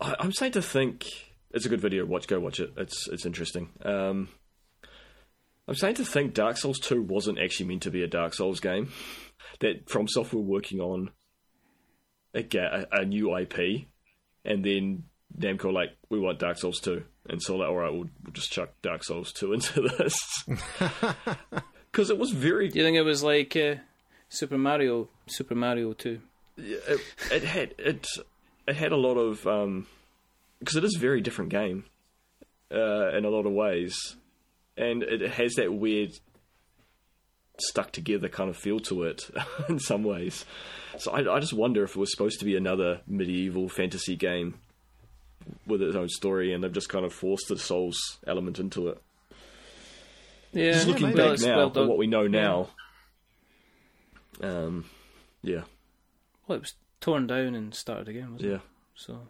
I, I'm starting to think it's a good video. Watch, go watch it. It's it's interesting. Um, I'm starting to think Dark Souls 2 wasn't actually meant to be a Dark Souls game. That From Software working on a, a, a new IP, and then Namco like we want Dark Souls 2, and so like all right, we'll, we'll just chuck Dark Souls 2 into this because it was very Do you think it was like uh, Super Mario, Super Mario Two? it, it had it it had a lot of because it is a very different game uh, in a lot of ways, and it has that weird stuck together kind of feel to it in some ways. So I, I just wonder if it was supposed to be another medieval fantasy game with its own story, and they've just kind of forced the Souls element into it. Yeah, Just looking maybe. well, back it's now, well for what we know now, um, yeah, Well, it was torn down and started again, wasn't it? yeah. So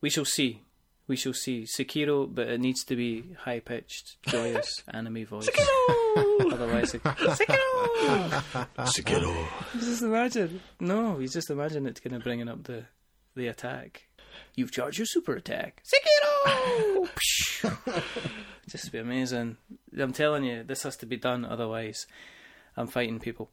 we shall see. We shall see Sekiro, but it needs to be high pitched, joyous anime voice. Sekiro! Otherwise, it... Sekiro. just imagine. No, he's just imagine it's going to bringing up the the attack. You've charged your super attack. Sekiro. just be amazing. I'm telling you, this has to be done. Otherwise, I'm fighting people.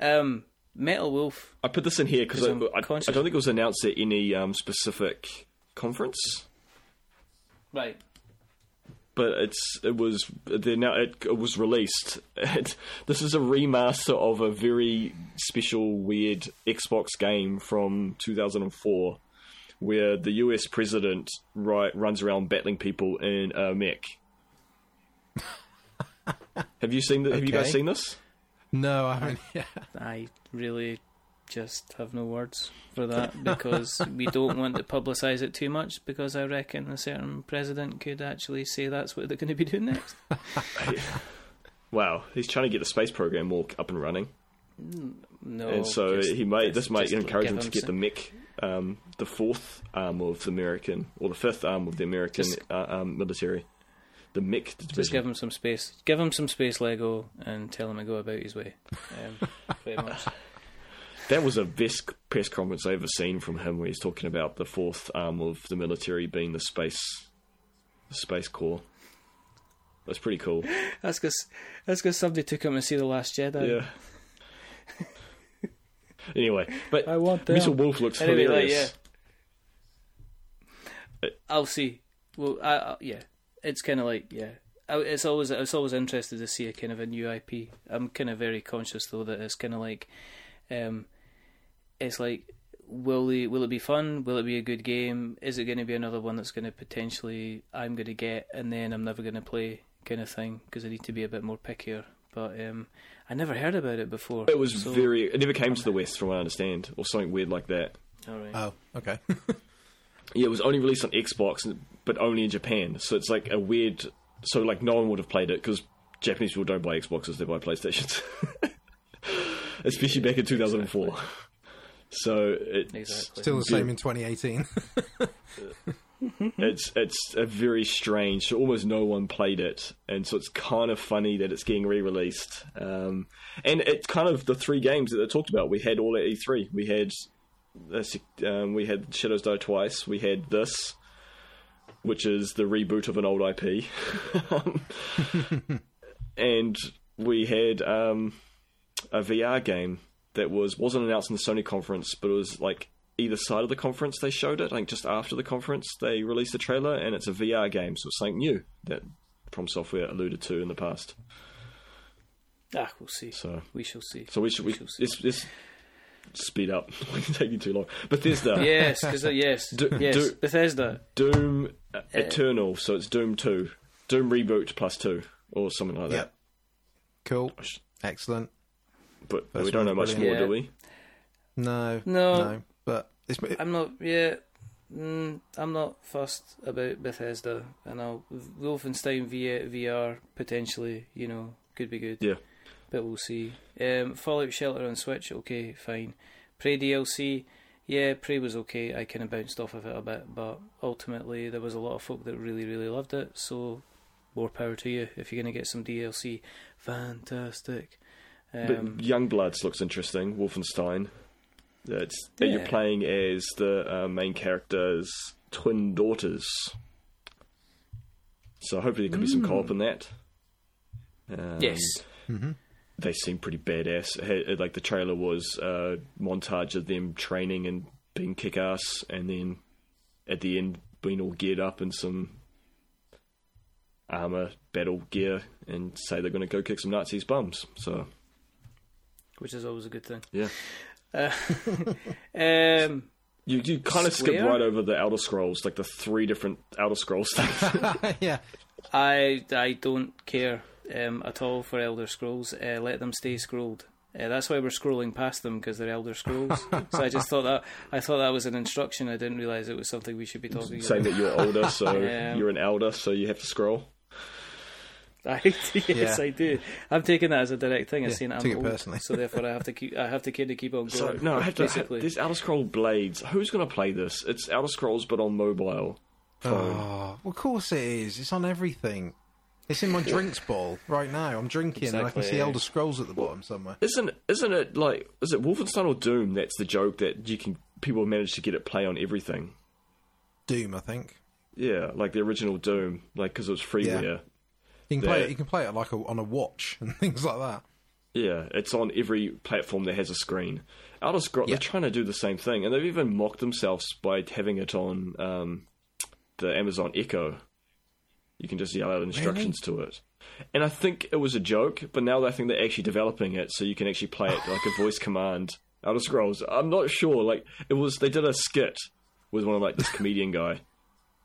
Um, Metal Wolf. I put this in here because I, I'm I, I don't think it was announced at any um, specific conference. Right. but it's it was they now it, it was released. It, this is a remaster of a very special, weird Xbox game from 2004, where the U.S. president right runs around battling people in a mech. have you seen? The, Have you guys seen this? No, I mean, yeah. I really just have no words for that because we don't want to publicise it too much because I reckon a certain president could actually say that's what they're going to be doing next. Wow, he's trying to get the space program more up and running, No, and so he might. This might encourage him to get the mech, um, the fourth arm of the American or the fifth arm of the American Just- uh, um, military. The mech Just give him some space. Give him some space Lego and tell him to go about his way. Um, pretty much. That was a best press conference I ever seen from him, where he's talking about the fourth arm of the military being the space, the space corps. That's pretty cool. That's because that's because somebody took him to see the Last Jedi. Yeah. Anyway, but I want them. Metal Wolf looks Anyway, like, hilarious. yeah. I'll see. Well, I, I, yeah, it's kind of like yeah. I, it's always it's always interested to see a kind of a new IP. I'm kind of very conscious though that it's kind of like, um, it's like will the will it be fun? Will it be a good game? Is it going to be another one that's going to potentially I'm going to get and then I'm never going to play kind of thing because I need to be a bit more pickier. But um, I never heard about it before. It was so- very. It never came to the West, from what I understand, or something weird like that. All right. Oh, okay. Yeah, it was only released on Xbox, but only in Japan. So it's like a weird. So like no one would have played it because Japanese people don't buy Xboxes; they buy PlayStations. Especially back in 2004. So it's exactly. Still the same in 2018. it's it's a very strange. So almost no one played it, and so it's kind of funny that it's getting re-released. Um, and it's kind of the three games that they talked about. We had all at E3. We had uh, um, we had Shadows Die Twice. We had this, which is the reboot of an old IP, and we had um, a VR game that was wasn't announced in the Sony conference, but it was like either side of the conference they showed it. I think just after the conference they released the trailer, and it's a VR game, so it's something new that From Software alluded to in the past. Ah, we'll see. So, We shall see. so we should we shall see. this this speed up. It's taking too long. Bethesda, yes, because yes, Do- yes, do- Bethesda. Doom uh, Eternal, so it's Doom Two, Doom reboot plus two, or something like that. Yep. cool. Excellent. But First we don't know one's much more, brilliant. do we? No. No. No. It's, it, I'm not. Yeah, mm, I'm not fussed about Bethesda, and I'll Wolfenstein v- VR potentially. You know, could be good. Yeah. but we'll see. Um, Fallout Shelter on Switch, okay, fine. Prey DLC, yeah, Prey was okay. I kind of bounced off of it a bit, but ultimately there was a lot of folk that really, really loved it. So more power to you if you're going to get some DLC. Fantastic. Um, But Youngbloods looks interesting. Wolfenstein. It's that you're playing as the uh, main character's twin daughters. So hopefully there could be some co-op in that. Um, yes. they seem pretty badass. It like the trailer was a montage of them training and being kick-ass, and then at the end being all geared up in some armor battle gear, and say they're going to go kick some Nazis' bums. So Which is always a good thing. yeah. Uh, um, You you kind of skip right over the Elder Scrolls, like the three different Elder Scrolls things. yeah. I I don't care um, at all for Elder Scrolls. Uh, let them stay scrolled. Uh, that's why we're scrolling past them because they're Elder Scrolls. so I just thought that I thought that was an instruction. I didn't realize it was something we should be talking Saying about. that you're older, so Yeah. you're an elder, so you have to scroll. I, yes, Yeah. I do. I'm taking that as a direct thing. I'm Yeah, saying I'm take it old, personally. so therefore I have to keep. I have to kind of keep on So going. no, I have to. basically. This Elder Scroll Blades. Who's going to play this? It's Elder Scrolls, but on mobile phone. Oh, well, of course it is. It's on everything. It's in my drinks bowl right now. I'm drinking, and I can see yeah. Elder Scrolls at the bottom somewhere. Isn't isn't it like is it Wolfenstein or Doom? That's the joke that you can people manage to get it play on everything. Doom, I think. Yeah, like the original Doom, like because it was freeware. You can play it. You can play it like a, on a watch and things like that. Yeah, it's on every platform that has a screen. Elder Scrolls, Yeah. they're trying to do the same thing, and they've even mocked themselves by having it on um, the Amazon Echo. You can just yell out instructions to it. And I think it was a joke, but now I think they're actually developing it so you can actually play it like a voice command. Elder Scrolls. I'm not sure. Like it was, they did a skit with one of like this comedian guy.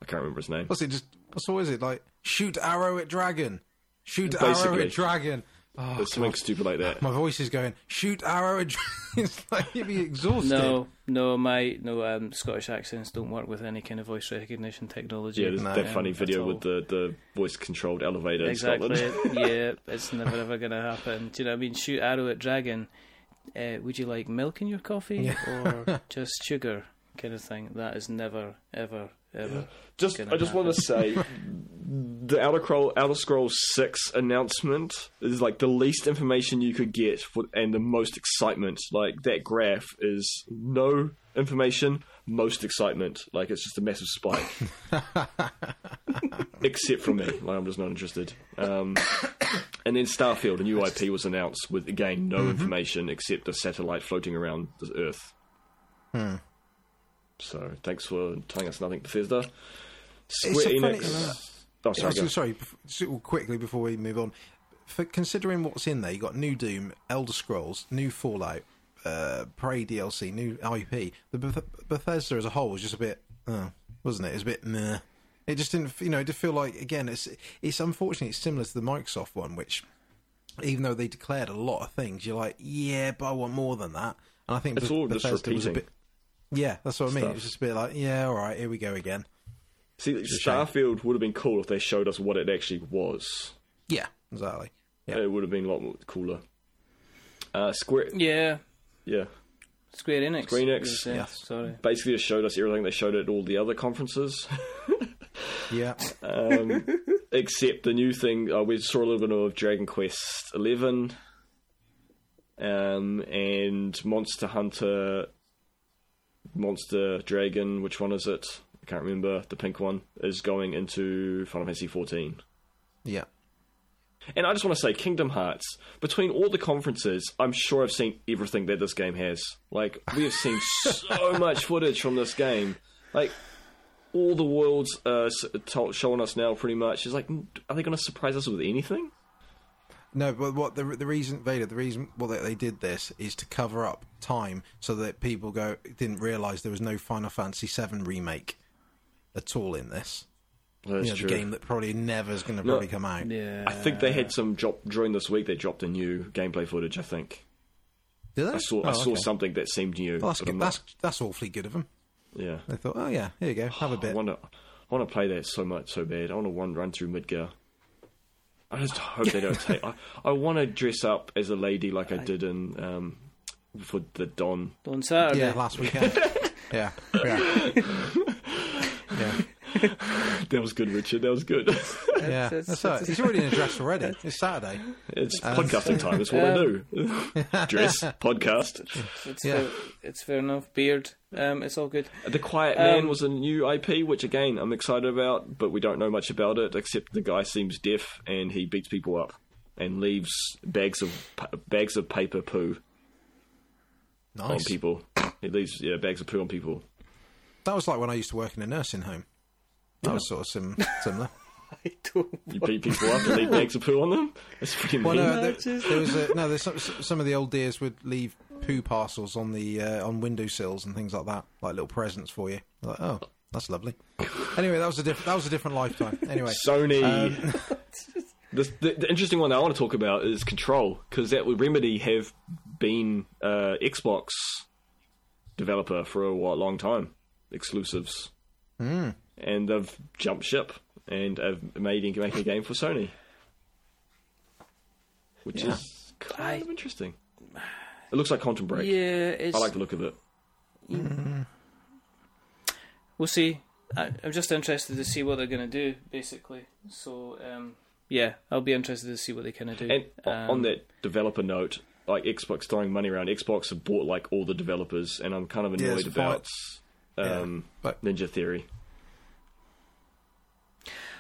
I can't remember his name. What's it? Just what's what is it like? Shoot arrow at dragon. Shoot arrow at dragon. Oh, It's something stupid like that. my voice is going. Shoot arrow at dragon. it's like you'd be exhausted. No, no, my no um, Scottish accents don't work with any kind of voice recognition technology. Yeah, there's No. that funny video with the, the voice controlled elevator in exactly. Scotland. yeah, it's never ever going to happen. Do you know what I mean? Shoot arrow at dragon. Uh, would you like milk in your coffee or just sugar? Kind of thing. That is never, ever, ever. Just, I just want to say, the Elder, Scroll, Elder Scrolls Six announcement is like the least information you could get, for, and the most excitement. Like that graph is no information, most excitement. Like it's just a massive spike. Except from me, like I'm just not interested. Um, and then Starfield, a new IP, was announced with again no information except a satellite floating around the Earth. So thanks for telling us nothing, Bethesda. Square a funny- Enix. Oh, sorry. go. sorry, quickly before we move on. For considering what's in there, you got new Doom, Elder Scrolls, new Fallout, uh, Prey DLC, new IP. The Beth- Bethesda as a whole was just a bit, uh, wasn't it? It was a bit meh. It just didn't, you know, it did feel like again, it's it's unfortunately it's similar to the Microsoft one, which even though they declared a lot of things, you're like, yeah, but I want more than that. And I think It's Beth- all just Bethesda was a bit. Yeah, that's what I mean. stuff. It was just a bit like, yeah, all right, here we go again. See, a. Starfield would have been cool if they showed us what it actually was. Yeah, exactly. Yeah. It would have been a lot more cooler. Uh, Square, Yeah, yeah, Square Enix. Square Enix. you were saying. Yeah. Sorry. basically just showed us everything they showed at all the other conferences, Yeah. um, except the new thing. Uh, we saw a little bit of Dragon Quest Eleven, um, and Monster Hunter, Monster Dragon. Which one is it? Can't remember. The pink one is going into Final Fantasy fourteen. Yeah. And I just want to say, Kingdom Hearts, between all the conferences, I'm sure I've seen everything that this game has. Like, we have seen so much footage from this game. Like, all the worlds uh, told, showing us now pretty much. Is like, are they going to surprise us with anything? No, but what the the reason Vader the reason well they, they did this is to cover up time so that people go didn't realize there was no Final Fantasy VII remake at all in this. That's you know, true. the game that probably never is going to No. probably come out. Yeah. I think they had some drop during this week. They dropped a new gameplay footage. I think Did they? I saw. I Oh, saw okay. something that seemed new. Well, that's good. Not- That's that's awfully good of them. yeah. They thought, oh yeah, here you go, have a bit. want to. I want to play that so much, so bad. I want to one run through Midgar. I just hope they don't take. I, I want to dress up as a lady like I did in um, for the Don. on Saturday. Yeah, last weekend. yeah, yeah, yeah. That was good, Richard. That was good. yeah. it's- That's all right. He's already in a dress already. It's Saturday. it's podcasting time. That's what I do. Dress podcast. It's, Yeah. fair, it's fair enough. Beard. Um, it's all good. The Quiet Man Um, was a new IP, which again I'm excited about, but we don't know much about it except the guy seems deaf and he beats people up and leaves bags of bags of paper poo on people. He leaves yeah bags of poo on people. That was like when I used to work in a nursing home. That was sort of sim- similar. I don't. You beat people up and leave bags of poo on them. That's pretty mean. No, there, there was a, no. There's some, some of the old dears would leave poo parcels on the uh, on windowsills and things like that, like little presents for you. Like, oh, that's lovely. Anyway, that was a diff- that was a different lifetime. Anyway, Sony. um, The, the, the interesting one that I want to talk about is Control because that would Remedy have been uh, Xbox developer for a what, long time, exclusives, Hmm. and they've jumped ship and have made making a game for Sony, which Yeah. is kind I- of interesting. It looks like Quantum Break. Yeah, it's. I like the look of it. We'll see. I, I'm just interested to see what they're going to do, basically. So, um, yeah, I'll be interested to see what they kind of do. And Um, on that developer note, like Xbox throwing money around, Xbox have bought like all the developers, and I'm kind of annoyed it's about Yeah, um, but- Ninja Theory.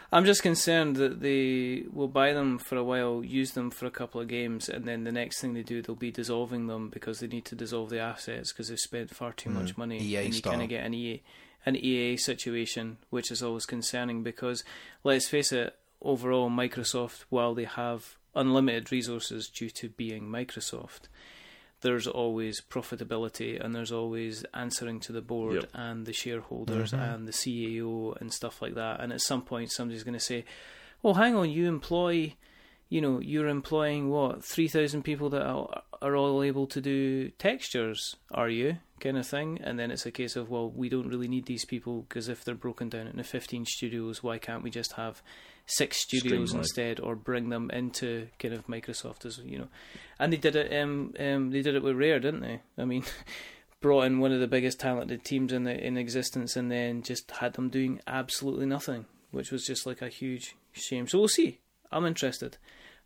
I'm just concerned that they will buy them for a while, use them for a couple of games, and then the next thing they do, they'll be dissolving them because they need to dissolve the assets because they've spent far too much money. EA and you style. kind of get an EA, an EA situation, which is always concerning because, let's face it, overall, Microsoft, while they have unlimited resources due to being Microsoft, there's always profitability and there's always answering to the board Yep. and the shareholders Mhm. and the CEO and stuff like that. And at some point, somebody's going to say, "Well, hang on, you employ, you know, you're employing what three thousand people that are, are all able to do textures, are you?" Kind of thing. And then it's a case of, well, we don't really need these people because if they're broken down into fifteen studios, why can't we just have six studios Streamlined. instead, or bring them into kind of Microsoft as you know? And they did it. Um, um, they did it with Rare, didn't they? I mean, brought in one of the biggest talented teams in the in existence, and then just had them doing absolutely nothing, which was just like a huge shame. So we'll see. I'm interested.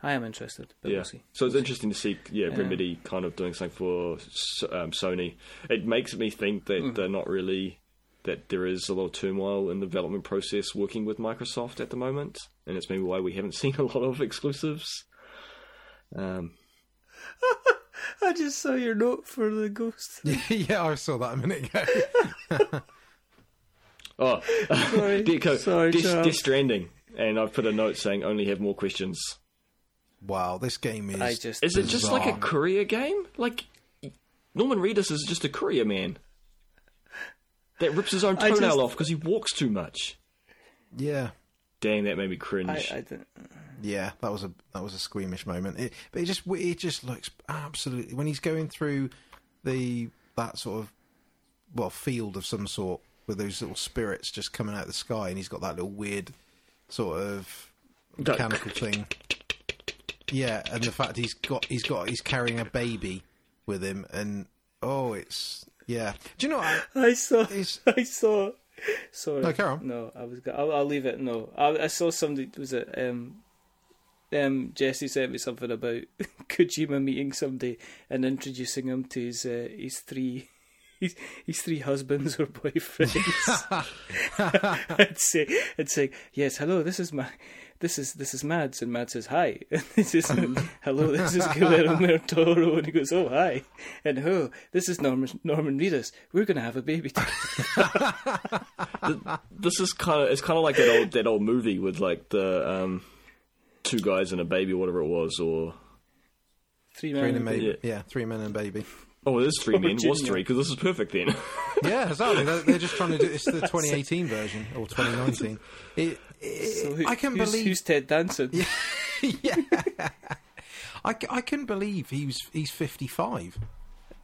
I am interested, but yeah. we'll see. So it's interesting to see, yeah, Yeah. Remedy kind of doing something for um, Sony. It makes me think that Mm. they're not really that there is a lot of turmoil in the development process working with Microsoft at the moment, and it's maybe why we haven't seen a lot of exclusives. Um, I just saw your note for the ghost. yeah, I saw that a minute ago. oh, Sorry, Deco, sorry, Death, Death Stranding, and I've put a note saying only have more questions. Wow, this game is. I just Is it just like a courier game? Like Norman Reedus is just a courier man that rips his own toenail just- off because he walks too much. yeah, Dang, that made me cringe. I didn't. yeah, that was a that was a squeamish moment. It, but it just it just looks absolutely when he's going through the that sort of well field of some sort with those little spirits just coming out of the sky, and he's got that little weird sort of mechanical thing. Yeah, and the fact he's got he's got he's carrying a baby with him, and oh, it's yeah. Do you know? What I, I saw. I saw. Sorry. No, carry on. No, I was. I'll, I'll leave it. No, I, I saw somebody. Was it? Um, um, Jesse sent me something about Kojima meeting somebody and introducing him to his uh, his three. His, his three husbands or boyfriends. I'd say, I'd say, yes, hello, this is my, this is this is Mads, and Mads says hi. And this is hello, this is Guillermo del Toro, and he goes, oh hi, and oh, this is Norman Norman Reedus. We're gonna have a baby together. this is kind of it's kind of like that old that old movie with like the um, two guys and a baby, or whatever it was, or Three three men. men, baby. Yeah. Yeah, three men and baby. oh, it is three men. It was three because this is perfect then. Yeah, exactly. They're, they're just trying to do. It's the 2018 version or 2019. It, it, So who- I can who's, believe. who's Ted Danson. yeah, I, I couldn't believe he was he's 55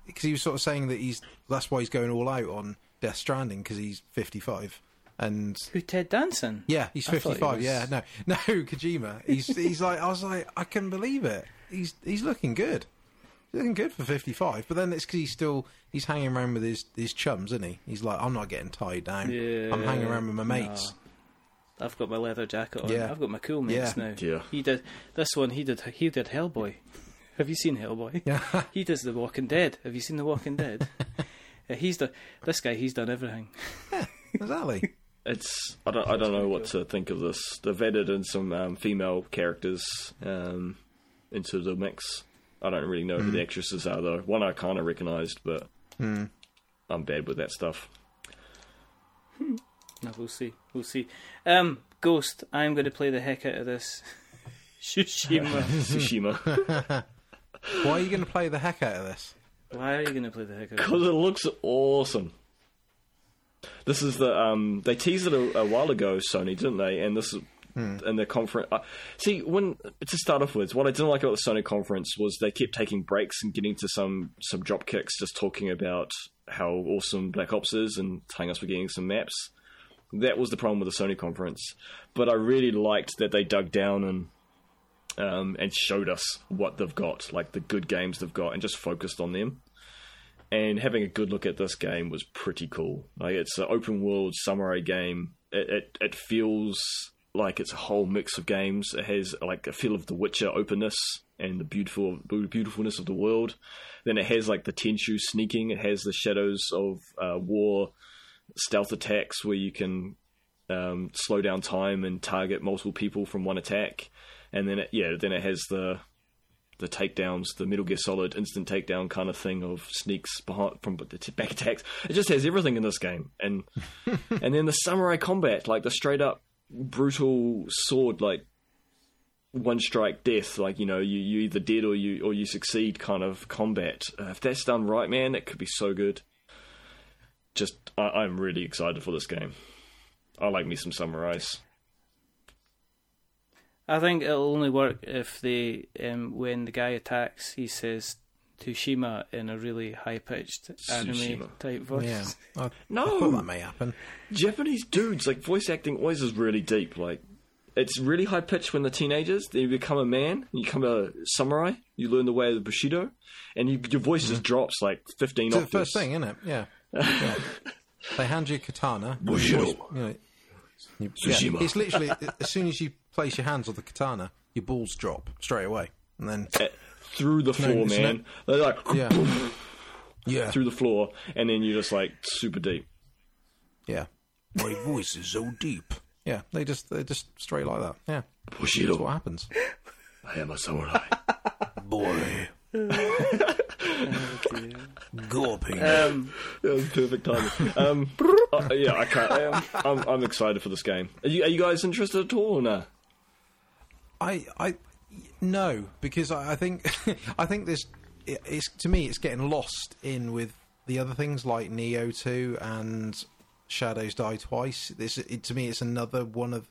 because he was sort of saying that he's that's why he's going all out on Death Stranding because he's 55 and Who Ted Danson? yeah he's I thought he 55 was- yeah no no Kojima he's he's like I was like I can believe it he's he's looking good he's looking good for 55 but then it's because he's still he's hanging around with his his chums isn't he he's like I'm not getting tied down Yeah, I'm hanging around with my mates Nah. I've got my leather jacket on. Yeah. I've got my cool mates Yeah. now. Yeah. He did this one. He did. He did Hellboy. Have you seen Hellboy? yeah He does The Walking Dead. Have you seen The Walking Dead? Uh, he's the this guy. He's done everything. exactly it's I don't I don't know what to think of this. They've added in some um, female characters um, into the mix. I don't really know who the actresses are though. One I kind of recognised, but Hmm. I'm bad with that stuff. No, we'll see. We'll see. Um, Ghost. I'm going to play the heck out of this. Tsushima. Tsushima. why are you going to play the heck out of this Why are you going to play the heck out of this? because it? it looks awesome. This is the um. They teased it a, a while ago, Sony, didn't they? And this is in the conference. Uh, see, when to start off with, what I didn't like about the Sony conference was they kept taking breaks and getting to some some drop kicks, just talking about how awesome Black Ops is and telling us we're getting some maps. That was the problem with the Sony conference. But I really liked that they dug down and um, and showed us what they've got, like the good games they've got, and just focused on them and having a good look at this game was pretty cool. Like it's an open world samurai game. It, it it feels like it's a whole mix of games. It has like a feel of The Witcher openness and the beautiful beautifulness of the world. Then it has like the Tenchu sneaking. It has the Shadows of uh, War stealth attacks where you can um, slow down time and target multiple people from one attack. And then it, yeah, then it has the the takedowns, the Metal Gear Solid instant takedown kind of thing of sneaks behind from the back attacks. It just has everything in this game, and and then the samurai combat, like the straight up brutal sword, like one strike death, like you know you you either dead or you or you succeed kind of combat. Uh, if that's done right, man, it could be so good. Just I, I'm really excited for this game. I like me some samurais. I think it'll only work if they, um, when the guy attacks, he says Tsushima in a really high pitched anime type voice. Yeah, I, I No. thought that may happen. Japanese dudes, like voice acting always is really deep. Like it's really high pitched when they're teenagers. Then you become a man, you become a samurai, you learn the way of the Bushido, and you, your voice just drops like fifteen It's the octaves. first thing, isn't it? Yeah. Yeah. They hand you a katana. Bushido. You know, you- yeah, it's literally as soon as you place your hands on the katana, your balls drop straight away, and then Eh, through the floor, it's man. They're like yeah, yeah, through the floor, and then you're just like super deep. yeah. My voice is so deep. Yeah, they just they just straight like that. Yeah, that's what happens. I am a samurai. Boy, gulping. Um, That was perfect timing. Um, uh, yeah, I can't. I'm, I'm, I'm excited for this game. Are you, are you guys interested at all or no? I, I, no, because I, I think, I think this, it, it's to me, it's getting lost in with the other things like Nioh Two and Shadows Die Twice. This, it, to me, it's another one of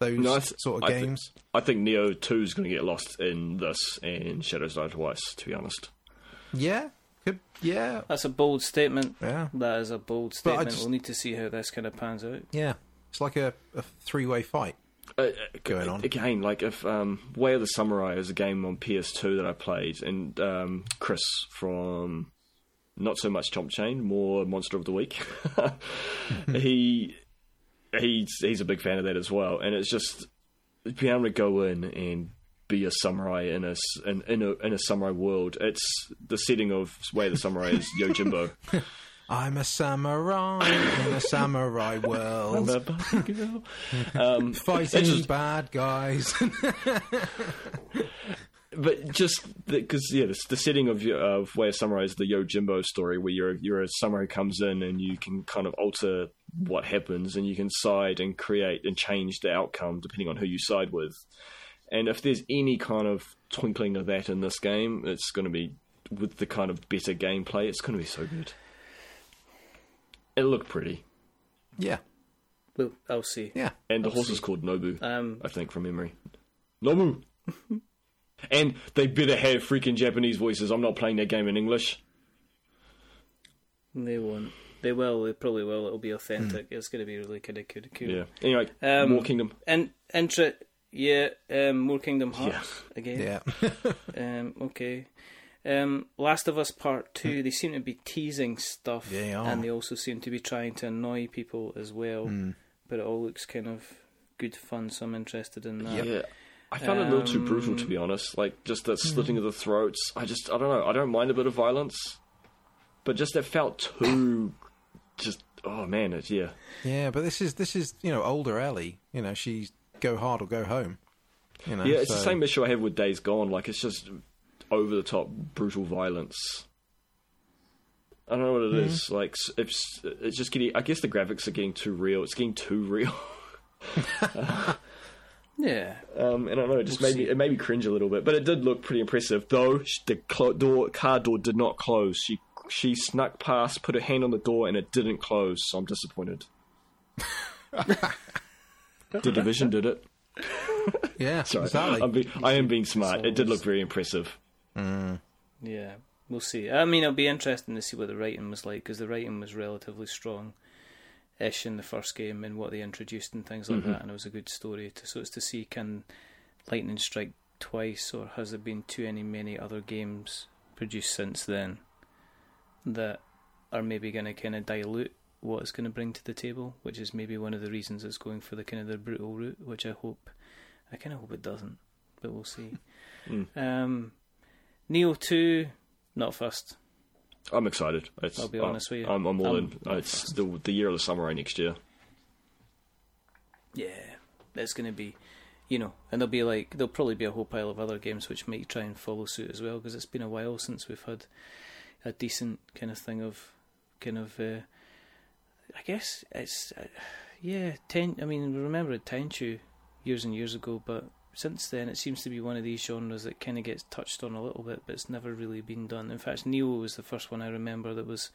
those No, th- sort of I thi- games. I think Nioh 2 is going to get lost in this and Shadows Die Twice, to be honest. Yeah, could, yeah, that's a bold statement. yeah, That is a bold statement. just- We'll need to see how this kind of pans out. yeah. It's like a, a three-way fight. Uh, Going on. Again, like if um, Way of the Samurai is a game on PS2 that I played, and um, Chris from not so much Chomp Chain, more Monster of the Week, he he's he's a big fan of that as well, and it's just being able to go in and be a samurai in a in, in a in a samurai world. It's the setting of where the Samurai is Yojimbo. I'm a samurai in a samurai world, um, fighting just- bad guys. but just because yeah, the, the setting of of Way of Samurai is the Yojimbo story, where you're you're a samurai who comes in and you can kind of alter what happens, and you can side and create and change the outcome depending on who you side with. And if there's any kind of twinkling of that in this game, it's going to be with the kind of better gameplay. It's going to be so good. It looked pretty, yeah, Well, I'll see. yeah. and the horse is called Nobu. Um, I think from memory. Nobu. and they better have freaking Japanese voices. I'm not playing that game in English. they won't. They will. They probably will. It'll be authentic. It's going to be really kind of cool. cool. Yeah. Anyway, Um, More Kingdom. And intro. Yeah. Um, more Kingdom Hearts again. Yeah, Um, okay. Um, Last of Us Part Two. They seem to be teasing stuff, They are. and they also seem to be trying to annoy people as well. Hmm. But it all looks kind of good fun, so I'm interested in that. Yeah. I found it a little too Um, brutal, to be honest. Like, just the slitting of the throats. I just, I don't know. I don't mind a bit of violence. But just it felt too. Just, oh man, it, yeah. yeah. But this is this is you know older Ellie. You know she's go hard or go home. You know, Yeah, it's the same issue I have with Days Gone. Like, it's just over the top, brutal violence. I don't know what it is. Like, it's it's just getting. I guess the graphics are getting too real. It's getting too real. Yeah. Um, and I don't know, it just We'll made me it made me cringe a little bit, but it did look pretty impressive. Though the clo- door car door did not close. She she snuck past, put her hand on the door, and it didn't close. So I'm disappointed. the division did it. Yeah, Sorry, exactly. I'm be- I am being smart. It did look very impressive. Mm. Yeah, we'll see. I mean, it'll be interesting to see what the writing was like because the writing was relatively strong-ish in the first game and what they introduced and things like mm-hmm. that, and it was a good story. To, so it's to see can lightning strike twice, or has there been too any many other games produced since then that are maybe going to kind of dilute what it's going to bring to the table, which is maybe one of the reasons it's going for the kind of the brutal route, which I hope, I kind of hope it doesn't, but we'll see. Mm. Um, Nioh two, not first. I'm excited. It's, I'll be I'm- honest with you. I'm, I'm all I'm in. It's the, the year of the samurai next year. Yeah, it's going to be, you know, and there'll be like there'll probably be a whole pile of other games which might try and follow suit as well because it's been a while since we've had a decent kind of thing of kind of. Uh, I guess it's uh, yeah, ten. I mean, we remember Tenchu years and years ago, but since then it seems to be one of these genres that kind of gets touched on a little bit, but it's never really been done. In fact, Nioh was the first one I remember that was.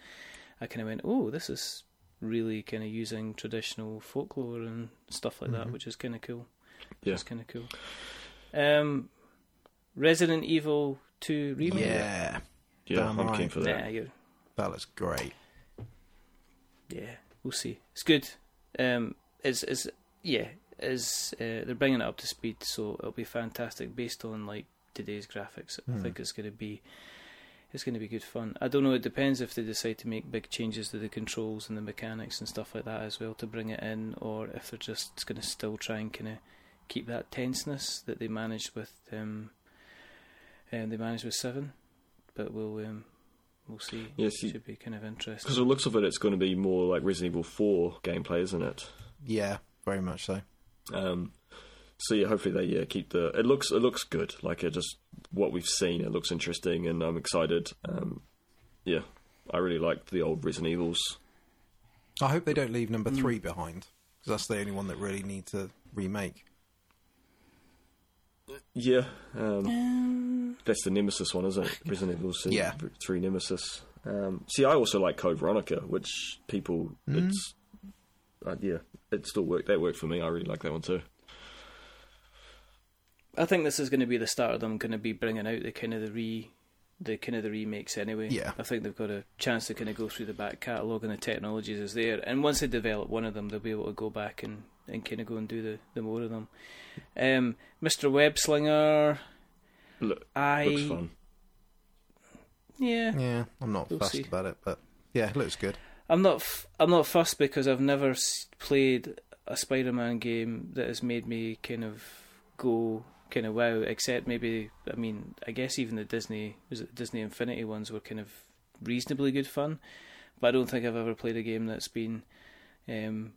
I kind of went, oh, this is really kind of using traditional folklore and stuff like that, Mhm. which is kind of cool. Yeah. It's kind of cool. Um, Resident Evil Two remake. yeah, Yeah, Damn I'm right. keen for that. Nah, you're, that looks great. yeah, we'll see. It's good. Um, it's it's yeah, is uh, they're bringing it up to speed, so it'll be fantastic based on like today's graphics. I Hmm. think it's going to be it's going to be good fun. I don't know. It depends if they decide to make big changes to the controls and the mechanics and stuff like that as well to bring it in, or if they're just going to still try and kind of keep that tenseness that they managed with um, and they managed with seven. But we'll um, we'll see. Yeah, see- Should be kind of interesting. Because the looks of it, it's going to be more like Resident Evil 4 gameplay, isn't it? Yeah, very much so. Um, so yeah, hopefully they yeah keep the. It looks it looks good. Like it just what we've seen, it looks interesting, and I'm excited. Um, yeah, I really like the old Resident Evils. I hope they don't leave number Mm. three behind because that's the only one that really need to remake. Yeah, um, that's the Nemesis one, isn't it? Resident Evil C- Yeah. Three Nemesis. Um, see, I also like Code Veronica, which people Mm. it's uh, yeah, it still worked. That worked for me. I really like that one too. I think this is going to be the start of them going to be bringing out the kind of the re, the kind of the remakes anyway. Yeah. I think they've got a chance to kind of go through the back catalogue and the technologies is there, and once they develop one of them, they'll be able to go back and, and kind of go and do the, the more of them. Um, Mr. Webslinger, Look, I looks fun. yeah, Yeah, I'm not We'll fussed see. about it, but yeah, it looks good. I'm not f- I'm not fussed because I've never s- played a Spider-Man game that has made me kind of go kind of wow. Except maybe I mean I guess even the Disney was it Disney Infinity ones were kind of reasonably good fun, but I don't think I've ever played a game that's been um,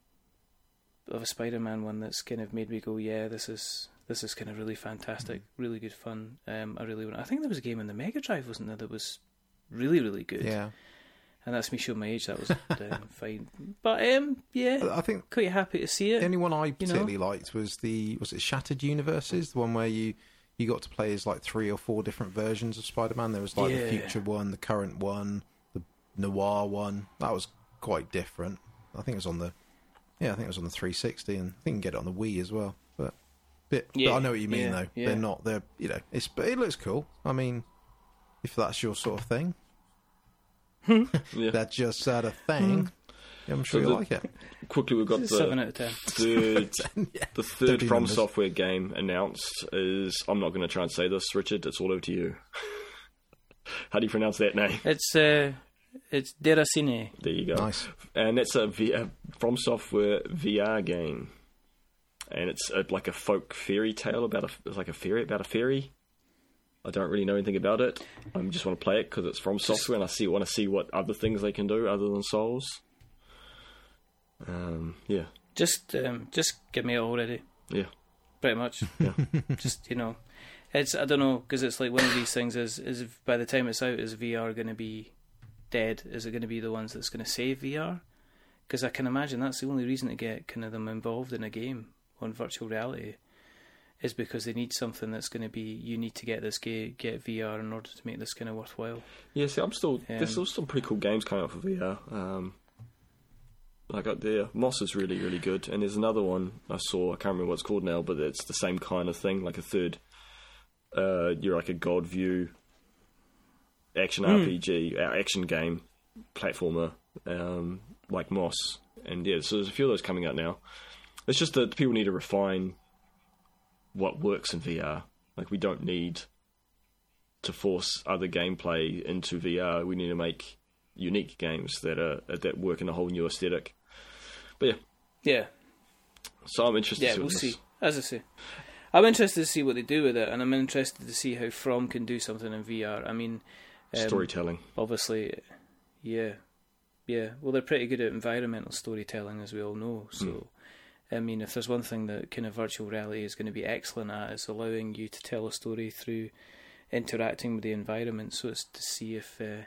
of a Spider-Man one that's kind of made me go yeah this is this is kind of really fantastic, really good fun. Um, I really want. I think there was a game on the Mega Drive wasn't there that was really really good Yeah, and that's me showing my age. That was um, fine, but um, yeah, I think quite happy to see it. the only one I know? particularly liked was the was it Shattered Universes, the one where you you got to play as like three or four different versions of Spider-Man. There was like Yeah. the future one, the current one, the noir one. That was quite different. I think it was on the yeah, I think it was on the 360, and I think you can get it on the Wii as well. But bit, Yeah, but I know what you mean yeah, though. They're not. They're you know, it's but it looks cool. I mean, if that's your sort of thing, Yeah. that's your sort of thing. Yeah, I'm sure So you the- like it. Quickly, we've got It's a seven the out of ten. third yeah. the third From numbers. Software game announced is. I'm not going to try and say this, Richard. It's all over to you. How do you pronounce that name? It's uh, it's Deracine. There you go. Nice. And it's a v- a From Software VR game, and it's a, like a folk fairy tale about a it's like a fairy about a fairy. I don't really know anything about it. I just want to play it because it's From Software, and I see want to see what other things they can do other than Souls. Um, yeah, Just um, just give me it already. yeah, Pretty much. Yeah. just you know, it's I don't know because it's like one of these things. Is is by the time it's out, is VR going to be dead? Is it going to be the ones that's going to save VR? Because I can imagine that's the only reason to get kind of them involved in a game on virtual reality is because they need something that's going to be you need to get this game, get VR in order to make this kind of worthwhile. Yeah, see, I'm still Um, there's still some pretty cool games coming out for VR. Um, like uh, there, Moss is really really good, and there's another one I saw. I can't remember what it's called now, but it's the same kind of thing, like a third. Uh, you're like a god view action RPG, uh, action game, platformer, um, like Moss, and yeah, so there's a few of those coming out now. It's just that people need to refine what works in VR. Like we don't need to force other gameplay into VR. We need to make unique games that are that work in a whole new aesthetic. But yeah, Yeah, so I'm interested. yeah, to see we'll see. As I say, I'm interested to see what they do with it, and I'm interested to see how From can do something in VR. I mean, um, Storytelling. obviously, yeah, yeah. Well, they're pretty good at environmental storytelling, as we all know. So, I mean, if there's one thing that kind of virtual reality is going to be excellent at, it's allowing you to tell a story through interacting with the environment. So it's to see if uh,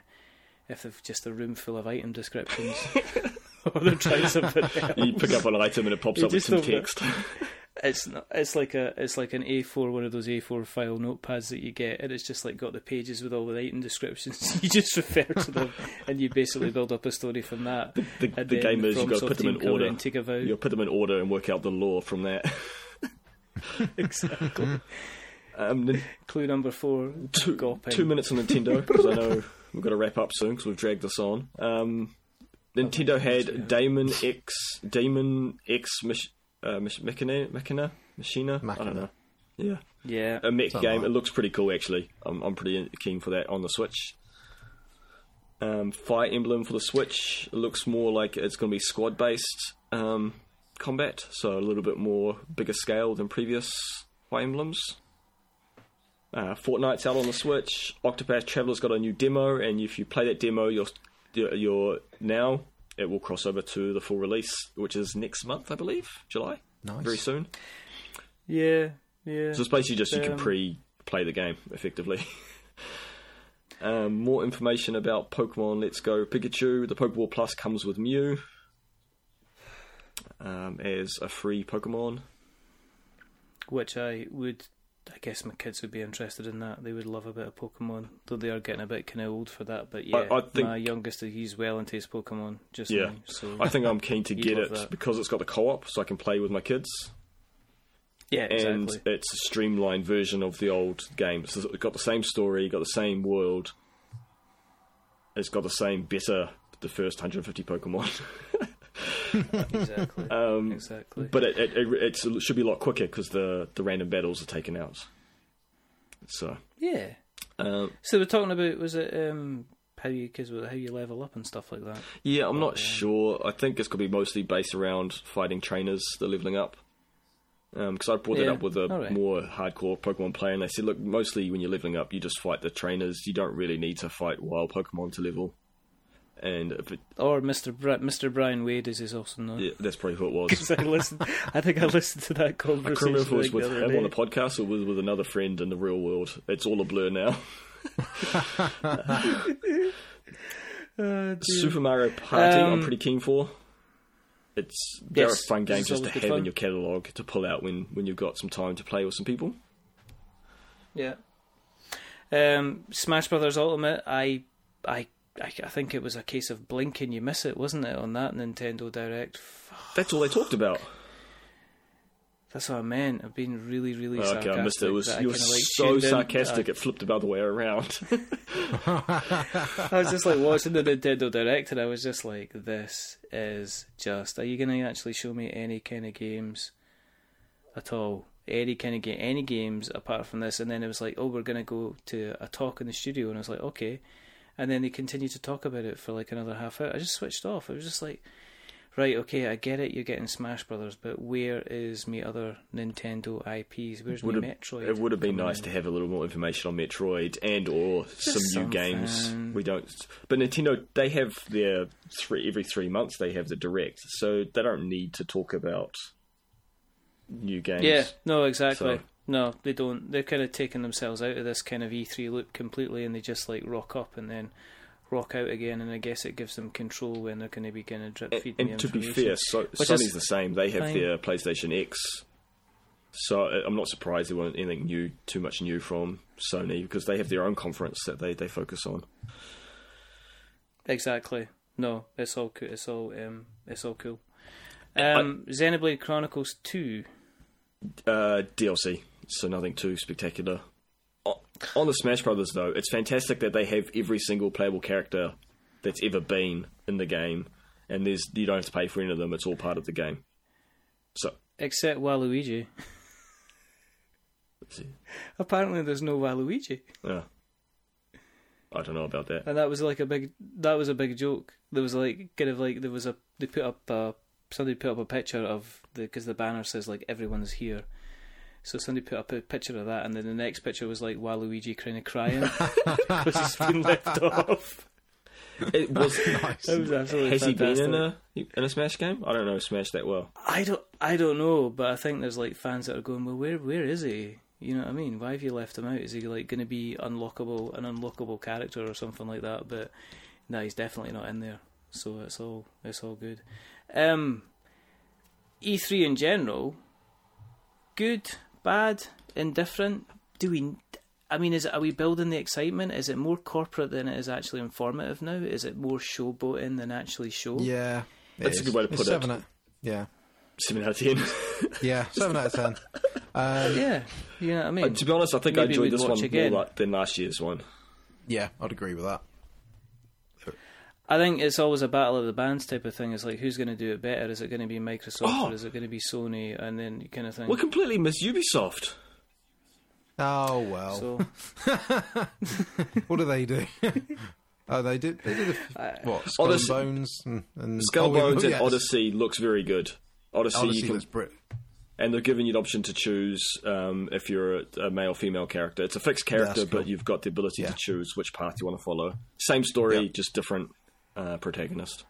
if they've just a room full of item descriptions, or they're trying something else. You pick up an item and it pops You up with some don't know. text. It's not, it's like a it's like an A4 one of those A4 file notepads that you get, and it's just like got the pages with all the item descriptions. you just refer to them, and you basically build up a story from that. The, the then game is you've got to put them in order. and take a vow. You'll put them in order and work out the lore from that. exactly. Um, nin- Clue number four. two, Gawping. two minutes on Nintendo because I know we've got to wrap up soon because we've dragged this on. Um, Nintendo had Daemon X, Daemon X, uh, Mich- Machina, Machina, Machina. I don't know. Yeah, Yeah. a mech Something game. like It looks pretty cool actually. I'm I'm pretty keen for that on the Switch. Um, Fire Emblem for the Switch. It looks more like it's going to be squad based um, combat, so a little bit more bigger scale than previous Fire Emblems. Uh, Fortnite's out on the Switch. Octopath Traveler's got a new demo, and if you play that demo, you're you're, you're now it will cross over to the full release, which is next month, I believe, July, Nice. very soon. Yeah. Yeah. So it's basically just you can Um, pre-play the game effectively. um, more information about Pokemon Let's Go Pikachu. The Pokeball Plus comes with Mew um, as a free Pokemon. Which I would. I guess my kids would be interested in that. They would love a bit of Pokemon, though they are getting a bit kind of old for that. But yeah, I think- my youngest he's well into his Pokemon just Yeah. now. So I think I'm keen to get it that. because it's got the co-op, so I can play with my kids. yeah, and exactly. it's a streamlined version of the old game. So it's got the same story, got the same world. It's got the same better the first 150 Pokemon, exactly. um, exactly. but it, it, it, it should be a lot quicker because the the random battles are taken out. So yeah. um, So we're talking about was it um how you cause how you level up and stuff like that. yeah, I'm not yeah. sure. I think it's going to be mostly based around fighting trainers, the leveling up. Because I brought that up with a alright. more hardcore Pokemon player, and they said, look, mostly when you're leveling up, you just fight the trainers. You don't really need to fight wild Pokemon to level. And it, Or Mr. Bri- Mr. Brian Wade as he's also known. yeah, that's probably who it was. I listened. I think I listened to that I conversation. can't remember if it was with him day. on the podcast or with, with another friend in the real world. It's all a blur now. Dear. Super Mario Party, I'm Um, pretty keen for. It's they're Yes, a fun game just to have in your catalogue to pull out when, when you've got some time to play with some people. Yeah. Um, Smash Brothers Ultimate. I, I, I, I think it was a case of blink and you miss it, wasn't it, on that Nintendo Direct? That's all they talked about. That's what I meant. I've been really, really Oh, sarcastic. okay, I missed it. it was, you were like, so sarcastic, I, it flipped about the other way around. I was just like watching the Nintendo Direct, and I was just like, "This is just. Are you going to actually show me any kind of games at all? Any kind of game, any games apart from this?" And then it was like, "Oh, we're going to go to a talk in the studio," and I was like, "Okay." And then they continued to talk about it for like another half hour. I just switched off. It was just like, right, okay, I get it. You're getting Smash Brothers, but where is me other Nintendo IPs? Where's Would me have- Metroid? it would have been nice in? to have a little more information on Metroid and or some new games. We don't, but Nintendo they have their three every three months they have the direct, so they don't need to talk about new games. Yeah, no, exactly. So- No, they don't. They're kind of taking themselves out of this kind of E3 loop completely, and they just like rock up and then rock out again. And I guess it gives them control when they're going to be kind of drip And, feeding and the to be fair, so, Sony's the same. They have fine. their PlayStation X So uh, I'm not surprised there wasn't anything new, too much new from Sony because they have their own conference that they, they focus on. Exactly. No, it's all cool. It's all um, it's all cool. Um, Xenoblade Chronicles Two. Uh, DLC, so nothing too spectacular. On the Smash Brothers though, it's fantastic that they have every single playable character that's ever been in the game, and there's you don't have to pay for any of them. It's all part of the game. So Except Waluigi. Apparently, there's no Waluigi, yeah, I don't know about that. and that was like a big. That was a big joke. There was like kind of like there was a. They put up a somebody put up a picture of the because the banner says like everyone's here. So somebody put up a picture of that, and then the next picture was like Waluigi kind of crying because he's been left off. It was. nice. That was absolutely Has he been in a in a Smash game? I don't know Smash that well. I don't, I don't know, but I think there's like fans that are going, well, where, where is he? You know what I mean? Why have you left him out? Is he like going to be unlockable, an unlockable character or something like that? But no, he's definitely not in there. So it's all, it's all good. Um, E3 in general, good, bad, indifferent. Do we? I mean, is it, are we building the excitement? Is it more corporate than it is actually informative now? Is it more showboating than actually show? Yeah, it That's a good way to It's put it. seven Out, yeah, Seven out of ten. yeah, seven out of ten. Um, Yeah, you know what I mean. Uh, to be honest, I think I enjoyed this one again. more than last year's one. yeah, I'd agree with that. I think it's always a battle of the bands type of thing. It's like who's going to do it better? Is it going to be Microsoft Oh. or is it going to be Sony? And then you kind of thing. We completely missed Ubisoft. Oh well, So what do they do? oh, they did. They did a, Uh, what? Skull Odyssey- Bones and, and Skull oh, Bones oh, and yes. Odyssey looks very good. Odyssey, Odyssey you can, was Brit. and they're giving you the option to choose um, if you're a, a male female character. It's a fixed character, That's cool. but you've got the ability Yeah. to choose which path you want to follow. Same story, Yep. just different uh, protagonist.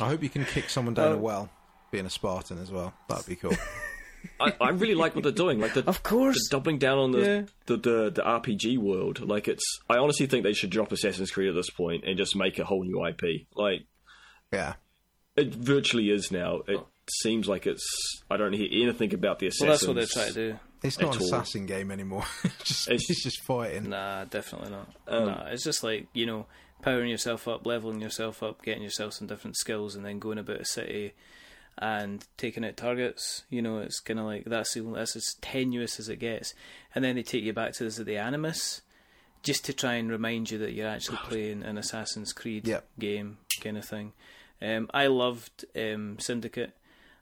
I hope you can kick someone down Oh. a well, being a Spartan as well. That'd be cool. I, I really like what they're doing. Like the, Of course. the doubling down on the, Yeah. the, the the RPG world. Like it's. I honestly think they should drop Assassin's Creed at this point and just make a whole new IP. Like yeah, it virtually is now. It seems like it's. I don't hear anything about the assassins. well, assassins. that's what they're trying to do. it's not an all. assassin game anymore. It's just, It's- it's, just fighting. Nah, definitely not. Um, nah, it's just like you know, powering yourself up, leveling yourself up, getting yourself some different skills, and then going about a city and taking out targets. You know, it's kind of like that's the- that's as tenuous as it gets. And then they take you back to this the Animus, just to try and remind you that you're actually playing an Assassin's Creed Yep. game, kind of thing. Um, I loved um, Syndicate.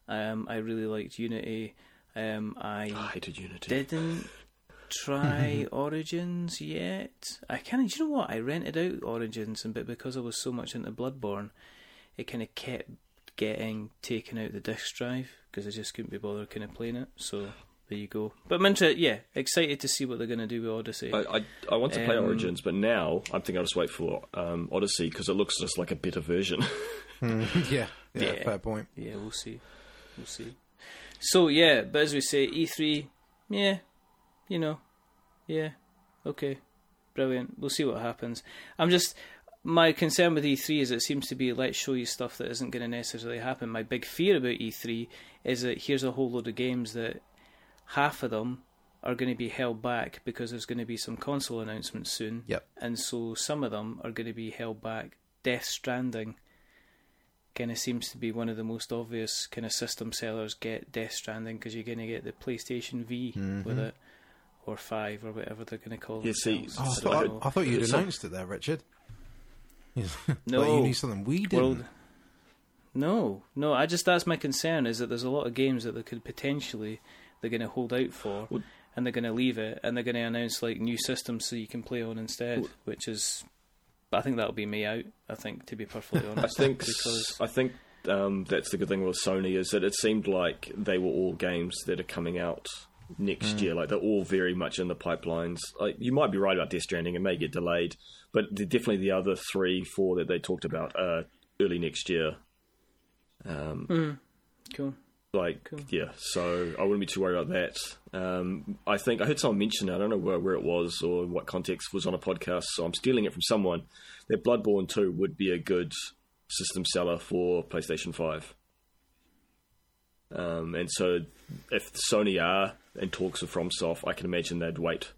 Um, I really liked Unity. Um, I I hated Unity. didn't try Origins yet. I kind of, you know what? I rented out Origins, and but because I was so much into Bloodborne, it kind of kept getting taken out the disc drive because I just couldn't be bothered kind of playing it. So there you go. But I'm interested. Yeah, excited to see what they're going to do with Odyssey. I, I, I want to play Um, Origins, but now I'm thinking I'll just wait for um, Odyssey because it looks just like a better version. yeah, yeah, Yeah. fair point. Yeah, we'll see. We'll see. So yeah, but as we say, E3, yeah, you know, yeah, okay, brilliant. We'll see what happens. I'm just my concern with E3 is it seems to be let's show you stuff that isn't going to necessarily happen. My big fear about E3 is that here's a whole load of games that half of them are going to be held back because there's going to be some console announcements soon. Yep. And so some of them are going to be held back. Death Stranding kind of seems to be one of the most obvious kind of system sellers get Death Stranding because you're going to get the PlayStation V with mm-hmm. it or 5 or whatever they're going to call it. Yeah, see, Oh, I, I thought, don't I, I thought you'd It's not- announced it there, Richard. No. like you knew something we didn't. World. No, no. I just that's my concern is that there's a lot of games that they could potentially they're going to hold out for, Well- and they're going to leave it, and they're going to announce like new systems so you can play on instead, which is. I think that'll be me out. I think to be perfectly honest, I honest, think because I think um, that's the good thing with Sony is that it seemed like they were all games that are coming out next year. Like they're all very much in the pipelines. Like you might be right about Death Stranding; it may get delayed, but definitely the other three, four that they talked about uh, early next year. Um, cool. like Cool. yeah, so I wouldn't be too worried about that. Um, I think I heard someone mention it. I don't know where, where it was or what context was on a podcast, so I'm stealing it from someone. That Bloodborne 2 would be a good system seller for PlayStation 5. Um, and so, if Sony are in talks with FromSoft, I can imagine they'd wait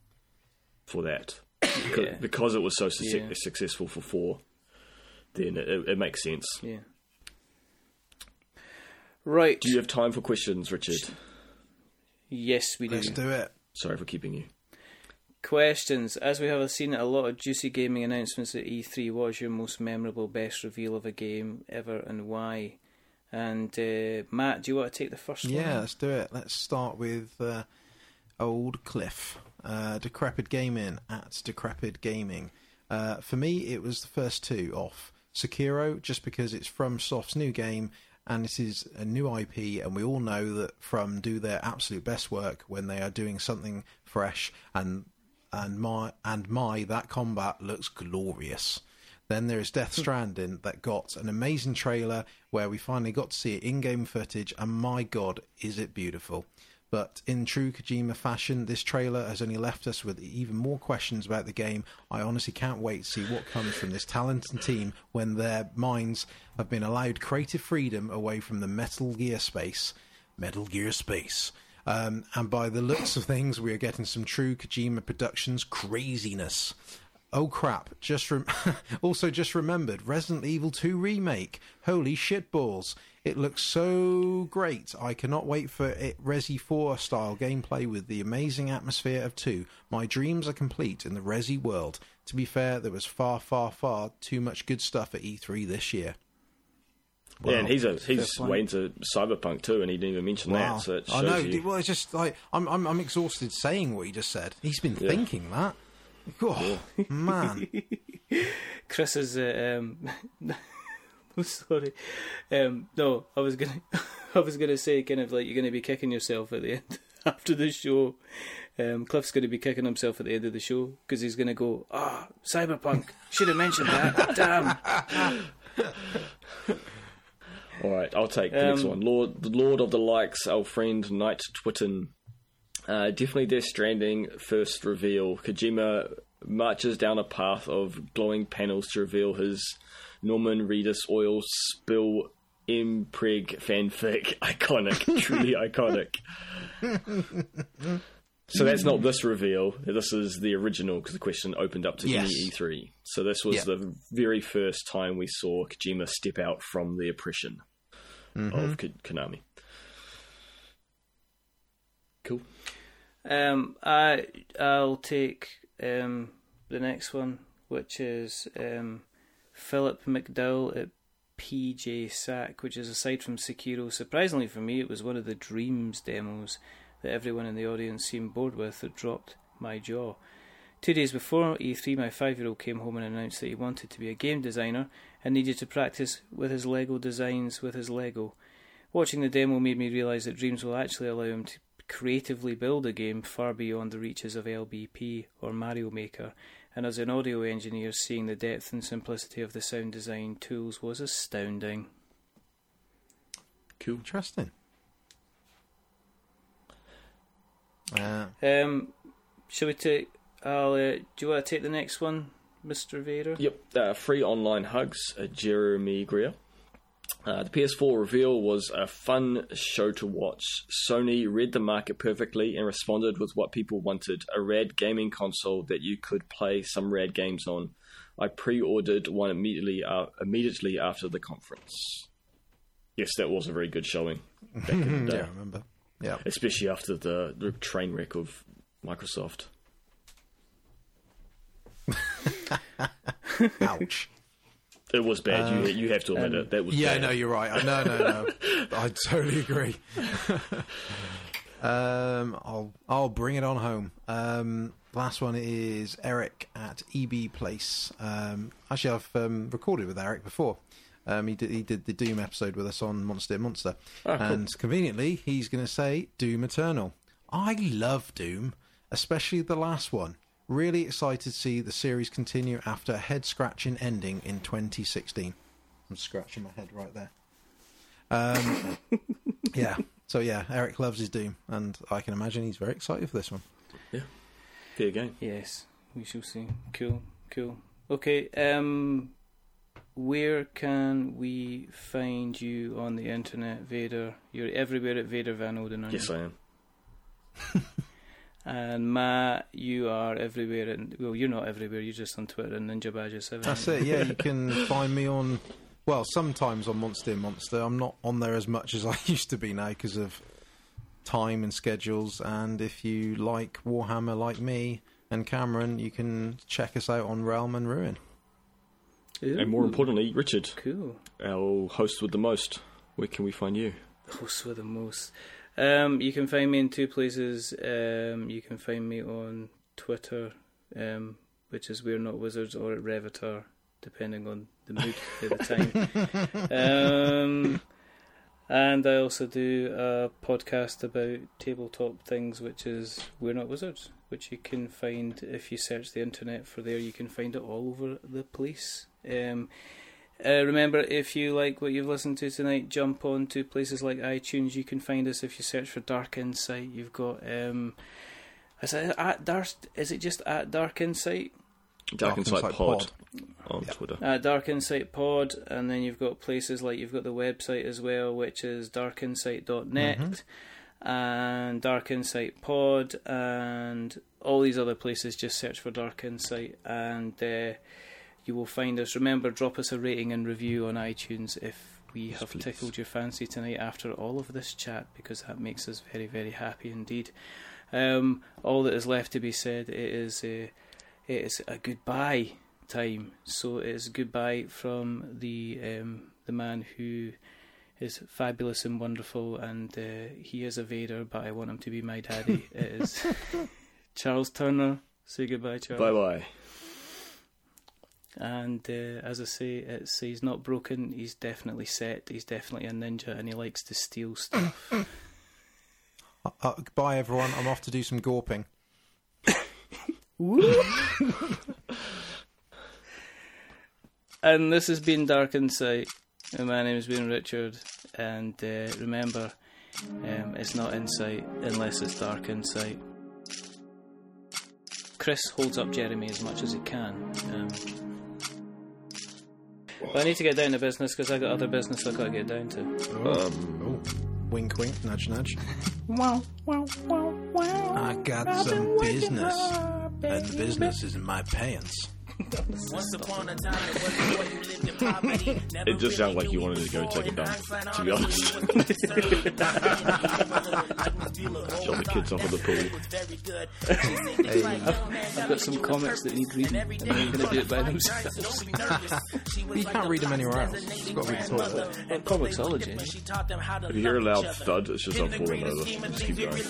for that because, Yeah. because it was so suc Yeah. successful for four. Then it, it makes sense. Yeah. Right. Do you have time for questions, Richard? yes, we do. Let's do it. Sorry for keeping you. Questions. As we have seen a lot of juicy gaming announcements at E3, what is your most memorable, best reveal of a game ever and why? And uh, Matt, do you want to take the first one? Yeah, let's do it. Let's start with uh, old Cliff, uh, Decrepit Gaming at Decrepit Gaming. Uh, for me, it was the first two off Sekiro, just because it's from Soft's new game and it is a new IP, and we all know that From do their absolute best work when they are doing something fresh, and and my and my that combat looks glorious. Then there is Death Stranding that got an amazing trailer where we finally got to see it in-game footage, and my god, is it beautiful! But in true Kojima fashion, this trailer has only left us with even more questions about the game. I honestly can't wait to see what comes from this talented team when their minds have been allowed creative freedom away from the Metal Gear space. Metal Gear space. Um, and by the looks of things, we are getting some true Kojima Productions craziness. Oh crap! Just rem- also just remembered Resident Evil 2 remake. Holy shitballs! It looks so great. I cannot wait for it Resi 4 style gameplay with the amazing atmosphere of 2. My dreams are complete in the Resi world. To be fair, there was far, far, far too much good stuff at E3 this year. Yeah, and he's a he's way into cyberpunk too, and he didn't even mention Wow. that. So it I know. you. Well, it's just like I'm, I'm, I'm exhausted saying what he just said. He's been Yeah. thinking that. Oh man. Chris is. Uh, um, I'm sorry. Um, no, I was gonna. I was gonna say, kind of like you're gonna be kicking yourself at the end after the show. Um, Cliff's gonna be kicking himself at the end of the show because he's gonna go, "Ah, Cyberpunk. Should have mentioned that. Damn." All right, I'll take the next Um, one. Lord, the Lord of the Likes, our friend Knight Twitten. Uh, definitely Death Stranding first reveal. Kojima marches down a path of glowing panels to reveal his Norman Reedus oil spill impreg fanfic. Iconic, truly iconic. So that's not this reveal. This is the original because the question opened up to Yes. any E3. So this was Yeah. the very first time we saw Kojima step out from the oppression of Ko- Konami. Cool. Um, I I'll take um the next one, which is um Philip McDowell at PJ Sack, which is aside from Sekiro, surprisingly for me, it was one of the Dreams demos that everyone in the audience seemed bored with that dropped my jaw. Two days before E3, my five year old came home and announced that he wanted to be a game designer and needed to practice with his Lego designs with his Lego. Watching the demo made me realise that Dreams will actually allow him to creatively build a game far beyond the reaches of LBP or Mario Maker, and as an audio engineer, seeing the depth and simplicity of the sound design tools was astounding. Cool. Interesting. Uh, Um, shall we take? I'll, uh, do you want to take the next one, Mister Vader? Yep. Uh, free online hugs. Uh, Jeremy Greer. Uh, the PS4 reveal was a fun show to watch. Sony read the market perfectly and responded with what people wanted a rad gaming console that you could play some rad games on. I pre ordered one immediately, uh, immediately after the conference. Yes, that was a very good showing back in the day, yeah, I remember. Yeah. especially after the, the train wreck of Microsoft. Ouch. It was bad. you, you have to admit it. That was Yeah, bad. no, you're right. No, no, no. I totally agree. um, I'll I'll bring it on home. Um, last one is Eric at EB Place. Um, actually, I've um, recorded with Eric before. Um, he did he did the Doom episode with us on Monster Monster, Ah, cool. and conveniently, he's going to say Doom Eternal. I love Doom, especially the last one. Really excited to see the series continue after a head scratching ending in 2016. I'm scratching my head right there. Um, yeah. So yeah, Eric loves his Doom, and I can imagine he's very excited for this one. Yeah. Fair game. Yes, we shall see. Cool, cool. Okay, um, where can we find you on the internet, Vader? You're everywhere at Vader Van Oden, aren't Yes, you? I am. And Matt, you are everywhere. And well, you're not everywhere. You're just on Twitter and Ninja Badger Seven. That's it. Yeah, you can find me on. Well, sometimes on Monster Monster. I'm not on there as much as I used to be now because of time and schedules. And if you like Warhammer, like me and Cameron, you can check us out on Realm and Ruin. And more importantly, Richard, cool. our host with the most. Where can we find you? Host with the most. Um, you can find me in two places. Um, you can find me on Twitter, um, which is We're Not Wizards, or at Revatar, depending on the mood at the time. Um, and I also do a podcast about tabletop things, which is We're Not Wizards, which you can find if you search the internet for there. You can find it all over the place. Um, uh, remember, if you like what you've listened to tonight, jump on to places like iTunes. You can find us if you search for Dark Insight. You've got um, is it at Dark? Is it just at Dark Insight? Dark, Insight, Insight Pod, Pod. on Yeah. Twitter. Uh, Dark Insight Pod, and then you've got places like you've got the website as well, which is darkinsight.net Mhm. and Dark Insight Pod, and all these other places. Just search for Dark Insight, and uh, you will find us. Remember, drop us a rating and review on iTunes if we Yes, have please. tickled your fancy tonight after all of this chat, because that makes us very, very happy indeed. Um, all that is left to be said it is uh, it is a goodbye time. So it is goodbye from the um, the man who is fabulous and wonderful, and uh, he is a Vader, but I want him to be my daddy. it is Charles Turner. Say goodbye, Charles. Bye bye. And uh, as I say, it's he's not broken. He's definitely set. He's definitely a ninja, and he likes to steal stuff. Uh, uh, bye, everyone. I'm off to do some gawping. and this has been Dark Insight. And my name has been Richard. And uh, remember, um, it's not insight unless it's dark insight. Chris holds up Jeremy as much as he can. Um, but I need to get down to business because I got other business I've got to get down to. Um, Oh, wink, wink, nudge, nudge. Wow, wow, wow, wow. I got some business, and the business is in my pants. Once upon a time, there was a boy who lived in poverty. Never It just sounded like you wanted to go take a dump, to be honest. Shut the kids off at the pool. Hey, I've got some comics that need reading, and they're going to do it by themselves. You can't read them anywhere else. It's got to be the toilet. ComiXology. If you hear a loud thud, it's just I'm falling over. Just keep going.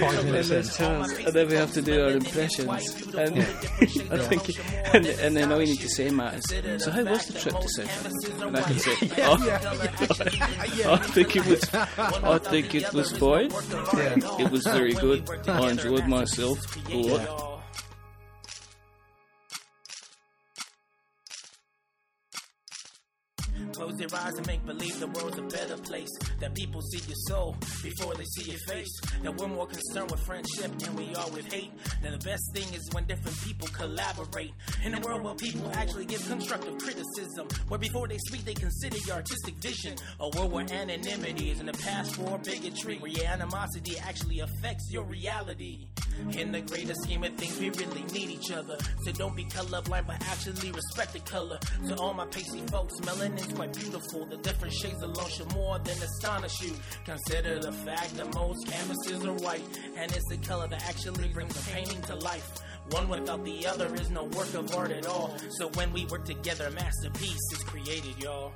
Five And minutes in. and then we have to do our And I think, and, and then all you need to say, Matt, is, "So how was the trip to South?" And I can say, "Oh, I think it was, I think it was fine. Yeah. It was very good. I enjoyed myself a lot." Close their eyes and make believe the world's a better place. That people see your soul before they see your face. That we're more concerned with friendship than we are with hate. That the best thing is when different people collaborate. In a world where people actually give constructive criticism. Where before they speak, they consider your artistic vision. A world where anonymity is in the past for bigotry. Where your animosity actually affects your reality. In the greater scheme of things, we really need each other. So don't be colorblind, but actually respect the color. To all my pasty folks, melanin's quite beautiful. The different shades alone should more than astonish you. Consider the fact that most canvases are white, and it's the color that actually brings a painting to life. One without the other is no work of art at all. So when we work together, a masterpiece is created, y'all.